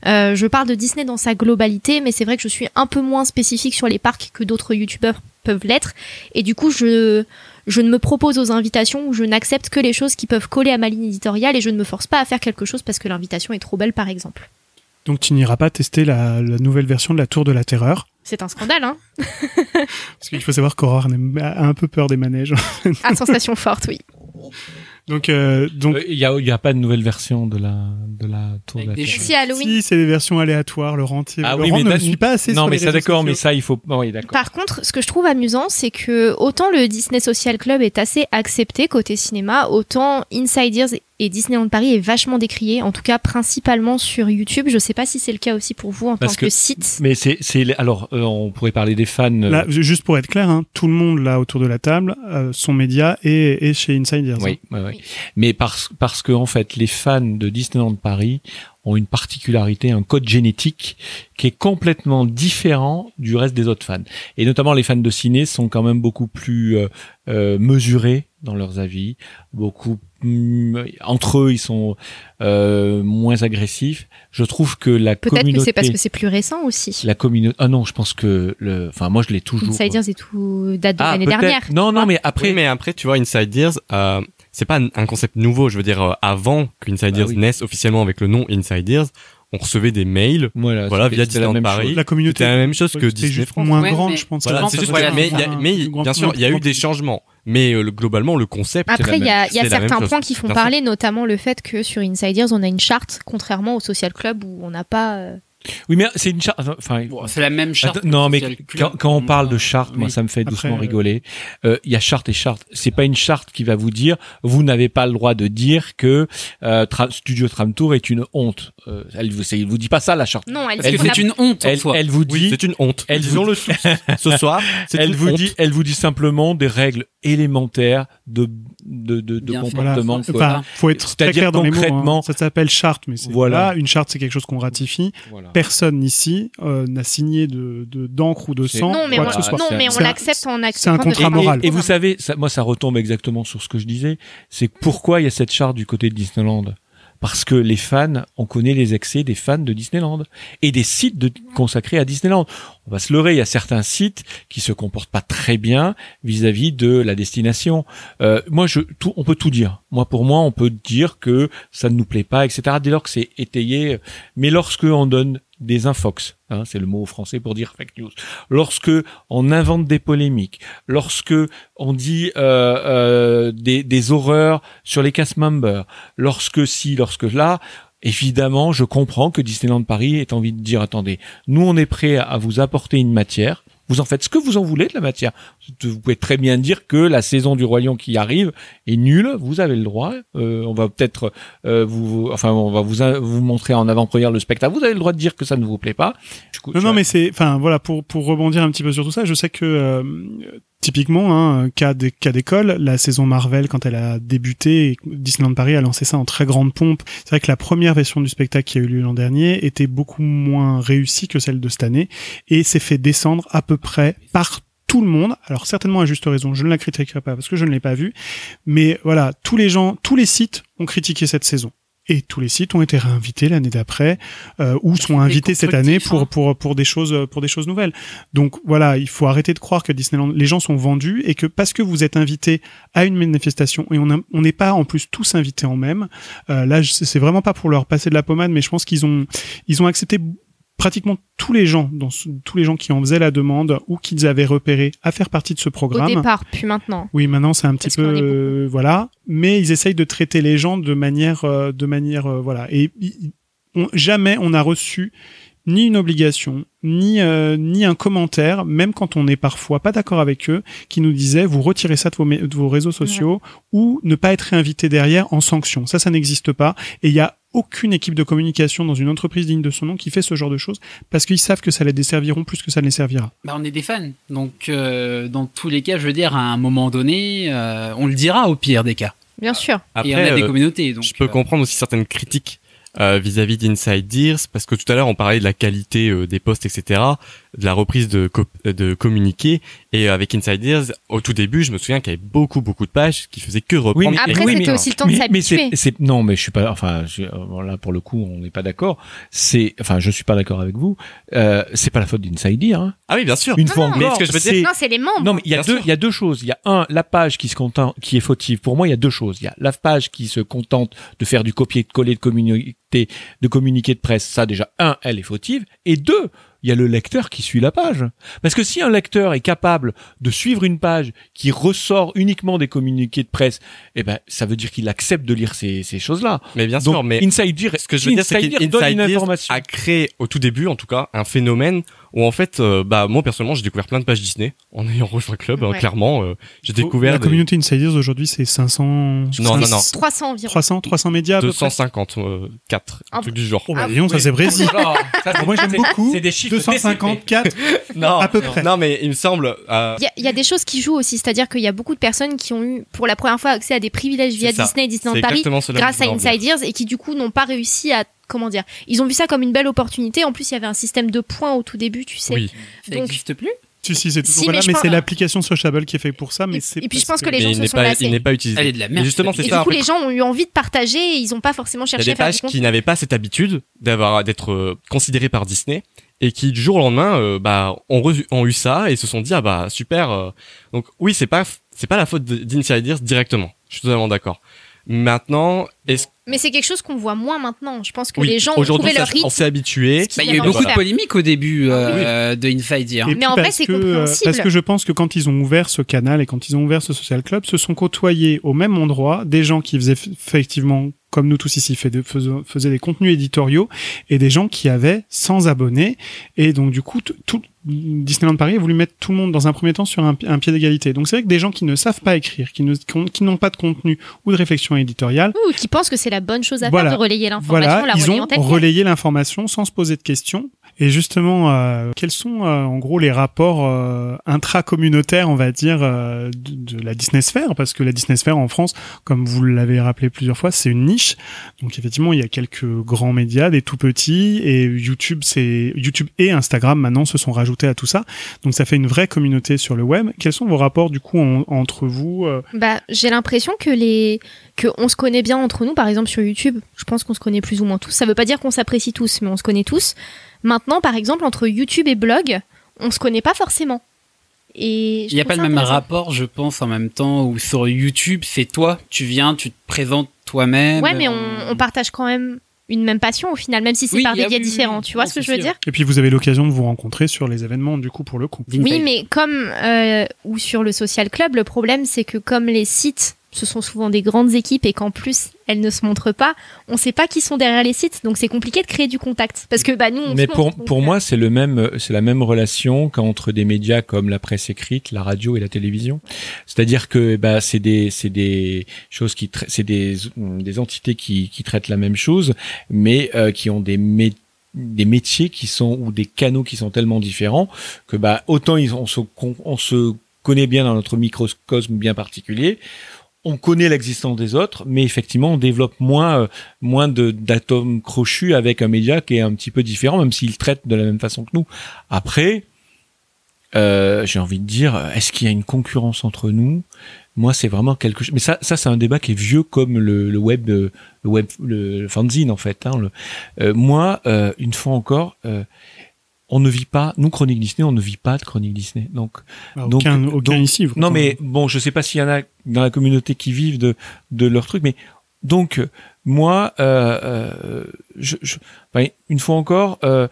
euh, je parle de Disney dans sa globalité, mais c'est vrai que je suis un peu moins spécifique sur les parcs que d'autres youtubeurs peuvent l'être. Et du coup, je, je ne me propose aux invitations ou je n'accepte que les choses qui peuvent coller à ma ligne éditoriale et je ne me force pas à faire quelque chose parce que l'invitation est trop belle, par exemple. Donc tu n'iras pas tester la, la nouvelle version de la Tour de la Terreur, C'est un scandale, hein parce qu'il faut savoir qu'Aurore a un peu peur des manèges. À sensation forte, oui. Donc, euh, donc Euh, il y a, il y a pas de nouvelle version de la de la tour Avec de la Terre. Si Halloween. si c'est des versions aléatoires, Laurent, Ah oui, mais ne me suit pas assez Non, sur mais ça d'accord, mais ça il faut. oh, oui, d'accord. Par contre, ce que je trouve amusant, c'est que autant le Disney Social Club est assez accepté côté cinéma, autant Inside Ears et Disneyland Paris est vachement décrié, en tout cas principalement sur YouTube. Je sais pas si c'est le cas aussi pour vous en Parce tant que, que- site. Mais c'est alors euh, on pourrait parler des fans. euh, Là, ju- juste pour être clair, hein, tout le monde là autour de la table, euh, son média est, est chez Inside Ears. Oui, hein. ouais, ouais. Oui. Mais parce, parce que, en fait, les fans de Disneyland Paris ont une particularité, un code génétique qui est complètement différent du reste des autres fans. Et notamment, les fans de ciné sont quand même beaucoup plus euh, euh, mesurés dans leurs avis, beaucoup entre eux, ils sont euh, moins agressifs. Je trouve que la Peut-être que communauté, c'est parce que c'est plus récent aussi. la communauté. Ah non, je pense que le. Enfin, moi, je l'ai toujours. Insiders et tout date de Ah, l'année peut-être. dernière. Non, non, mais Après, mais après, tu vois, Inside Ears, euh, c'est pas un- concept nouveau. Je veux dire, euh, avant qu'Inside Ah Ears oui. naisse officiellement avec le nom Inside Ears, on recevait des mails. Voilà, Voilà, via la Disneyland même Paris. chose. La communauté. C'était la même chose que Disney juste France. moins Ouais, grande, mais- je pense. Voilà, c'est juste mais, y a- mais bien sûr, il y a eu des changements. Mais euh, le- globalement, le concept. Après, il y a, y a certains points qui font parler, notamment le fait que sur Insiders, on a une charte, contrairement au Social Club où on n'a pas. euh, Oui, mais c'est une charte. Enfin, Bon, c'est la même charte. Attends, non, mais quand, quand on parle de charte, moi, ça me fait Après, doucement euh, rigoler. Euh, Il y a charte et charte. C'est pas une charte qui va vous dire vous n'avez pas le droit de dire que euh, Tra- Studio Tram Tour est une honte. Euh, elle vous, c'est- elle vous dit pas ça la charte. Non, elle, a- c'est une honte en Elle, soi. elle vous Oui, dit, c'est une honte. elle Disons le ce soir. elle une vous honte. dit, elle vous dit simplement des règles élémentaires de de de, de Bien fait. Voilà. comportement. Enfin, faut être très C'est-à-dire clair dans les mots. hein. Ça s'appelle charte, mais c'est Voilà. voilà. Une charte, c'est quelque chose qu'on ratifie. Voilà. Personne ici euh, n'a signé de de- d'encre ou de sang. Non, mais quoi on, que ce soit. non, mais on l'accepte en c'est un contrat moral. Et, et vous savez, ça, moi, ça retombe exactement sur ce que je disais. C'est pourquoi il y a cette charte du côté de Disneyland? Parce que les fans, on connaît les excès des fans de Disneyland et des sites consacrés à Disneyland. On va se leurrer, il y a certains sites qui se comportent pas très bien vis-à-vis de la destination. Euh, moi, je, tout, on peut tout dire. Moi, pour moi, on peut dire que ça ne nous plaît pas, etc. Dès lors que c'est étayé. Mais lorsque on donne des infox, hein, c'est le mot français pour dire fake news. Lorsque on invente des polémiques, lorsque on dit euh, euh, des, des horreurs sur les cast members, lorsque si, lorsque là, évidemment, je comprends que Disneyland Paris ait envie de dire attendez, nous on est prêt à vous apporter une matière. Vous en faites ce que vous en voulez de la matière. Vous pouvez très bien dire que la saison du Roi Lion qui arrive est nulle. Vous avez le droit. Euh, on va peut-être euh, vous, vous- enfin, on va vous vous montrer en avant-première le spectacle. Vous avez le droit de dire que ça ne vous plaît pas. Coup, Non, non, mais c'est, enfin, voilà, pour pour rebondir un petit peu sur tout ça, je sais que euh, typiquement, hein, cas d'é- cas d'école, la saison Marvel quand elle a débuté, Disneyland Paris a lancé ça en très grande pompe. C'est vrai que la première version du spectacle qui a eu lieu l'an dernier était beaucoup moins réussie que celle de cette année et s'est fait descendre à peu près par tout le monde, alors certainement à juste raison, je ne la critiquerai pas parce que je ne l'ai pas vue, mais voilà, tous les gens, tous les sites ont critiqué cette saison. Et tous les sites ont été réinvités l'année d'après, euh, ou sont invités cette année constructif, hein. pour pour pour des choses pour des choses nouvelles. Donc voilà, il faut arrêter de croire que Disneyland, les gens sont vendus et que parce que vous êtes invité à une manifestation et on n'est pas en plus tous invités en même. euh, là, c'est vraiment pas pour leur passer de la pommade, mais je pense qu'ils ont ils ont accepté pratiquement tous les gens, tous les gens qui en faisaient la demande ou qu'ils avaient repéré à faire partie de ce Au programme. départ, puis maintenant. Oui, maintenant c'est un petit peu euh, voilà, mais ils essayent de traiter les gens de manière euh, de manière euh, voilà et on- jamais on a reçu ni une obligation, ni euh, ni un commentaire, même quand on n'est parfois pas d'accord avec eux, qui nous disait vous retirez ça de vos, de vos réseaux sociaux ou ne pas être réinvité derrière en sanction. Ça, ça n'existe pas et il y a aucune équipe de communication dans une entreprise digne de son nom qui fait ce genre de choses parce qu'ils savent que ça les desserviront plus que ça ne les servira. Bah, on est des fans. Donc, euh, dans tous les cas, je veux dire, à un moment donné, euh, on le dira au pire des cas. Bien sûr. Après, et on a des euh, communautés. Donc, je peux euh, comprendre aussi certaines critiques euh, vis-à-vis d'Inside Ears, parce que tout à l'heure on parlait de la qualité euh, des posts, etc., de la reprise de, co- de communiqués, et euh, avec Inside Ears, au tout début, je me souviens qu'il y avait beaucoup, beaucoup de pages qui faisaient que reprendre. mais- Après, oui, c'était aussi le temps de mais, s'habituer. c'est- non, mais je suis pas, enfin, je, euh, là pour le coup, on n'est pas d'accord. C'est, enfin, je suis pas d'accord avec vous. Euh, c'est pas la faute d'Inside Ear, hein. Ah oui, bien sûr. Une Non, fois non. encore, Mais ce que je veux dire- c'est- Non, c'est les membres. non, mais il y a Bien deux, il y a deux choses. Il y a un, la page qui se contente, qui est fautive. Pour moi, il y a deux choses. Il y a la page qui se contente de faire du copier-coller de communiqué, de communiqué de presse. Ça, déjà, un, elle est fautive. Et deux, il y a le lecteur qui suit la page. Parce que si un lecteur est capable de suivre une page qui ressort uniquement des communiqués de presse, eh ben, ça veut dire qu'il accepte de lire ces, ces choses-là. Mais bien Donc, sûr, mais Inside Ear, ce que je veux dire, c'est donne une information. a créé, au tout début en tout cas, un phénomène où en fait, euh, bah moi personnellement, j'ai découvert plein de pages Disney en ayant rejoint le club, hein, Ouais. clairement. euh, j'ai découvert la des communauté Insiders aujourd'hui c'est 500 Non, non, non. 300 environ. 300 300 médias à peu près. 250, euh, 4, un Ah, truc du genre. Oh bah Ah, dis donc, ça c'est Brésil. Moi j'aime beaucoup. C'est des chiffres 254 Non, à peu près. non, mais il me semble. euh, Il y, a- il y a des choses qui jouent aussi, c'est-à-dire qu'il y a beaucoup de personnes qui ont eu pour la première fois accès à des privilèges via. Disney et Disneyland Paris grâce à voulais en dire. Inside Ears et qui du coup n'ont pas réussi à comment dire. Ils ont vu ça comme une belle opportunité. En plus, il y avait un système de points au tout début, tu sais. Oui, ça donc- n'existe plus. Si, si, c'est toujours Si, mais là, je mais pense- c'est l'application Sociable qui est faite pour ça. Mais Et- c'est et puis je pense que les gens il se n'est sont pas, lassés. il n'est pas utilisé. Elle est de la Et merde. justement, cette c'est Et ça. du coup, fait. les gens ont eu envie de partager et ils ont pas forcément Il y a cherché des à faire du pages qui n'avaient pas cette habitude d'avoir d'être euh, considérées par Disney et qui du jour au lendemain euh, bah ont, ont eu ça et se sont dit ah bah super euh. donc oui c'est pas c'est pas la faute de- d'Insiders directement je suis totalement d'accord maintenant est-ce Mais c'est quelque chose qu'on voit moins maintenant. Je pense que oui, les gens ont aujourd'hui trouvé leur ça- rythme. on s'est habitué Bah, il y a eu Voilà. beaucoup de polémiques au début euh, de Insider. Et Mais en vrai, parce c'est que, euh, compréhensible. Parce que je pense que quand ils ont ouvert ce canal et quand ils ont ouvert ce social club, se sont côtoyés au même endroit des gens qui faisaient effectivement, comme nous tous ici, fait de- faisaient, des contenus éditoriaux et des gens qui avaient 100 abonnés. Et donc, du coup, tout, Disneyland Paris a voulu mettre tout le monde dans un premier temps sur un, pi- un pied d'égalité. Donc, c'est vrai que des gens qui ne savent pas écrire, qui ne- n'ont pas de contenu ou de réflexion éditoriale, Ou qui pensent que c'est la bonne chose à Voilà. faire de relayer l'information, voilà, la ils ont relayé l'information sans se poser de questions. Et justement, euh, quels sont euh, en gros les rapports euh, intra-communautaires, on va dire, euh, de, de la Disney Sphere? Parce que la Disney Sphere en France, comme vous l'avez rappelé plusieurs fois, c'est une niche. Donc effectivement, il y a quelques grands médias, des tout petits, et YouTube, c'est YouTube et Instagram maintenant se sont rajoutés à tout ça. Donc ça fait une vraie communauté sur le web. Quels sont vos rapports du coup en- entre vous euh, Bah, j'ai l'impression que les que on se connaît bien entre nous, par exemple sur YouTube. Je pense qu'on se connaît plus ou moins tous. Ça veut pas dire qu'on s'apprécie tous, mais on se connaît tous. Maintenant, par exemple, entre YouTube et blog, on se connaît pas forcément. Et Il n'y a pas le même rapport, je pense, en même temps, où sur YouTube, c'est toi, tu viens, tu te présentes toi-même. Ouais, mais on, on partage quand même une même passion au final, même si c'est Oui, par des ah biais différents. Tu vois ce que je veux sûr. dire? Et puis vous avez l'occasion de vous rencontrer sur les événements du coup pour le coup. Oui, mais comme euh, ou sur le social club, le problème c'est que comme les sites ce sont souvent des grandes équipes et qu'en plus elles ne se montrent pas, on sait pas qui sont derrière les sites, donc c'est compliqué de créer du contact. Parce que bah nous, on Mais se pour, montre, pour euh, moi, c'est le même, c'est la même relation qu'entre des médias comme la presse écrite, la radio et la télévision. C'est-à-dire que bah, c'est des, c'est des choses qui, c'est des, des entités qui, qui traitent la même chose, mais euh, qui ont des mé- des métiers qui sont ou des canaux qui sont tellement différents que bah autant ils, on se on se connaît bien dans notre microcosme bien particulier on connaît l'existence des autres, mais effectivement, on développe moins, euh, moins d'atomes crochus avec un média qui est un petit peu différent, même s'il traite de la même façon que nous. Après, euh, j'ai envie de dire, est-ce qu'il y a une concurrence entre nous? Moi, c'est vraiment quelque chose. Mais ça, c'est un débat qui est vieux comme le, euh, le web, le, fanzine en fait. Hein, moi, une fois encore. On ne vit pas, nous Chronique Disney, on ne vit pas de Chronique Disney. Donc, Bah, Donc- aucun, aucun donc- ici. vous non, mais bon, je sais pas s'il y en a dans la communauté qui vivent de, de leur truc, mais donc, euh, moi, euh, euh, je, je- enfin, une fois encore, euh,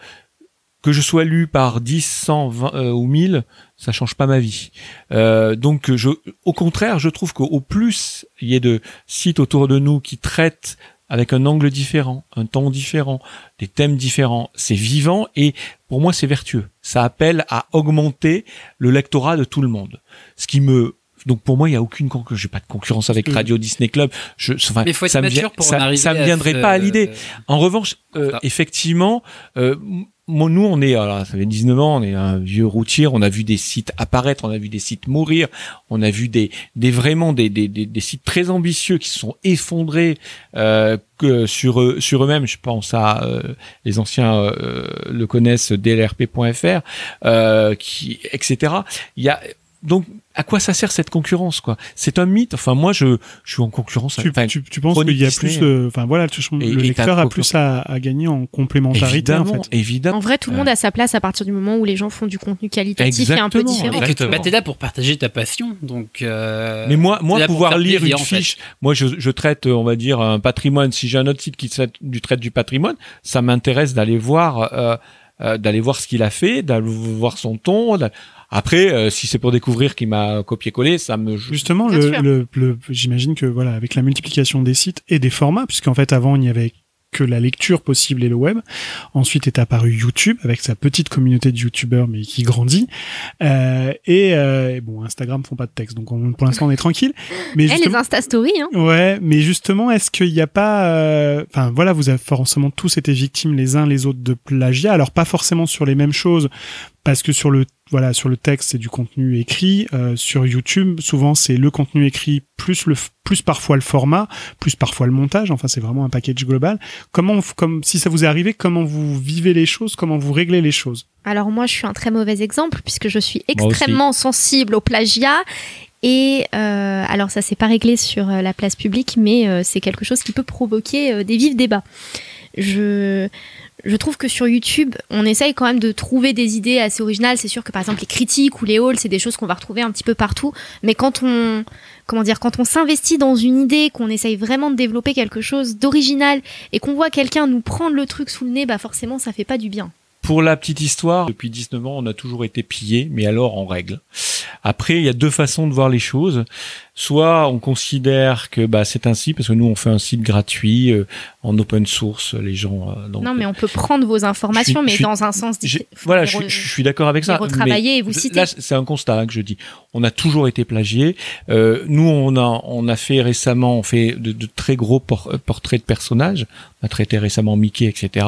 que je sois lu par 10, 100, 20 euh, ou 1000, ça change pas ma vie. Euh, donc, je, au contraire, je trouve qu'au plus il y ait de sites autour de nous qui traitent avec un angle différent, un ton différent, des thèmes différents, c'est vivant et pour moi c'est vertueux. Ça appelle à augmenter le lectorat de tout le monde. Ce qui me donc pour moi il y a aucune concurrence, j'ai pas de concurrence avec Mm. Radio Disney Club. Je, enfin, Mais il faut être ça me mature vient- pour en ça, arriver ça me à viendrait pas à l'idée. En revanche, euh, effectivement, euh, moi, nous, on est, alors, ça fait 19 ans, on est un vieux routier, on a vu des sites apparaître, on a vu des sites mourir, on a vu des, des vraiment des, des, des, des sites très ambitieux qui se sont effondrés euh, que sur eux, sur eux-mêmes. Je pense à euh, les anciens euh, le connaissent, dlrp.fr, euh, qui, etc. Il y a donc à quoi ça sert cette concurrence quoi? C'est un mythe. Enfin moi je je suis en concurrence. tu, tu, tu penses qu'il y a Disney, plus de, enfin voilà, tu- Et- le et lecteur a plus à, à gagner en complémentarité en évidemment, fait. évidemment. En vrai, tout le monde a sa place à partir du moment où les gens font du contenu qualitatif et un peu différent. Et que tu Exactement. bah, t'es là pour partager ta passion, donc. euh, Mais moi, moi pouvoir lire plaisir, une en fait. fiche, moi je, je traite, euh, on va dire, un patrimoine. Si j'ai un autre site qui traite du, traite du patrimoine, ça m'intéresse d'aller voir, euh, euh, d'aller voir ce qu'il a fait, d'aller voir son ton. Après, euh, si c'est pour découvrir qu'il m'a copié-collé, ça me. Justement, le, le, le- j'imagine que voilà, avec la multiplication des sites et des formats, puisqu'en fait avant il n'y avait que la lecture possible et le web. Ensuite est apparu YouTube avec sa petite communauté de YouTubeurs mais qui grandit. Euh, et, euh, et bon, Instagram font pas de texte, donc on- pour l'instant on est tranquille. Mais Eh, les Insta Stories, hein. Ouais, mais justement, est-ce qu'il n'y a pas, euh, enfin voilà, vous avez forcément tous été victimes les uns les autres de plagiat, alors pas forcément sur les mêmes choses, parce que sur le voilà sur le texte c'est du contenu écrit. Euh, sur YouTube souvent c'est le contenu écrit plus le plus parfois le format plus parfois le montage. Enfin c'est vraiment un package global. Comment comme si ça vous est arrivé comment vous vivez les choses comment vous réglez les choses? Alors moi, je suis un très mauvais exemple puisque je suis extrêmement sensible au plagiat. Et euh, alors ça s'est pas réglé sur euh, la place publique, mais euh, c'est quelque chose qui peut provoquer euh, des vifs débats. Je je trouve que sur YouTube, on essaye quand même de trouver des idées assez originales. C'est sûr que par exemple les critiques ou les hauls, c'est des choses qu'on va retrouver un petit peu partout. Mais quand on comment dire, quand on s'investit dans une idée, qu'on essaye vraiment de développer quelque chose d'original et qu'on voit quelqu'un nous prendre le truc sous le nez, bah forcément ça fait pas du bien. Pour la petite histoire, depuis 19 ans, on a toujours été pillé, mais alors en règle. Après, il y a deux façons de voir les choses. Soit on considère que bah, c'est ainsi, parce que nous, on fait un site gratuit, euh, en open source, les gens... euh, donc, non, mais on peut prendre vos informations, mais suis- dans un sens. Voilà, je, suis- je suis d'accord avec ça. retravailler mais et vous citer. Là, c'est un constat hein, que je dis. On a toujours été plagié. Euh, nous, on a, on a fait récemment, on fait de, de très gros por- euh, portraits de personnages. A traité récemment Mickey, etc.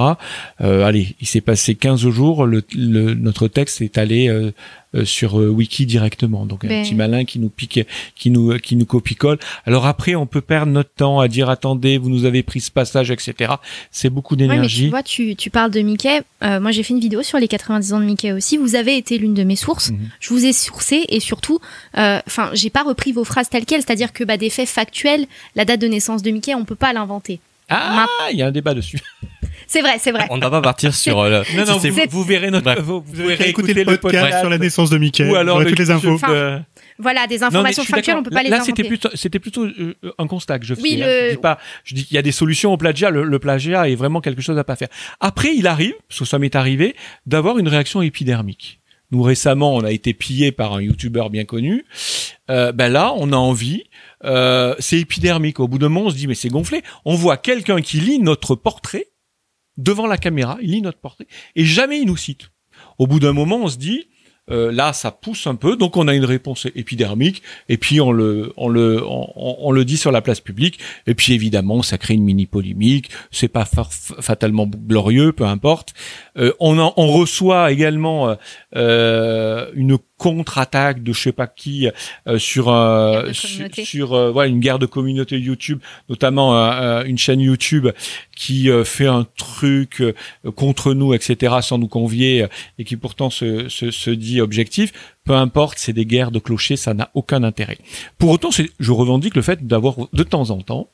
Euh, allez, il s'est passé 15 jours. Le, le- notre texte est allé euh, euh, sur Wiki directement. Donc un Ben. petit malin qui nous pique, qui nous, qui nous copie-colle. Alors après, on peut perdre notre temps à dire attendez, vous nous avez pris ce passage, etc. C'est beaucoup Ouais, mais tu d'énergie. vois, tu, tu parles de Mickey. Moi, j'ai fait une vidéo sur les 90 ans de Mickey aussi. Vous avez été l'une de mes sources. Mhm. Je vous ai sourcé et surtout, enfin, j'ai pas repris vos phrases telles quelles. C'est-à-dire que bah, des faits factuels, la date de naissance de Mickey, on peut pas l'inventer. Ah, il y a un débat dessus. C'est vrai, c'est vrai. On ne va pas partir sur euh, le- Non, non, si vous, c'est- vous verrez notre, Bref. vous, verrez écouter le podcast sur la naissance de Mickey ou alors vous aurez le toutes les infos YouTube Voilà, des Non, mais informations suis factuelles, on d'accord. peut pas les Là, inventer. c'était plutôt, c'était plutôt euh, un constat que je fais. Oui, hein. le- Je dis pas, je dis qu'il y a des solutions au plagiat. Le, le plagiat est vraiment quelque chose à pas faire. Après, il arrive, parce que ça m'est arrivé, d'avoir une réaction épidermique. Nous récemment, on a été pillé par un youtubeur bien connu. Euh, ben là, on a envie. Euh, c'est épidermique. Au bout d'un moment, on se dit mais c'est gonflé. On voit quelqu'un qui lit notre portrait devant la caméra. Il lit notre portrait et jamais il nous cite. Au bout d'un moment, on se dit euh, là, ça pousse un peu, donc on a une réponse épidermique, et puis on le, on le, on, le dit sur la place publique, et puis évidemment, ça crée une mini polémique. C'est pas fa- fatalement glorieux, peu importe. Euh, on, en- on reçoit également euh, une contre-attaque de je sais pas qui euh, sur euh, sur, euh, voilà une guerre de communauté YouTube, notamment euh, euh, une chaîne YouTube qui euh, fait un truc euh, contre nous, etc., sans nous convier et qui pourtant se, se, se dit objectif, peu importe, c'est des guerres de clochers, ça n'a aucun intérêt. Pour autant, je revendique le fait d'avoir de temps en temps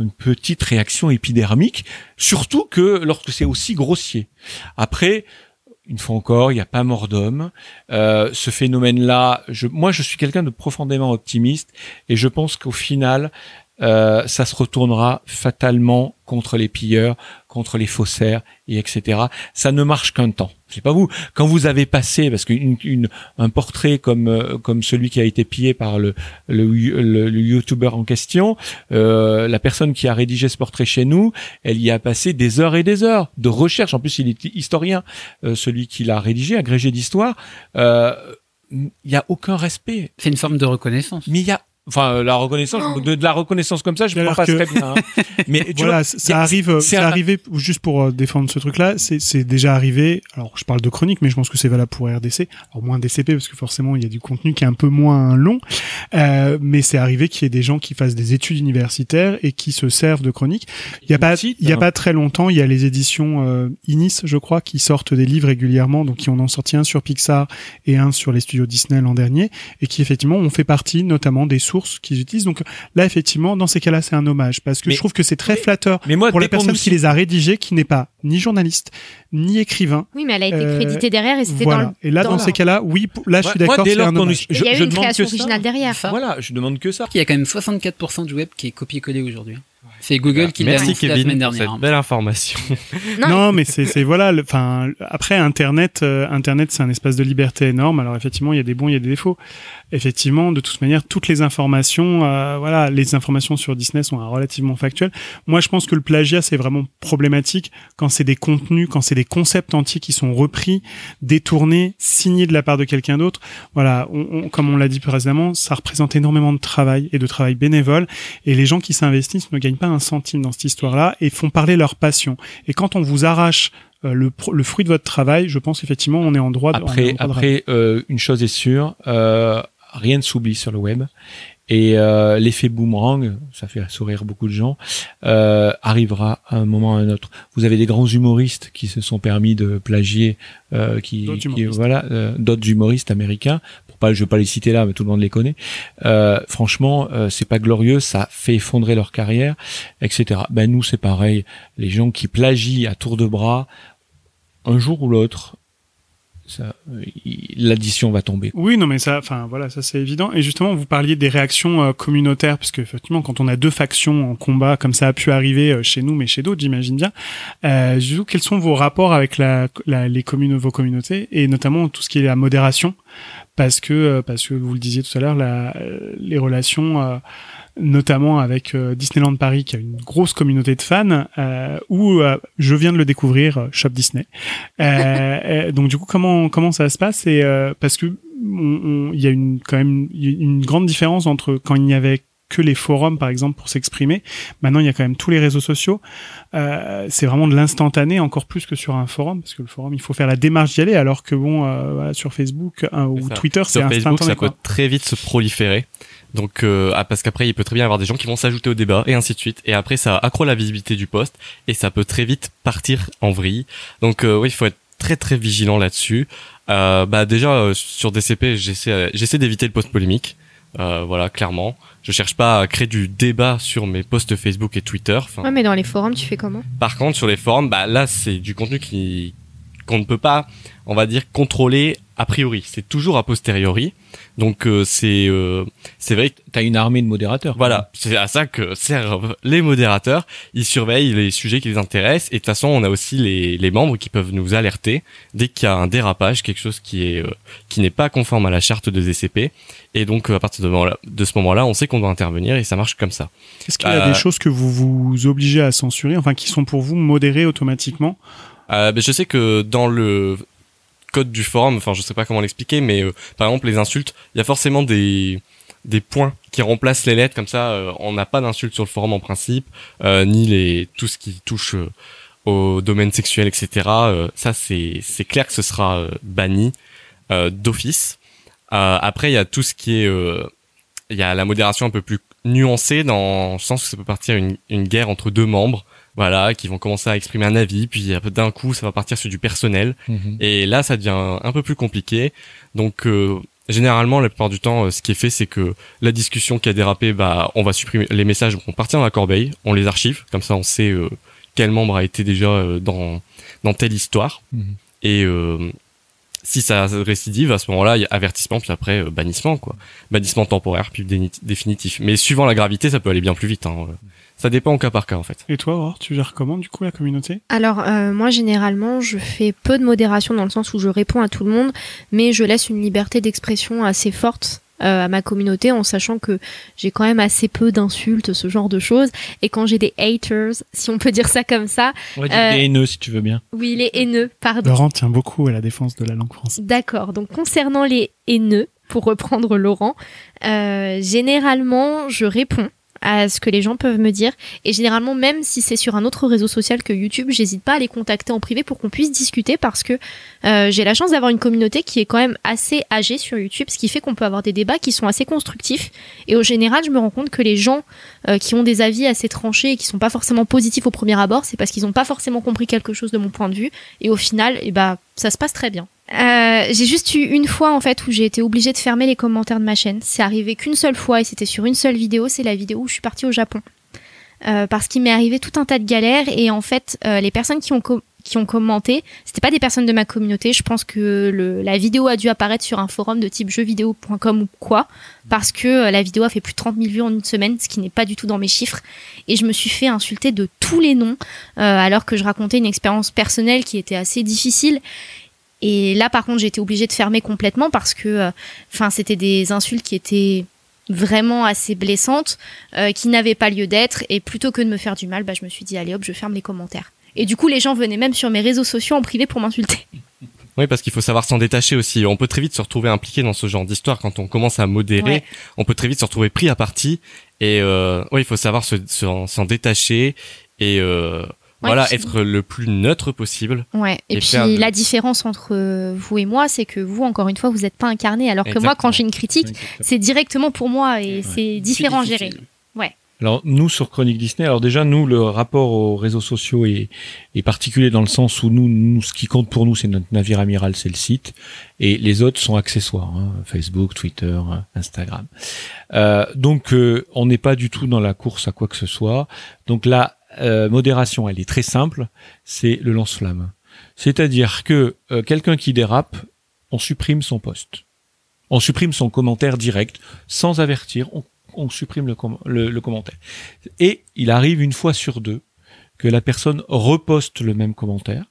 une petite réaction épidermique, surtout que lorsque c'est aussi grossier. Après, une fois encore, il n'y a pas mort d'homme. Euh, ce phénomène-là, moi, je suis quelqu'un de profondément optimiste et je pense qu'au final, euh, ça se retournera fatalement contre les pilleurs, contre les faussaires et etc. Ça ne marche qu'un temps. Je sais pas vous. Quand vous avez passé, parce qu'un portrait comme euh, comme celui qui a été pillé par le le, le, le youtubeur en question, euh, la personne qui a rédigé ce portrait chez nous, elle y a passé des heures et des heures de recherche. En plus, il est historien, euh, celui qui l'a rédigé, agrégé d'histoire. Euh, Il y a aucun respect. C'est une forme de reconnaissance. Mais il y a Enfin, euh, la reconnaissance, de, de la reconnaissance comme ça, je ne Alors pas que- très bien. hein. Mais tu voilà, vois, ça a- arrive, c'est arrivé juste pour euh, défendre ce truc-là. C'est c'est déjà arrivé. Alors, je parle de chronique, mais je pense que c'est valable pour RDC. Alors moins DCP parce que forcément il y a du contenu qui est un peu moins long. Euh, mais c'est arrivé qu'il y ait des gens qui fassent des études universitaires et qui se servent de chronique. Il y a pas, il y a pas très longtemps, il y a les éditions euh, Inis, je crois, qui sortent des livres régulièrement. Donc, qui en ont sorti un sur Pixar et un sur les studios Disney l'an dernier, et qui effectivement ont fait partie notamment des sources qu'ils utilisent. Donc là, effectivement, dans ces cas-là, c'est un hommage parce que Mais- je trouve que c'est très flatteur Mais moi, pour la personne nous qui les a rédigés, qui n'est pas ni journaliste ni écrivain. Oui, mais elle a été Euh, créditée derrière et c'était Voilà. dans le... Et là, dans, dans ces cas-là, oui, là, je suis d'accord, dès c'est lors un qu'on hommage. nous- je- Il y a eu je une création originale derrière. Voilà, je demande que ça. Il y a quand même 64% du web qui est copié-collé aujourd'hui. C'est Google qui l'a Merci annoncé la Kevin semaine pour dernière. cette belle information. Non, Non, mais c'est voilà. Enfin, après Internet, euh, Internet, c'est un espace de liberté énorme. Alors effectivement, il y a des bons, il y a des défauts. Effectivement, de toute manière, toutes les informations, euh, voilà, les informations sur Disney sont euh, relativement factuelles. Moi, je pense que le plagiat, c'est vraiment problématique quand c'est des contenus, quand c'est des concepts entiers qui sont repris, détournés, signés de la part de quelqu'un d'autre. Voilà, on, on- comme on l'a dit précédemment, ça représente énormément de travail et de travail bénévole. Et les gens qui s'investissent ne gagnent pas un centime dans cette histoire-là et font parler leur passion. Et quand on vous arrache euh, le, fruit de votre travail, je pense effectivement, on est en droit. de- Après, de après euh, une chose est sûre, euh, rien ne s'oublie sur le web. Et l'effet boomerang, ça fait sourire beaucoup de gens, arrivera à un moment ou à un autre. Vous avez des grands humoristes qui se sont permis de plagier, qui, qui- voilà, d'autres humoristes américains. Pas, je vais pas les citer là, mais tout le monde les connaît. Euh, franchement, euh, c'est pas glorieux, ça fait effondrer leur carrière, etc. Ben nous, c'est pareil. Les gens qui plagient à tour de bras, un jour ou l'autre, euh, l'addition va tomber. Oui, non, mais ça, enfin voilà, ça c'est évident. Et justement, vous parliez des réactions euh, communautaires, parce que effectivement, quand on a deux factions en combat, comme ça a pu arriver euh, chez nous, mais chez d'autres, j'imagine bien. Euh, coup, quels sont vos rapports avec la, la- les communes, vos communautés, et notamment tout ce qui est la modération, parce que euh, parce que vous le disiez tout à l'heure, euh, les relations. euh, notamment avec Disneyland Paris qui a une grosse communauté de fans euh, où euh, je viens de le découvrir Shop Disney euh, donc du coup comment comment ça se passe? Et euh, parce que il y a une quand même une grande différence entre quand il n'y avait que les forums par exemple pour s'exprimer maintenant il y a quand même tous les réseaux sociaux euh, c'est vraiment de l'instantané encore plus que sur un forum parce que le forum il faut faire la démarche d'y aller alors que bon euh, voilà, sur Facebook ou ça. Twitter c'est Facebook, instantané ça peut très vite se proliférer. Donc, euh, ah, parce qu'après, il peut très bien y avoir des gens qui vont s'ajouter au débat et ainsi de suite. Et après, ça accroît la visibilité du poste et ça peut très vite partir en vrille. Donc, euh, oui, il faut être très très vigilant là-dessus. Euh, bah déjà euh, sur DCP, j'essaie j'essaie d'éviter le post polémique. Euh, voilà, clairement. Je cherche pas à créer du débat sur mes posts Facebook et Twitter. Enfin, Ouais, mais dans les forums, tu fais comment? Par contre, sur les forums, bah là, c'est du contenu qui qu'on ne peut pas, on va dire, contrôler a priori. C'est toujours a posteriori. Donc euh, c'est euh, c'est vrai que T'as une armée de modérateurs. voilà, c'est à ça que servent les modérateurs. Ils surveillent les sujets qui les intéressent et de toute façon, on a aussi les, les membres qui peuvent nous alerter dès qu'il y a un dérapage, quelque chose qui est euh, qui n'est pas conforme à la charte de DCP. Et donc euh, à partir de, de ce moment-là, on sait qu'on doit intervenir et ça marche comme ça. Est-ce qu'il y a Euh, des choses que vous vous obligez à censurer, enfin qui sont pour vous modérées automatiquement? Euh, ben, je sais que dans le du forum, enfin je sais pas comment l'expliquer, mais euh, par exemple les insultes, il y a forcément des des points qui remplacent les lettres comme ça. euh, on n'a pas d'insultes sur le forum en principe, euh, ni les tout ce qui touche au domaine sexuel, etc. Ça c'est c'est clair que ce sera banni d'office. Après il y a tout ce qui est il y a la modération un peu plus nuancée dans le sens où ça peut partir une, une guerre entre deux membres voilà, qui vont commencer à exprimer un avis, puis euh, d'un coup, ça va partir sur du personnel. Mhm. Et là, ça devient un peu plus compliqué. Donc, euh, généralement, la plupart du temps, euh, ce qui est fait, c'est que la discussion qui a dérapé, bah, on va supprimer les messages, vont partir dans la corbeille, on les archive, comme ça, on sait euh, quel membre a été déjà euh, dans dans telle histoire. Mhm. Et euh, si ça récidive, à ce moment-là, il y a avertissement, puis après euh, bannissement, quoi. Bannissement temporaire, puis définitif. Mais suivant la gravité, ça peut aller bien plus vite. Hein. Ça dépend au cas par cas, en fait. Et toi, Aurore, tu gères comment du coup la communauté? Alors, euh, moi, généralement, je fais peu de modération dans le sens où je réponds à tout le monde, mais je laisse une liberté d'expression assez forte euh, à ma communauté en sachant que j'ai quand même assez peu d'insultes, ce genre de choses. Et quand j'ai des haters, si on peut dire ça comme ça, On va dire Euh, des haineux si tu veux bien. oui, les haineux, pardon. Laurent tient beaucoup à la défense de la langue française. D'accord. Donc concernant les haineux, pour reprendre Laurent, euh, généralement je réponds à ce que les gens peuvent me dire. Et généralement même si c'est sur un autre réseau social que YouTube, j'hésite pas à les contacter en privé pour qu'on puisse discuter parce que euh, j'ai la chance d'avoir une communauté qui est quand même assez âgée sur YouTube, ce qui fait qu'on peut avoir des débats qui sont assez constructifs. Et au général je me rends compte que les gens euh, qui ont des avis assez tranchés et qui sont pas forcément positifs au premier abord, c'est parce qu'ils ont pas forcément compris quelque chose de mon point de vue. Et au final, eh ben ça se passe très bien. Euh, j'ai juste eu une fois en fait où j'ai été obligée de fermer les commentaires de ma chaîne. C'est arrivé qu'une seule fois et c'était sur une seule vidéo. C'est la vidéo où je suis partie au Japon. Euh, parce qu'il m'est arrivé tout un tas de galères et en fait euh, les personnes qui ont qui ont commenté, c'était pas des personnes de ma communauté. Je pense que le, la vidéo a dû apparaître sur un forum de type jeuxvideo.com ou quoi, parce que euh, la vidéo a fait plus de 30 000 vues en une semaine, ce qui n'est pas du tout dans mes chiffres. Et je me suis fait insulter de tous les noms, euh, alors que je racontais une expérience personnelle qui était assez difficile. Et là, par contre, été obligée de fermer complètement parce que, euh, enfin, c'était des insultes qui étaient vraiment assez blessantes, euh, qui n'avaient pas lieu d'être. Et plutôt que de me faire du mal, bah, je me suis dit, allez hop, je ferme les commentaires. Et du coup, les gens venaient même sur mes réseaux sociaux en privé pour m'insulter. Oui, parce qu'il faut savoir s'en détacher aussi. On peut très vite se retrouver impliqué dans ce genre d'histoire quand on commence à modérer. Ouais. On peut très vite se retrouver pris à partie. Et euh, oui, il faut savoir se- se- s'en détacher et euh, voilà, puis- être le plus neutre possible. Ouais. Et, et puis de- la différence entre vous et moi, c'est que vous, encore une fois, vous n'êtes pas incarné, alors que moi, quand j'ai une critique, c'est directement pour moi et c'est différent gérer. difficile. Alors nous sur Chronique Disney, alors déjà nous le rapport aux réseaux sociaux est, est particulier dans le sens où nous, nous ce qui compte pour nous c'est notre navire amiral, c'est le site, et les autres sont accessoires, hein, Facebook, Twitter, Instagram. Euh, donc euh, on n'est pas du tout dans la course à quoi que ce soit. Donc la euh, modération, elle est très simple, c'est le lance-flamme. C'est-à-dire que euh, quelqu'un qui dérape, on supprime son post. On supprime son commentaire direct, sans avertir, on, supprime le, com- le- le commentaire. Et il arrive une fois sur deux que la personne reposte le même commentaire,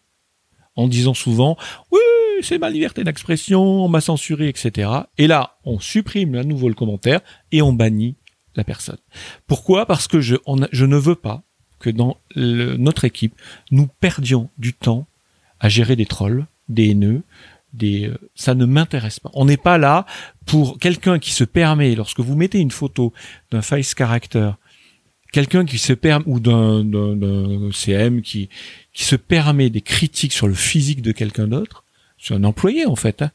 en disant souvent oui c'est ma liberté d'expression, on m'a censuré, etc. Et là, on supprime à nouveau le commentaire et on bannit la personne. Pourquoi? Parce que je, je ne veux pas que dans le- notre équipe, nous perdions du temps à gérer des trolls, des haineux, des, euh, ça ne m'intéresse pas. On n'est pas là pour quelqu'un qui se permet, lorsque vous mettez une photo d'un face character, quelqu'un qui se permet, ou d'un, CM qui, qui se permet des critiques sur le physique de quelqu'un d'autre, c'est un employé en fait. Hein.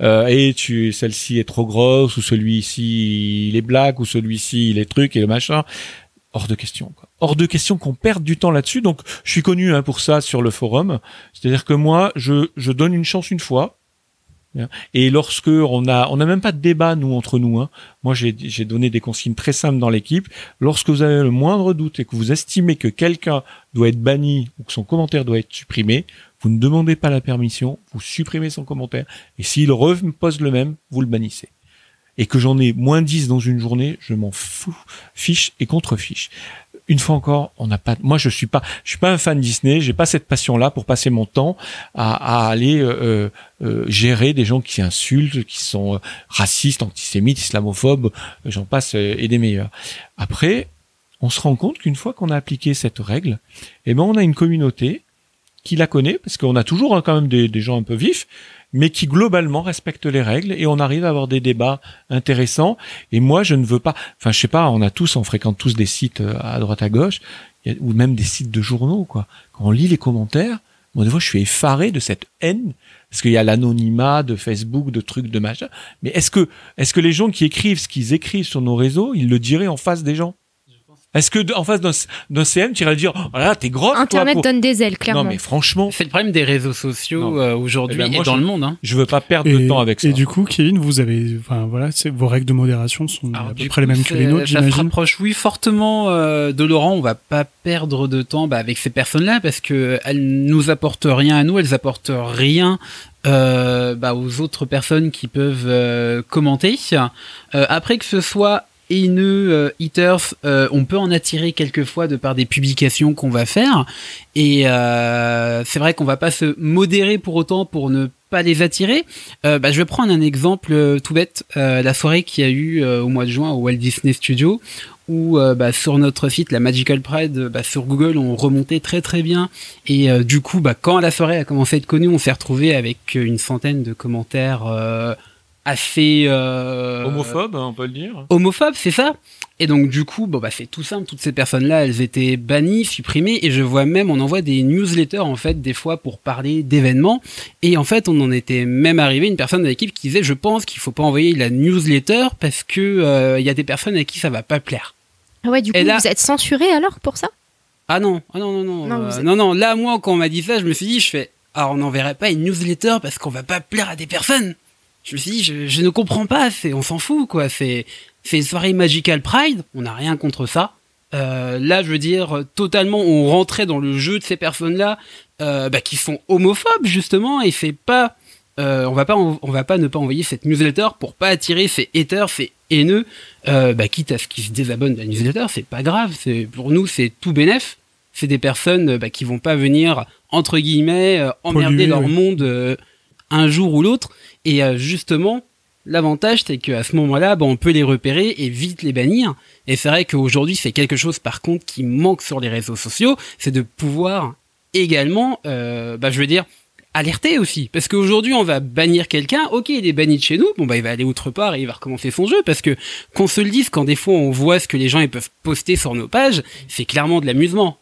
Euh, et tu, celle-ci est trop grosse, ou celui-ci il est black, ou celui-ci il est truc et le machin. Hors de question. Quoi. Hors de question qu'on perde du temps là-dessus. Donc, je suis connu hein, pour ça sur le forum. C'est-à-dire que moi, je, je donne une chance une fois. Et lorsque on a, on n'a même pas de débat nous entre nous. Hein. Moi, j'ai donné des consignes très simples dans l'équipe. Lorsque vous avez le moindre doute et que vous estimez que quelqu'un doit être banni ou que son commentaire doit être supprimé, vous ne demandez pas la permission, vous supprimez son commentaire. Et s'il repose le même, vous le bannissez. Et que j'en ai moins 10 dans une journée, je m'en fiche et contre-fiche. Une fois encore, on n'a pas. Moi, je suis pas, je suis pas un fan Disney. J'ai pas cette passion-là pour passer mon temps à, à aller euh, euh, gérer des gens qui insultent, qui sont euh, racistes, antisémites, islamophobes, euh, j'en passe euh, et des meilleurs. Après, on se rend compte qu'une fois qu'on a appliqué cette règle, eh ben, on a une communauté qui la connaît parce qu'on a toujours hein, quand même des, des gens un peu vifs, mais qui globalement respectent les règles et on arrive à avoir des débats intéressants. Et moi, je ne veux pas. Enfin, je sais pas. On a tous, on fréquente tous des sites euh, à droite à gauche, ou même des sites de journaux. Quoi. Quand on lit les commentaires, moi des fois, je suis effaré de cette haine parce qu'il y a l'anonymat de Facebook, de trucs, de machin. Mais est-ce que, est-ce que les gens qui écrivent ce qu'ils écrivent sur nos réseaux, ils le diraient en face des gens? Est-ce que en face d'un CM, tu irais dire, oh là, t'es grosse, toi, Internet pour- donne des ailes, clairement. Non, mais franchement, C'est le problème des réseaux sociaux euh, aujourd'hui Eh ben, moi, et dans je- le monde. Hein. je veux pas perdre de temps avec ça. et du coup, Kevin, vous avez, enfin voilà, c'est- vos règles de modération sont Alors, à peu près coup, les mêmes que les nôtres, Ça se j'imagine. rapproche, oui, fortement euh, de Laurent. On va pas perdre de temps bah, avec ces personnes-là parce que elles nous apportent rien à nous, elles apportent rien euh, bah, aux autres personnes qui peuvent euh, commenter. Euh, après que ce soit haineux, euh, haters, euh, on peut en attirer quelquefois de par des publications qu'on va faire. Et euh, c'est vrai qu'on va pas se modérer pour autant pour ne pas les attirer. Euh, bah, je vais prendre un exemple tout bête, la soirée qu'il y a eu au mois de juin au Walt Disney Studio, où bah, sur notre site, la Magical Pride, bah, sur Google, on remontait très très bien. Et du coup, bah, quand la soirée a commencé à être connue, on s'est retrouvé avec une centaine de commentaires assez euh, Homophobe, hein, on peut le dire. homophobe, c'est ça. Et donc du coup, bon bah c'est tout simple, toutes ces personnes-là, elles étaient bannies, supprimées, et je vois même, on envoie des newsletters en fait des fois pour parler d'événements, et en fait on en était même arrivé une personne de l'équipe qui disait, je pense qu'il faut pas envoyer la newsletter parce que euh, il y a des personnes à qui ça va pas plaire. Ah ouais, du coup, là- vous êtes censuré alors pour ça? Ah non, ah non non non, Non, euh, êtes- non non, là moi quand on m'a dit ça, je me suis dit, je fais, ah on n'enverrait pas une newsletter parce qu'on va pas plaire à des personnes. Je me suis dit, je, je ne comprends pas, c'est, on s'en fout quoi, c'est, c'est une soirée Magical Pride, on n'a rien contre ça. Euh, là, je veux dire, totalement, on rentrait dans le jeu de ces personnes-là, euh, bah, qui sont homophobes justement, et c'est pas, euh, on va pas, on, va pas ne pas envoyer cette newsletter pour pas attirer ces haters, ces haineux, euh, bah, quitte à ce qu'ils se désabonnent de la newsletter, c'est pas grave, c'est pour nous c'est tout bénef. C'est des personnes bah, qui vont pas venir entre guillemets euh, emmerder Polluer, leur oui. monde un jour ou l'autre. Et euh, justement, l'avantage c'est qu'à ce moment-là, bah, on peut les repérer et vite les bannir. Et c'est vrai qu'aujourd'hui, c'est quelque chose par contre qui manque sur les réseaux sociaux, c'est de pouvoir également, euh, bah, je veux dire, alerter aussi. Parce qu'aujourd'hui, on va bannir quelqu'un, ok, il est banni de chez nous, bon bah il va aller autre part et il va recommencer son jeu. Parce que qu'on se le dise, quand des fois on voit ce que les gens ils peuvent poster sur nos pages, c'est clairement de l'amusement.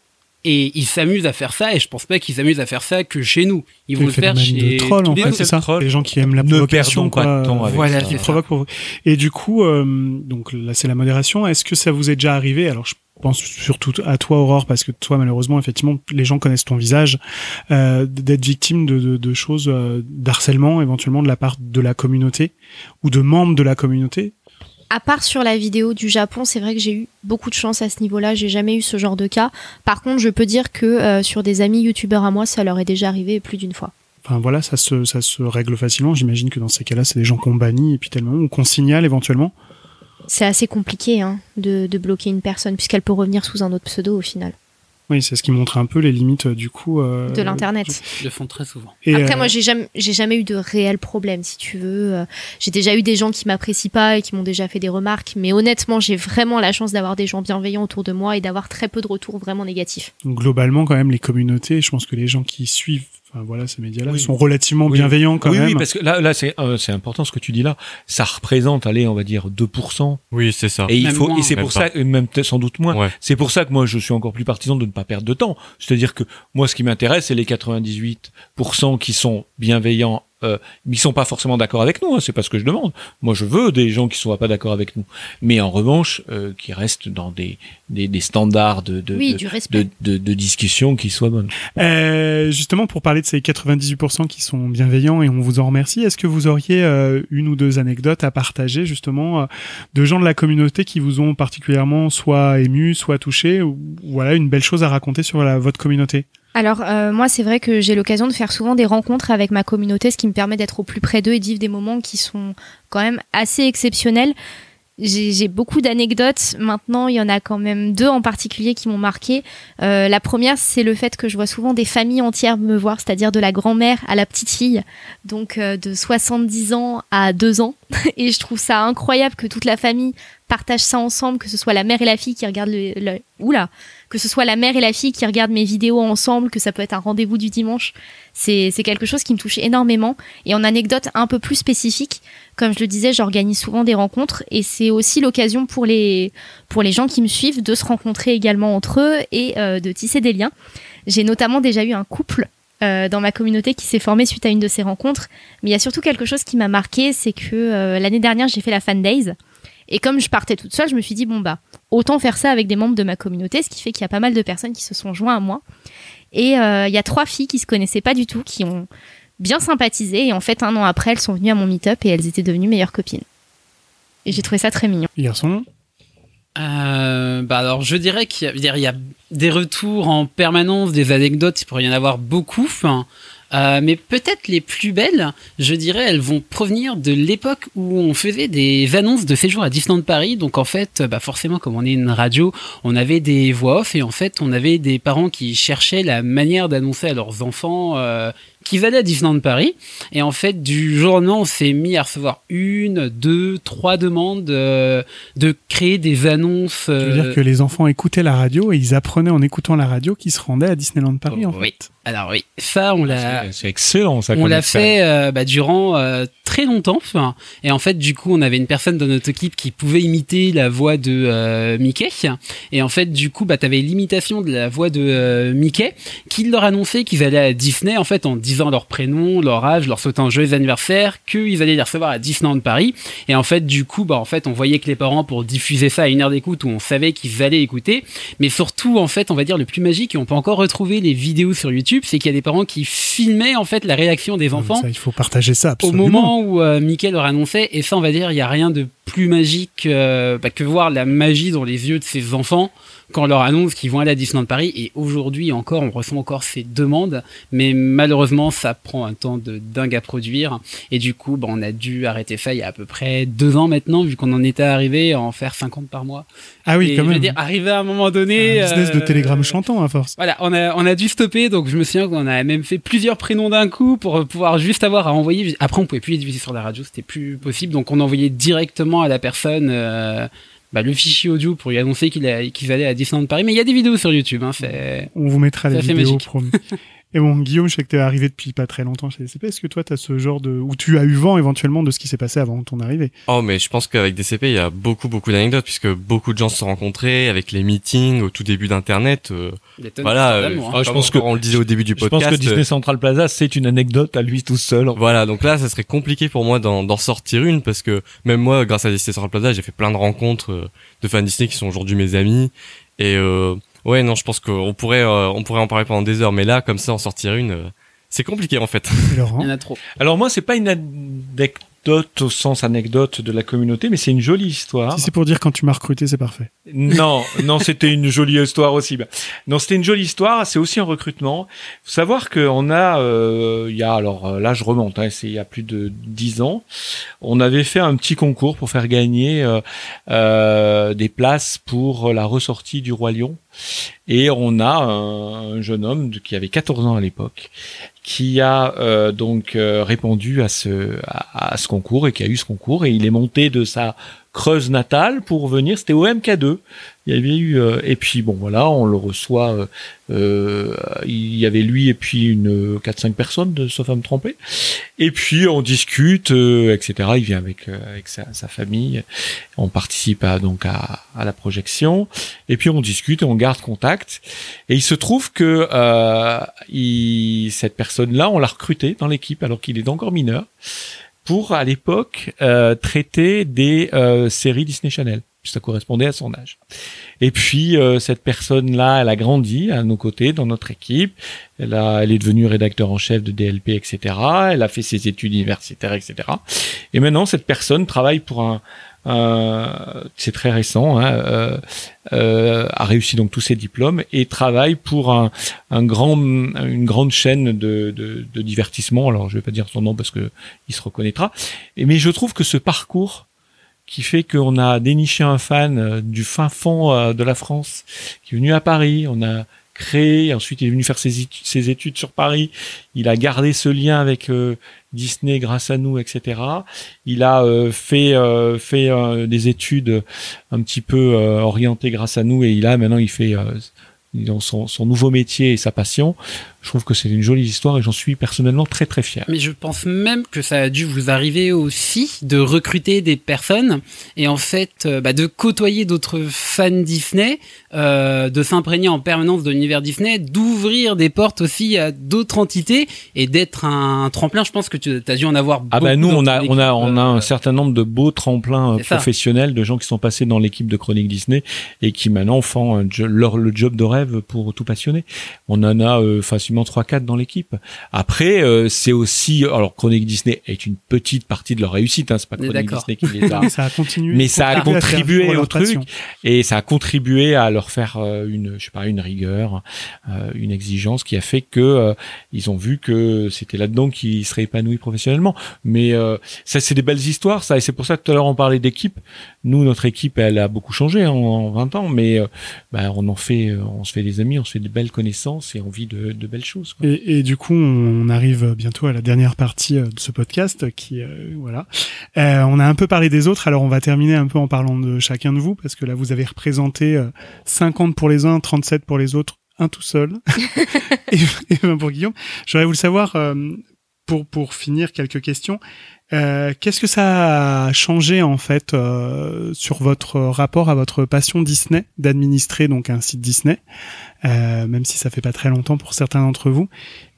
Et ils s'amusent à faire ça et je pense pas qu'ils s'amusent à faire ça que chez nous. Ils vont le faire chez de troll, tous en les fait, c'est ça. troll. Les gens qui aiment la Ne provocation, perdons pas quoi. de temps avec Voilà, ça. c'est ça. Provoque, provoque. Et du coup, euh, donc là, c'est la modération. Est-ce que ça vous est déjà arrivé? Alors, je pense surtout à toi, Aurore, parce que toi, malheureusement, effectivement, les gens connaissent ton visage, euh, d'être victime de, de, de choses, euh, d'harcèlement, éventuellement de la part de la communauté ou de membres de la communauté. À part sur la vidéo du Japon, c'est vrai que j'ai eu beaucoup de chance à ce niveau-là. J'ai jamais eu ce genre de cas. Par contre, je peux dire que euh, sur des amis youtubeurs à moi, ça leur est déjà arrivé plus d'une fois. Enfin voilà, ça se, ça se règle facilement. J'imagine que dans ces cas-là, c'est des gens qu'on bannit et puis tellement ou qu'on signale éventuellement. C'est assez compliqué hein, de, de bloquer une personne puisqu'elle peut revenir sous un autre pseudo au final Oui, c'est ce qui montre un peu les limites euh, du coup euh, de l'internet. Ils le font très souvent. Et, Après, euh, moi, j'ai jamais, j'ai jamais eu de réel problème, si tu veux. J'ai déjà eu des gens qui m'apprécient pas et qui m'ont déjà fait des remarques, mais honnêtement, j'ai vraiment la chance d'avoir des gens bienveillants autour de moi et d'avoir très peu de retours vraiment négatifs. globalement, quand même, les communautés, je pense que les gens qui suivent, enfin voilà, ces médias-là, Oui. sont relativement Oui. bienveillants quand oui, même. oui, parce que là, là c'est euh, c'est important ce que tu dis là. Ça représente, allez, on va dire 2%. Oui, c'est ça. Et il faut, moins. et c'est pour pas. ça, et même sans doute moins. Ouais. C'est pour ça que moi, je suis encore plus partisan de ne pas perdre de temps. C'est-à-dire que moi, ce qui m'intéresse, c'est les 98% qui sont bienveillants, euh, qui sont pas forcément d'accord avec nous. Hein, c'est pas ce que je demande. Moi, je veux des gens qui soient pas d'accord avec nous, mais en revanche, euh, qui restent dans des des, des standards de de, oui, de, du respect. de, de- de discussion qui soient bonnes. Euh, justement, pour parler de ces 98% qui sont bienveillants et on vous en remercie, est-ce que vous auriez euh, une ou deux anecdotes à partager justement euh, de gens de la communauté qui vous ont particulièrement soit ému, soit touché, ou voilà une belle chose à raconter sur la, votre communauté? Alors euh, moi c'est vrai que j'ai l'occasion de faire souvent des rencontres avec ma communauté, ce qui me permet d'être au plus près d'eux et de vivre des moments qui sont quand même assez exceptionnels. J'ai beaucoup d'anecdotes. Maintenant, il y en a quand même deux en particulier qui m'ont marqué. Euh, la première, c'est le fait que je vois souvent des familles entières me voir, c'est-à-dire de la grand-mère à la petite fille, donc euh, de 70 ans à 2 ans. Et je trouve ça incroyable que toute la famille partage ça ensemble, que ce soit la mère et la fille qui regardent le, le- oula, que ce soit la mère et la fille qui regardent mes vidéos ensemble, que ça peut être un rendez-vous du dimanche. C'est quelque chose qui me touche énormément. Et en anecdote un peu plus spécifique, comme je le disais, j'organise souvent des rencontres et c'est aussi l'occasion pour les pour les gens qui me suivent de se rencontrer également entre eux et euh, de tisser des liens. J'ai notamment déjà eu un couple euh, dans ma communauté qui s'est formé suite à une de ces rencontres. Mais il y a surtout quelque chose qui m'a marqué, c'est que euh, l'année dernière j'ai fait la Fan Days et comme je partais toute seule, je me suis dit bon bah autant faire ça avec des membres de ma communauté, ce qui fait qu'il y a pas mal de personnes qui se sont joints à moi. Et euh, il y a trois filles qui se connaissaient pas du tout, qui ont bien sympathisé. Et en fait, un an après, elles sont venues à mon meet-up et elles étaient devenues meilleures copines. Et j'ai trouvé ça très mignon. Garçon Euh, bah alors je dirais qu'il y, y a des retours en permanence, des anecdotes, il pourrait y en avoir beaucoup. enfin, euh, mais peut-être les plus belles, je dirais, elles vont provenir de l'époque où on faisait des annonces de séjour à Disneyland Paris. Donc en fait, bah forcément, comme on est une radio, on avait des voix off et en fait, on avait des parents qui cherchaient la manière d'annoncer à leurs enfants euh, qu'ils allaient à Disneyland Paris. Et en fait, du jour au lendemain, on s'est mis à recevoir une, deux, trois demandes euh, de créer des annonces. Je veux euh, dire que les enfants écoutaient la radio et ils apprenaient en écoutant la radio qu'ils se rendaient à Disneyland Paris en oui. fait. Alors oui, ça on l'a. C'est- C'est excellent ça. On l'a fait euh, bah, durant euh, très longtemps. Enfin, et en fait, du coup, on avait une personne dans notre équipe qui pouvait imiter la voix de euh, Mickey. Et en fait, du coup, bah, tu avais l'imitation de la voix de euh, Mickey qui leur annonçait qu'ils allaient à Disney, en fait, en disant leur prénom, leur âge, leur souhaitant joyeux anniversaire, qu'ils allaient les recevoir à Disneyland Paris. Et en fait, du coup, bah, en fait, on voyait que les parents, pour diffuser ça à une heure d'écoute où on savait qu'ils allaient écouter, mais surtout, en fait, on va dire le plus magique, et on peut encore retrouver les vidéos sur YouTube, c'est qu'il y a des parents qui filmaient, en fait, la réaction des enfants Ça, il faut partager ça au moment où euh, Mickey leur annonçait, et ça on va dire, il n'y a rien de plus magique euh, bah, que voir la magie dans les yeux de ces enfants quand on leur annonce qu'ils vont aller à Disneyland Paris. Et aujourd'hui encore, on reçoit encore ces demandes, mais malheureusement, ça prend un temps de dingue à produire. Et du coup, bah, on a dû arrêter ça il y a à peu près deux ans maintenant, vu qu'on en était arrivé à en faire 50 par mois. Ah oui, et quand je veux même. dire, arrivé à un moment donné... un business de euh, télégramme chantant à force. voilà, on a, on a dû stopper, donc je me souviens qu'on a même fait plusieurs prénoms d'un coup pour pouvoir juste avoir à envoyer. Après, on pouvait plus les diffuser sur la radio, c'était plus possible, donc on envoyait directement à la personne euh, bah, le fichier audio pour lui annoncer qu'il a- qu'il allait à Disneyland Paris. Mais il y a des vidéos sur YouTube, hein. On vous mettra les vidéos promis. Et bon, Guillaume, je sais que t'es arrivé depuis pas très longtemps chez DCP. Est-ce que toi, t'as ce genre de, ou tu as eu vent éventuellement de ce qui s'est passé avant ton arrivée? Oh, mais je pense qu'avec DCP, il y a beaucoup, beaucoup d'anecdotes, puisque beaucoup de gens se sont rencontrés avec les meetings au tout début d'Internet. euh, voilà, euh, hein. Ah, je pense que- on le disait au début du Je pense podcast. que Disney euh, Central Plaza, c'est une anecdote à lui tout seul. Voilà, donc là, ça serait compliqué pour moi d'en d'en sortir une parce que même moi, grâce à Disney Central Plaza, j'ai fait plein de rencontres de fans Disney qui sont aujourd'hui mes amis. Et euh, ouais, non, je pense qu'on pourrait, euh, on pourrait en parler pendant des heures, mais là, comme ça, en sortir une, euh, c'est compliqué en fait. Et Laurent Il y en a trop. Alors moi, c'est pas une anecdote au sens anecdote de la communauté, mais c'est une jolie histoire. Si c'est pour dire quand tu m'as recruté, c'est parfait. Non, non, c'était une jolie histoire aussi. Non, c'était une jolie histoire. C'est aussi un recrutement. Faut savoir qu'on a, euh, il y a alors euh, là, je remonte. Hein, c'est il y a plus de dix ans. On avait fait un petit concours pour faire gagner euh, euh, des places pour la ressortie du roi Lion. Et on a un, un jeune homme qui avait 14 ans à l'époque qui a euh, donc euh, répondu à ce à, à ce concours et qui a eu ce concours et il est monté de sa Creuse natale pour venir. C'était au MK2. Il y avait eu euh, et puis bon voilà, on le reçoit. euh, euh, il y avait lui et puis une 4-5 personnes, de, sauf à me. Et puis on discute, euh, etc. Il vient avec euh, avec sa, sa famille. On participe à, donc à, à la projection. Et puis on discute et on garde contact. Et il se trouve que euh, il, cette personne-là, on l'a recruté dans l'équipe alors qu'il est encore mineur pour à l'époque traiter des séries Disney Channel. Ça correspondait à son âge. Et puis euh, cette personne-là, elle a grandi à nos côtés dans notre équipe. Elle a, elle est devenue rédacteur en chef de DLP, etc. Elle a fait ses études universitaires, etc. Et maintenant, cette personne travaille pour un, un- c'est très récent, hein, euh, euh, a réussi donc tous ses diplômes et travaille pour un, un grand, une grande chaîne de, de, de divertissement. Alors, je vais pas dire son nom parce que il se reconnaîtra. Mais je trouve que ce parcours qui fait qu'on a déniché un fan euh, du fin fond euh, de la France, qui est venu à Paris, on a créé, ensuite il est venu faire ses études, sur Paris, il a gardé ce lien avec euh, Disney grâce à nous, etc. Il a fait des études un petit peu orientées grâce à nous et il a maintenant il fait son nouveau métier et sa passion. Je trouve que c'est une jolie histoire et j'en suis personnellement très très fier. Mais je pense même que ça a dû vous arriver aussi de recruter des personnes et en fait euh, bah, de côtoyer d'autres fans Disney, euh, de s'imprégner en permanence de l'univers Disney, d'ouvrir des portes aussi à d'autres entités et d'être un tremplin. Je pense que tu as dû en avoir Ah bah nous on a on a on a un euh, certain nombre de beaux tremplins professionnels de gens qui sont passés dans l'équipe de Chronique Disney et qui maintenant font un leur le job de rêve pour tout passionné. On en a euh, facilement trois quatre dans l'équipe. Après euh, c'est aussi alors Chronique Disney est une petite partie de leur réussite hein, c'est pas Chronique. Disney qui les a Mais ça a continué. Mais ça a contribué au truc. passion. et ça a contribué à leur faire euh, une je sais pas une rigueur euh, une exigence qui a fait que euh, ils ont vu que c'était là-dedans qu'ils seraient épanouis professionnellement mais euh, ça c'est des belles histoires ça et c'est pour ça que tout à l'heure on parlait d'équipe nous notre équipe elle a beaucoup changé hein, en 20 ans mais euh, bah, on en fait euh, on se fait des amis on se fait de belles connaissances et on vit de, de belles choses quoi. Et, et du coup, on arrive bientôt à la dernière partie euh, de ce podcast qui, euh, voilà. Euh, on a un peu parlé des autres, alors on va terminer un peu en parlant de chacun de vous, parce que là, vous avez représenté euh, 50 pour les uns, 37 pour les autres, un tout seul, et, et 20 pour Guillaume. J'aurais voulu savoir, euh, pour, pour finir, quelques questions. Euh, Qu'est-ce que ça a changé en fait euh, sur votre rapport à votre passion Disney d'administrer donc un site Disney, euh, même si ça fait pas très longtemps pour certains d'entre vous?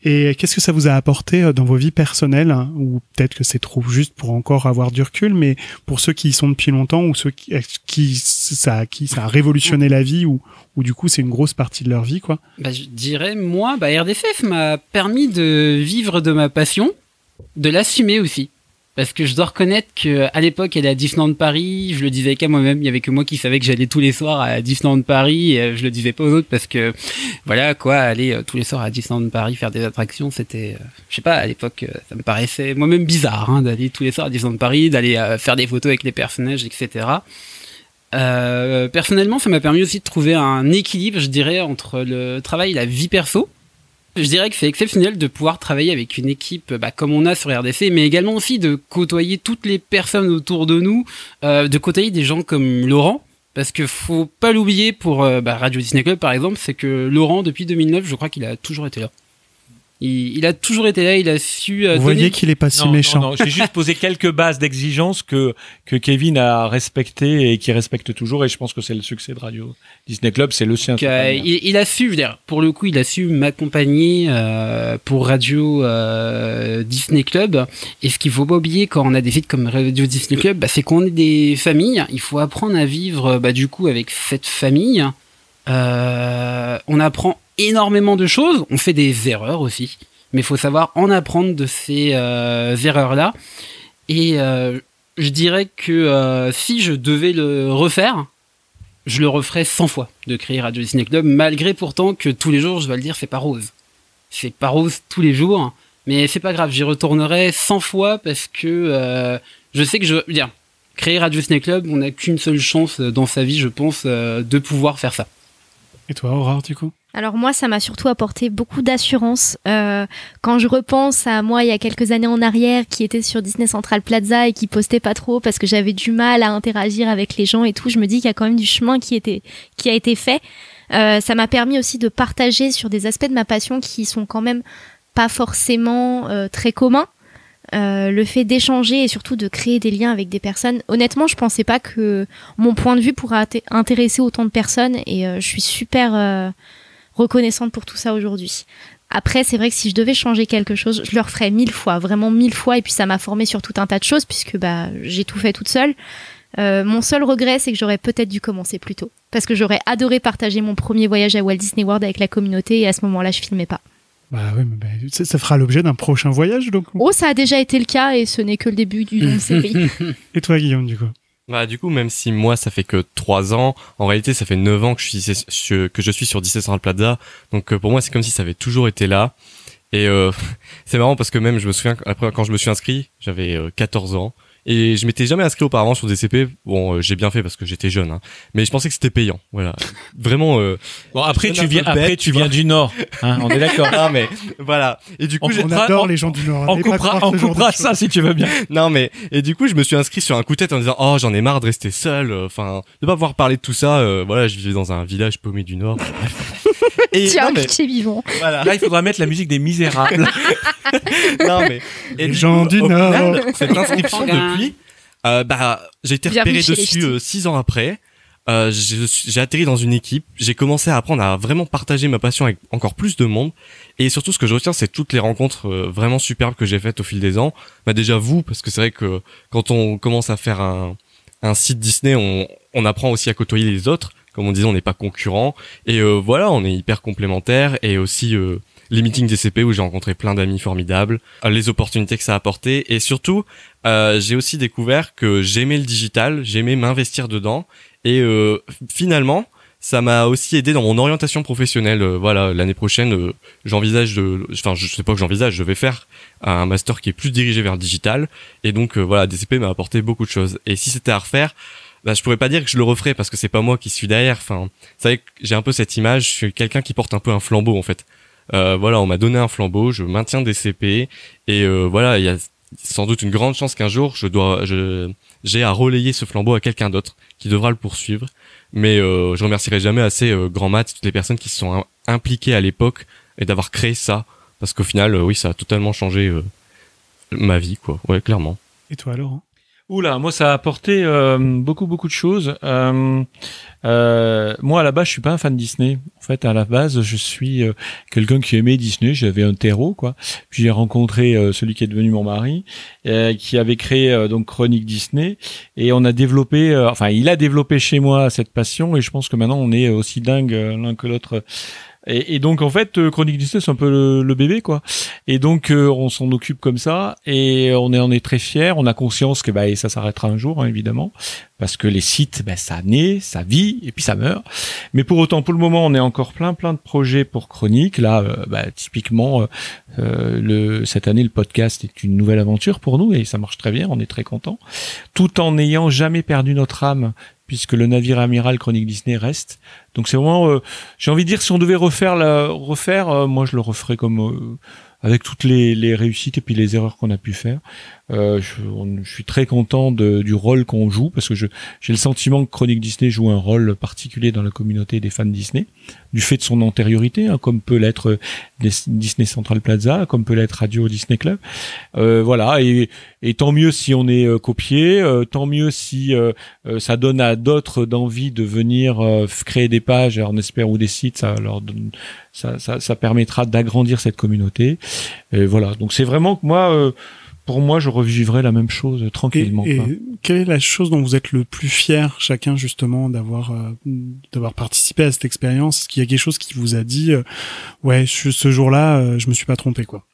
Et qu'est-ce que ça vous a apporté euh, dans vos vies personnelles hein, Ou peut-être que c'est trop juste pour encore avoir du recul, mais pour ceux qui y sont depuis longtemps ou ceux qui, qui ça, qui ça a révolutionné la vie ou, ou du coup c'est une grosse partie de leur vie quoi? Bah, je dirais, moi, bah, RDFF m'a permis de vivre de ma passion, de l'assumer aussi. Parce que je dois reconnaître que à l'époque, elle est à Disneyland Paris, je le disais qu'à moi-même, il y avait que moi qui savais que j'allais tous les soirs à Disneyland Paris, et euh, je le disais pas aux autres parce que, voilà, quoi, aller euh, tous les soirs à Disneyland Paris faire des attractions, c'était, euh, je sais pas, à l'époque, ça me paraissait moi-même bizarre, hein, d'aller tous les soirs à Disneyland Paris, d'aller faire des photos avec les personnages, etc. Euh, personnellement, ça m'a permis aussi de trouver un équilibre, je dirais, entre le travail et la vie perso. Je dirais que c'est exceptionnel de pouvoir travailler avec une équipe bah, comme on a sur RDC, mais également aussi de côtoyer toutes les personnes autour de nous, euh, de côtoyer des gens comme Laurent. Parce que faut pas l'oublier pour euh, bah, Radio Disney Club par exemple, c'est que Laurent depuis 2009, je crois qu'il a toujours été là. Il, il a toujours été là, il a su. euh, Vous voyez qu'il est pas si Non, méchant. non, non, j'ai juste posé quelques bases d'exigence que que Kevin a respecté et qui respecte toujours et je pense que c'est le succès de Radio Disney Club, c'est le sien. Donc, euh, il, il a su, je veux dire, pour le coup, il a su m'accompagner euh, pour Radio euh, Disney Club. Et ce qu'il faut pas oublier quand on a des feats comme Radio Disney Club, bah, c'est qu'on est des familles. Il faut apprendre à vivre, bah, du coup, avec cette famille. Euh, on apprend énormément de choses. On fait des erreurs aussi, mais il faut savoir en apprendre de ces euh, erreurs-là. Et euh, je dirais que euh, si je devais le refaire, je le referais 100 fois de créer Radio Disney Club, malgré pourtant que tous les jours, je dois le dire, c'est pas rose. C'est pas rose tous les jours, mais c'est pas grave, j'y retournerai 100 fois parce que je sais que je dire, créer Radio Disney Club, on n'a qu'une seule chance dans sa vie, je pense, de pouvoir faire ça. Et toi, Aurore, du coup? Alors moi, ça m'a surtout apporté beaucoup d'assurance. Euh, quand je repense à moi il y a quelques années en arrière, qui était sur Disney Central Plaza et qui postait pas trop parce que j'avais du mal à interagir avec les gens et tout, je me dis qu'il y a quand même du chemin qui était qui a été fait. Euh, ça m'a permis aussi de partager sur des aspects de ma passion qui sont quand même pas forcément euh, très communs. Euh, le fait d'échanger et surtout de créer des liens avec des personnes. Honnêtement, je pensais pas que mon point de vue pourrait intéresser autant de personnes et euh, je suis super euh, reconnaissante pour tout ça aujourd'hui. Après, c'est vrai que si je devais changer quelque chose, je le referais mille fois, vraiment mille fois. Et puis ça m'a formé sur tout un tas de choses puisque bah j'ai tout fait toute seule. Mon seul regret, c'est que j'aurais peut-être dû commencer plus tôt parce que j'aurais adoré partager mon premier voyage à Walt Disney World avec la communauté et à ce moment-là, je filmais pas. Bah oui, mais bah, ça, ça fera l'objet d'un prochain voyage, donc. Oh, ça a déjà été le cas et ce n'est que le début du long série. Et toi, Guillaume, du coup? Bah du coup, même si moi ça fait que 3 ans, en réalité ça fait 9 ans que je suis sur- que je suis sur Disney Central Plaza. Donc euh, pour moi c'est comme si ça avait toujours été là. Et euh, c'est marrant parce que même je me souviens après quand je me suis inscrit, j'avais euh, 14 ans et je m'étais jamais inscrit auparavant sur DCP. Bon, euh, j'ai bien fait parce que j'étais jeune, hein. mais je pensais que c'était payant. Voilà, vraiment. Euh, Bon après tu viens après bête, tu viens du nord, hein, on est d'accord. non mais voilà. Et du coup, On On coupera- adore on- les gens du Nord. On N'allez pas coupera, on coupera ça si tu veux bien. Non mais et du coup je me suis inscrit sur un coup de tête en disant oh j'en ai marre de rester seul euh, enfin de pas pouvoir parler de tout ça euh, voilà je vivais dans un village paumé du nord. Et Tiens, mais pitié vivant. voilà Là il faudra mettre la musique des Misérables. non mais et Les gens du Nord. final, cette inscription depuis euh, bah j'ai été repéré dessus euh, six ans après euh, j'ai atterri dans une équipe, j'ai commencé à apprendre à vraiment partager ma passion avec encore plus de monde. Et surtout, ce que je retiens, c'est toutes les rencontres euh, vraiment superbes que j'ai faites au fil des ans. Bah déjà vous, parce que c'est vrai que quand on commence à faire un, un site Disney, on, on apprend aussi à côtoyer les autres. Comme on disait, on n'est pas concurrents. Et euh, voilà, on est hyper complémentaires. Et aussi euh, les meetings DCP où j'ai rencontré plein d'amis formidables, euh, les opportunités que ça a apporté. Et surtout, euh, j'ai aussi découvert que j'aimais le digital, j'aimais m'investir dedans. Et finalement, ça m'a aussi aidé dans mon orientation professionnelle. Voilà, l'année prochaine, j'envisage de, enfin, je sais pas que j'envisage, je vais faire un master qui est plus dirigé vers le digital. Et donc, voilà, DCP m'a apporté beaucoup de choses. Et si c'était à refaire, bah, je pourrais pas dire que je le referais parce que c'est pas moi qui suis derrière. Enfin, vous savez que j'ai un peu cette image, je suis quelqu'un qui porte un peu un flambeau en fait. Euh, voilà, on m'a donné un flambeau, je maintiens DCP et euh, voilà, il y a sans doute une grande chance qu'un jour je dois, je, j'ai à relayer ce flambeau à quelqu'un d'autre qui devra le poursuivre. Mais euh, je remercierai jamais assez euh, Grand Mat, toutes les personnes qui se sont im- impliquées à l'époque et d'avoir créé ça, parce qu'au final, euh, oui, ça a totalement changé euh, ma vie, quoi. Ouais, clairement. Et toi, Laurent? Oula, moi ça a apporté euh, beaucoup beaucoup de choses. Euh, euh, moi à la base je suis pas un fan de Disney. En fait à la base je suis euh, quelqu'un qui aimait Disney. J'avais un terreau quoi. Puis j'ai rencontré euh, celui qui est devenu mon mari, euh, qui avait créé donc Chronique Disney et on a développé, enfin il a développé chez moi cette passion et je pense que maintenant on est aussi dingue l'un que l'autre. Et, et donc en fait, euh, Chronique Disney c'est un peu le, le bébé quoi. Et donc euh, on s'en occupe comme ça et on est on est très fiers. On a conscience que bah, ça s'arrêtera un jour hein, évidemment parce que les sites bah, ça naît, ça vit et puis ça meurt. Mais pour autant pour le moment on est encore plein plein de projets pour Chronique. Là euh, bah, typiquement euh, euh, le cette année le podcast est une nouvelle aventure pour nous et ça marche très bien. On est très content tout en n'ayant jamais perdu notre âme puisque le navire amiral Chronique Disney reste. Donc c'est vraiment, euh, j'ai envie de dire, si on devait refaire, la, refaire, euh, moi je le referais comme euh, avec toutes les, les réussites et puis les erreurs qu'on a pu faire. Euh, je, je suis très content de- du rôle qu'on joue parce que j'ai le sentiment que Chronique Disney joue un rôle particulier dans la communauté des fans Disney, du fait de son antériorité, hein, comme peut l'être euh, Dis- Disney Central Plaza, comme peut l'être Radio Disney Club. Euh, voilà, et, et tant mieux si on est euh, copié, euh, tant mieux si euh, ça donne à d'autres d'envie de venir créer des pages, on espère, ou des sites, ça leur donne, ça, ça, ça permettra d'agrandir cette communauté. Et voilà, donc c'est vraiment que moi, pour moi, je revivrai la même chose Et, tranquillement. et quoi. quelle est la chose dont vous êtes le plus fier chacun justement d'avoir euh, d'avoir participé à cette expérience? Est-ce qu'il y a quelque chose qui vous a dit euh, ouais je- ce jour-là euh, je me suis pas trompé quoi?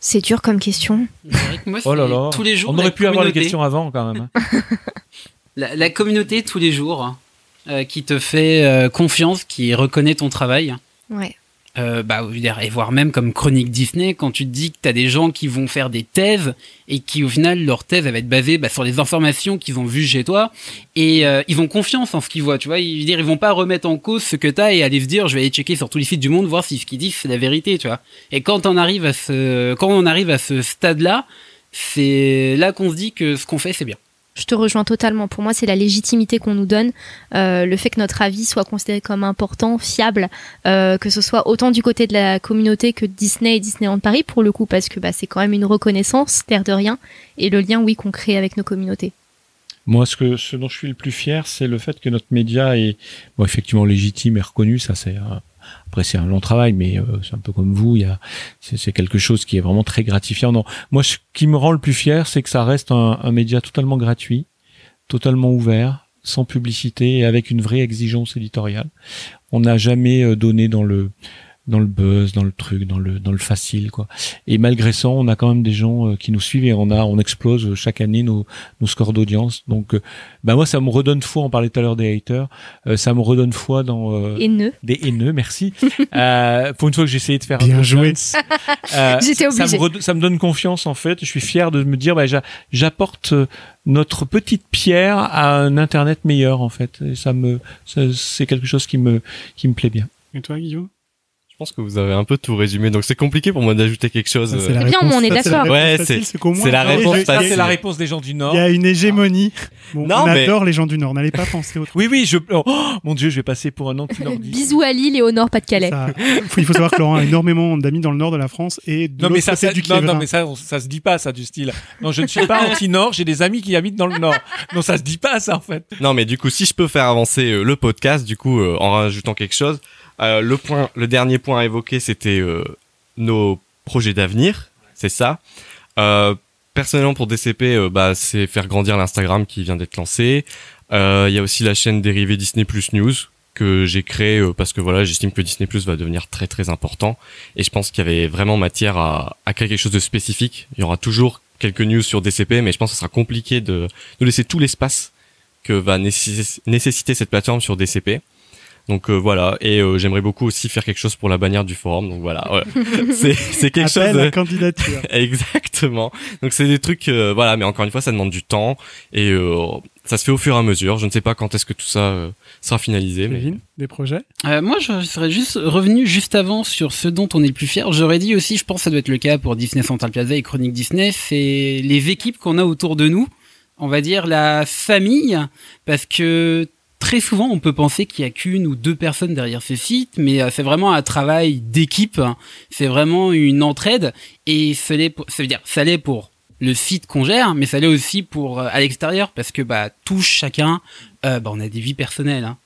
C'est dur comme question. C'est vrai que moi, Oh là c'est là, tous les jours. on la aurait pu avoir les communauté. questions avant quand même. hein. La, la communauté tous les jours euh, qui te fait euh, confiance, qui reconnaît ton travail. Ouais. Euh, bah, et voire même comme chronique Disney, quand tu te dis que tu as des gens qui vont faire des thèses et qui au final leur thèse va être basée bah, sur les informations qu'ils ont vues chez toi et euh, ils ont confiance en ce qu'ils voient, tu vois, ils, dire, ils vont pas remettre en cause ce que tu as et aller se dire je vais aller checker sur tous les sites du monde voir si ce qu'ils disent c'est la vérité, tu vois. Et quand on arrive à ce quand on arrive à ce stade-là, c'est là qu'on se dit que ce qu'on fait c'est bien. Je te rejoins totalement. Pour moi, c'est la légitimité qu'on nous donne, euh, le fait que notre avis soit considéré comme important, fiable, euh, que ce soit autant du côté de la communauté que de Disney et Disneyland Paris pour le coup, parce que bah, c'est quand même une reconnaissance, l'air de rien, et le lien, oui, qu'on crée avec nos communautés. Moi, ce que dont je suis le plus fier, c'est le fait que notre média est effectivement légitime et reconnu. Ça, c'est après c'est un long travail, mais euh, c'est un peu comme vous. Il y a c'est quelque chose qui est vraiment très gratifiant. Non, moi, ce qui me rend le plus fier, c'est que ça reste un, un média totalement gratuit, totalement ouvert, sans publicité et avec une vraie exigence éditoriale. On n'a jamais euh, donné dans le dans le buzz, dans le truc, dans le dans le facile quoi. Et malgré ça, on a quand même des gens euh, qui nous suivent et on a on explose euh, chaque année nos nos scores d'audience. Donc, euh, bah moi, ça me redonne foi. On parlait tout à l'heure des haters. euh, ça me redonne foi dans euh, Haineux. des haineux. Merci. euh, pour une fois que j'ai essayé de faire un Bien peu joué. Euh, J'étais ça- ça me, ça me donne confiance en fait. Je suis fier de me dire, bah, j'a- j'apporte euh, notre petite pierre à un internet meilleur en fait. Et ça me, ça- c'est quelque chose qui me, qui me plaît bien. et toi Guillaume? Je pense que vous avez un peu tout résumé, donc c'est compliqué pour moi d'ajouter quelque chose. Ça, c'est Eh bien, réponse- on est ça, c'est la d'accord. Ouais, c'est- la réponse Ça, c'est la réponse des gens du Nord. Il y a une hégémonie. Bon, Non, on mais- adore les gens du Nord. N'allez pas penser autre Oui, oui, je, oh, mon Dieu, je vais passer pour un anti-nordiste. Bisous à Lille et au Nord-Pas-de-Calais. Ça- faut- il faut savoir que Laurent a énormément d'amis dans le nord de la France et de Non mais ça, côté ça du non, mais ça, on- ça se dit pas ça du style. Non, je ne suis pas anti-nord. J'ai des amis qui habitent dans le nord. Non, ça se dit pas ça en fait. Non, mais du coup, si je peux faire avancer euh, le podcast, du coup, euh, en rajoutant quelque chose, euh, le point, le dernier point à évoquer, c'était euh, nos projets d'avenir, c'est ça. Euh, personnellement, pour DCP, euh, bah, c'est faire grandir l'Instagram qui vient d'être lancé. Euh, Il y a aussi la chaîne dérivée Disney Plus News que j'ai créée euh, parce que voilà, j'estime que Disney Plus va devenir très très important et je pense qu'il y avait vraiment matière à, à créer quelque chose de spécifique. Il y aura toujours quelques news sur DCP, mais je pense que ce sera compliqué de, de laisser tout l'espace que va nécess- nécessiter cette plateforme sur DCP. Donc euh, voilà, et euh, j'aimerais beaucoup aussi faire quelque chose pour la bannière du forum. Donc voilà, ouais. c'est quelque Appel chose. à de- candidature. Exactement. Donc c'est des trucs, euh, voilà, mais encore une fois, ça demande du temps et euh, ça se fait au fur et à mesure. Je ne sais pas quand est-ce que tout ça euh, sera finalisé, mais des projets? Euh, moi, je serais juste revenu juste avant sur ce dont on est le plus fier. J'aurais dit aussi, je pense que ça doit être le cas pour Disney Central Plaza et Chronique Disney, c'est les équipes qu'on a autour de nous. On va dire la famille, parce que très souvent, on peut penser qu'il y a qu'une ou deux personnes derrière ces sites, mais euh, c'est vraiment un travail d'équipe. C'est vraiment une entraide, et ça ça veut dire, ça l'est pour le site qu'on gère, mais ça l'est aussi pour euh, à l'extérieur, parce que bah tous chacun, euh, bah, on a des vies personnelles. hein.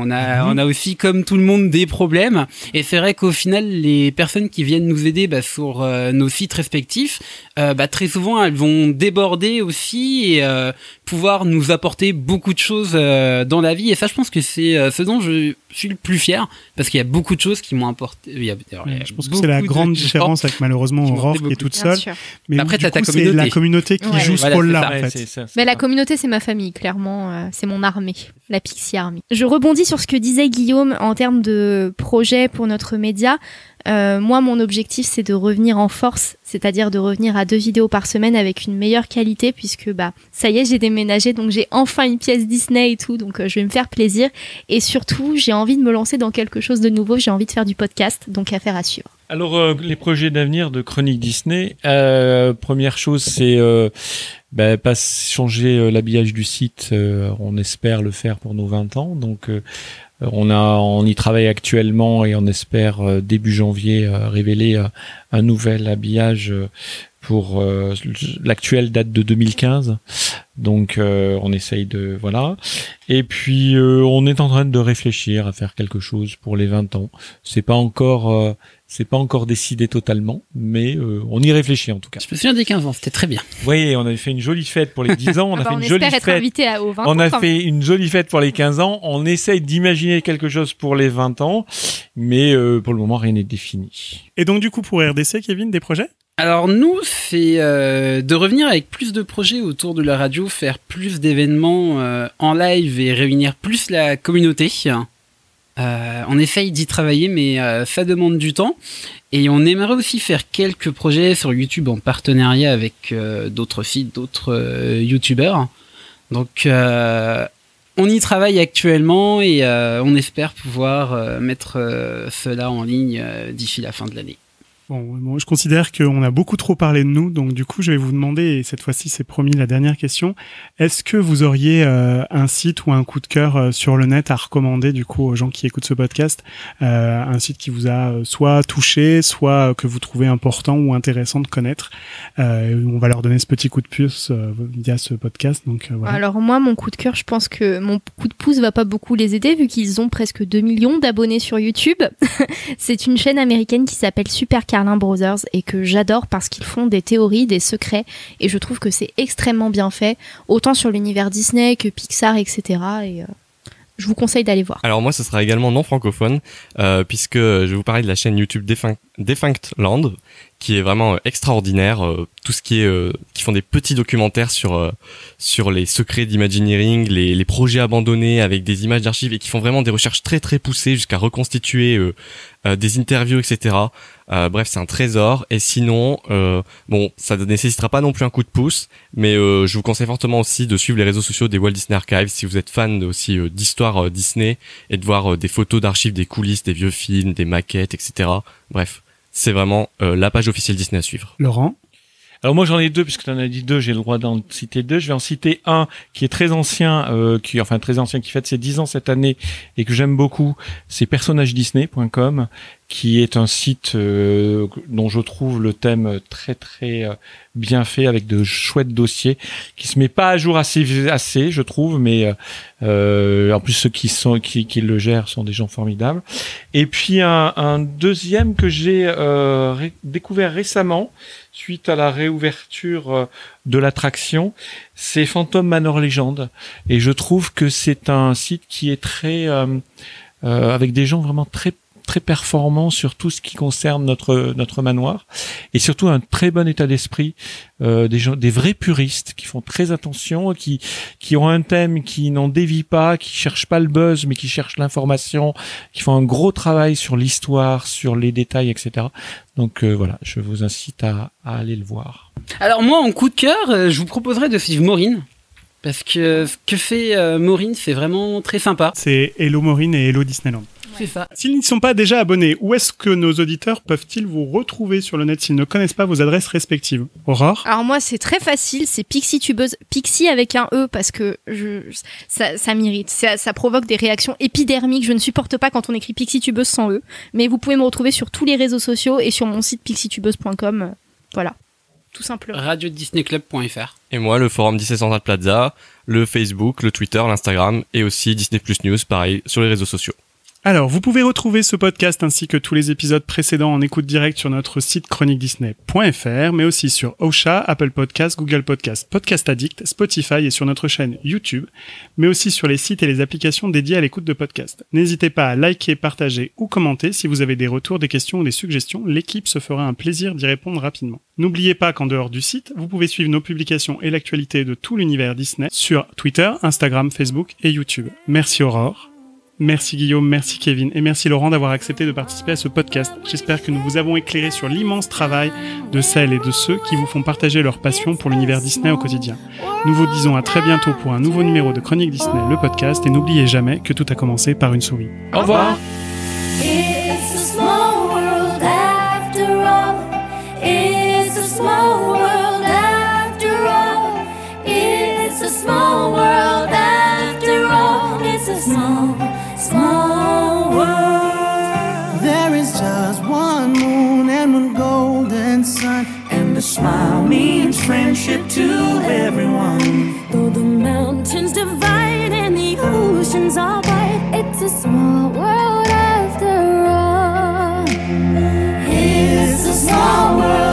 On a, Mhm. on a aussi, comme tout le monde, des problèmes. Et c'est vrai qu'au final, les personnes qui viennent nous aider bah, sur euh, nos sites respectifs, euh, bah, très souvent, elles vont déborder aussi et euh, pouvoir nous apporter beaucoup de choses euh, dans la vie. Et ça, je pense que c'est euh, ce dont je suis le plus fier, parce qu'il y a beaucoup de choses qui m'ont apporté. il y a- alors, il y a Je pense que c'est la grande différence avec malheureusement Aurore qui est toute seule. Mais Après, t'as ta communauté. la communauté qui Ouais. joue ce rôle-là en fait. Mais la communauté, c'est ma famille, clairement. c'est mon armée, la Pixie Army. Je rebondis sur ce que disait Guillaume en termes de projet pour notre média. Euh, moi, mon objectif, c'est de revenir en force, c'est-à-dire de revenir à deux vidéos par semaine avec une meilleure qualité, puisque bah ça y est, j'ai déménagé, donc j'ai enfin une pièce Disney et tout, donc euh, je vais me faire plaisir. Et surtout, j'ai envie de me lancer dans quelque chose de nouveau. J'ai envie de faire du podcast, donc affaire à suivre. Alors, euh, les projets d'avenir de Chronique Disney, première chose, c'est bah, pas changer euh, l'habillage du site. euh, on espère le faire pour nos 20 ans. Donc, euh, on a, on y travaille actuellement et on espère début janvier révéler un nouvel habillage pour euh, l'actuelle date de 2015. Donc, euh, on essaye de voilà. Et puis, euh, on est en train de réfléchir à faire quelque chose pour les 20 ans. C'est pas encore c'est pas encore décidé totalement, mais euh, on y réfléchit en tout cas. Je me souviens des 15 ans, c'était très bien. Vous voyez, on avait fait une jolie fête pour les 10 ans, on a Ah bah, fait on une jolie espère être fête. invité à, aux 20 On a fait une jolie fête pour les 15 ans. On essaye d'imaginer quelque chose pour les 20 ans, mais euh, pour le moment, rien n'est défini. Et donc, du coup, pour RDC, Kevin, des projets? Alors nous, c'est euh, de revenir avec plus de projets autour de la radio, faire plus d'événements euh, en live et réunir plus la communauté. Euh, on essaye d'y travailler, mais euh, ça demande du temps. Et on aimerait aussi faire quelques projets sur YouTube en partenariat avec euh, d'autres sites, d'autres euh, YouTubeurs. Donc on y travaille actuellement et on espère pouvoir mettre cela en ligne d'ici la fin de l'année. Bon, je considère qu'on a beaucoup trop parlé de nous, donc du coup, je vais vous demander, et cette fois-ci, c'est promis la dernière question, est-ce que vous auriez euh, un site ou un coup de cœur euh, sur le net à recommander, du coup, aux gens qui écoutent ce podcast, euh, un site qui vous a soit touché, soit que vous trouvez important ou intéressant de connaître? On va leur donner ce petit coup de puce via ce podcast, donc. Alors moi, mon coup de cœur, je pense que mon coup de pouce va pas beaucoup les aider vu qu'ils ont presque 2 millions d'abonnés sur YouTube. C'est une chaîne américaine qui s'appelle Super Carlin Brothers et que j'adore parce qu'ils font des théories, des secrets et je trouve que c'est extrêmement bien fait, autant sur l'univers Disney que Pixar, etc. Et euh, je vous conseille d'aller voir. Alors moi, ce sera également non francophone, euh, puisque je vais vous parler de la chaîne YouTube Defunct, Land, qui est vraiment euh, extraordinaire. tout ce qui est, qui font des petits documentaires sur sur les secrets d'Imagineering, les, projets abandonnés avec des images d'archives et qui font vraiment des recherches très très poussées jusqu'à reconstituer des interviews, etc. Euh, bref, c'est un trésor. Et sinon, euh, bon, ça ne nécessitera pas non plus un coup de pouce, mais euh, je vous conseille fortement aussi de suivre les réseaux sociaux des Walt Disney Archives si vous êtes fan aussi euh, d'histoire euh, Disney et de voir euh, des photos d'archives, des coulisses, des vieux films, des maquettes, etc. Bref, c'est vraiment euh, la page officielle Disney à suivre. Laurent? Alors moi j'en ai deux puisque tu en as dit deux, j'ai le droit d'en citer deux. Je vais en citer un qui est très ancien, euh, qui enfin très ancien, qui fête ses 10 ans cette année et que j'aime beaucoup. C'est personnagesdisney.com qui est un site euh, dont je trouve le thème très très euh, bien fait avec de chouettes dossiers qui se met pas à jour assez assez je trouve mais euh, euh, en plus ceux qui sont qui, qui le gèrent sont des gens formidables et puis un, un deuxième que j'ai euh, ré- découvert récemment suite à la réouverture euh, de l'attraction, c'est Phantom Manor Legend. Et je trouve que c'est un site qui est très avec des gens vraiment très très performants sur tout ce qui concerne notre notre manoir et surtout un très bon état d'esprit euh, des gens des vrais puristes qui font très attention qui qui ont un thème qui n'en dévie pas qui cherchent pas le buzz mais qui cherchent l'information qui font un gros travail sur l'histoire sur les détails etc donc euh, voilà je vous incite à, à aller le voir Alors moi, en coup de cœur, euh, je vous proposerais de suivre Maureen. Parce que ce que fait euh, Maureen, c'est vraiment très sympa. C'est Hello Maureen et Hello Disneyland. S'ils n'y sont pas déjà abonnés, où est-ce que nos auditeurs peuvent-ils vous retrouver sur le net s'ils ne connaissent pas vos adresses respectives? Aurore? Alors moi c'est très facile, c'est Pixie tubeuse, Pixie avec un E parce que je, ça, ça m'irrite, ça, ça provoque des réactions épidermiques, je ne supporte pas quand on écrit Pixie tubeuse sans E, mais vous pouvez me retrouver sur tous les réseaux sociaux et sur mon site pixietubeuse.com, voilà, tout simplement. radiodisneyclub.fr. Et moi, le forum Disney Central Plaza, le Facebook, le Twitter, l'Instagram et aussi Disney Plus News, pareil, sur les réseaux sociaux. Alors, vous pouvez retrouver ce podcast ainsi que tous les épisodes précédents en écoute directe sur notre site chroniquedisney.fr, mais aussi sur Osha, Apple Podcasts, Google Podcasts, Podcast Addict, Spotify et sur notre chaîne YouTube, mais aussi sur les sites et les applications dédiées à l'écoute de podcasts. N'hésitez pas à liker, partager ou commenter si vous avez des retours, des questions ou des suggestions. L'équipe se fera un plaisir d'y répondre rapidement. N'oubliez pas qu'en dehors du site, vous pouvez suivre nos publications et l'actualité de tout l'univers Disney sur Twitter, Instagram, Facebook et YouTube. Merci Aurore. Merci Guillaume, merci Kevin et merci Laurent d'avoir accepté de participer à ce podcast. J'espère que nous vous avons éclairé sur l'immense travail de celles et de ceux qui vous font partager leur passion pour l'univers Disney au quotidien. Nous vous disons à très bientôt pour un nouveau numéro de Chronique Disney, le podcast, et n'oubliez jamais que tout a commencé par une souris. Au revoir. It's a small small world. There is just one moon and one golden sun, and a smile means friendship to everyone. Though the mountains divide and the oceans are wide, it's a small world after all. It's a small world.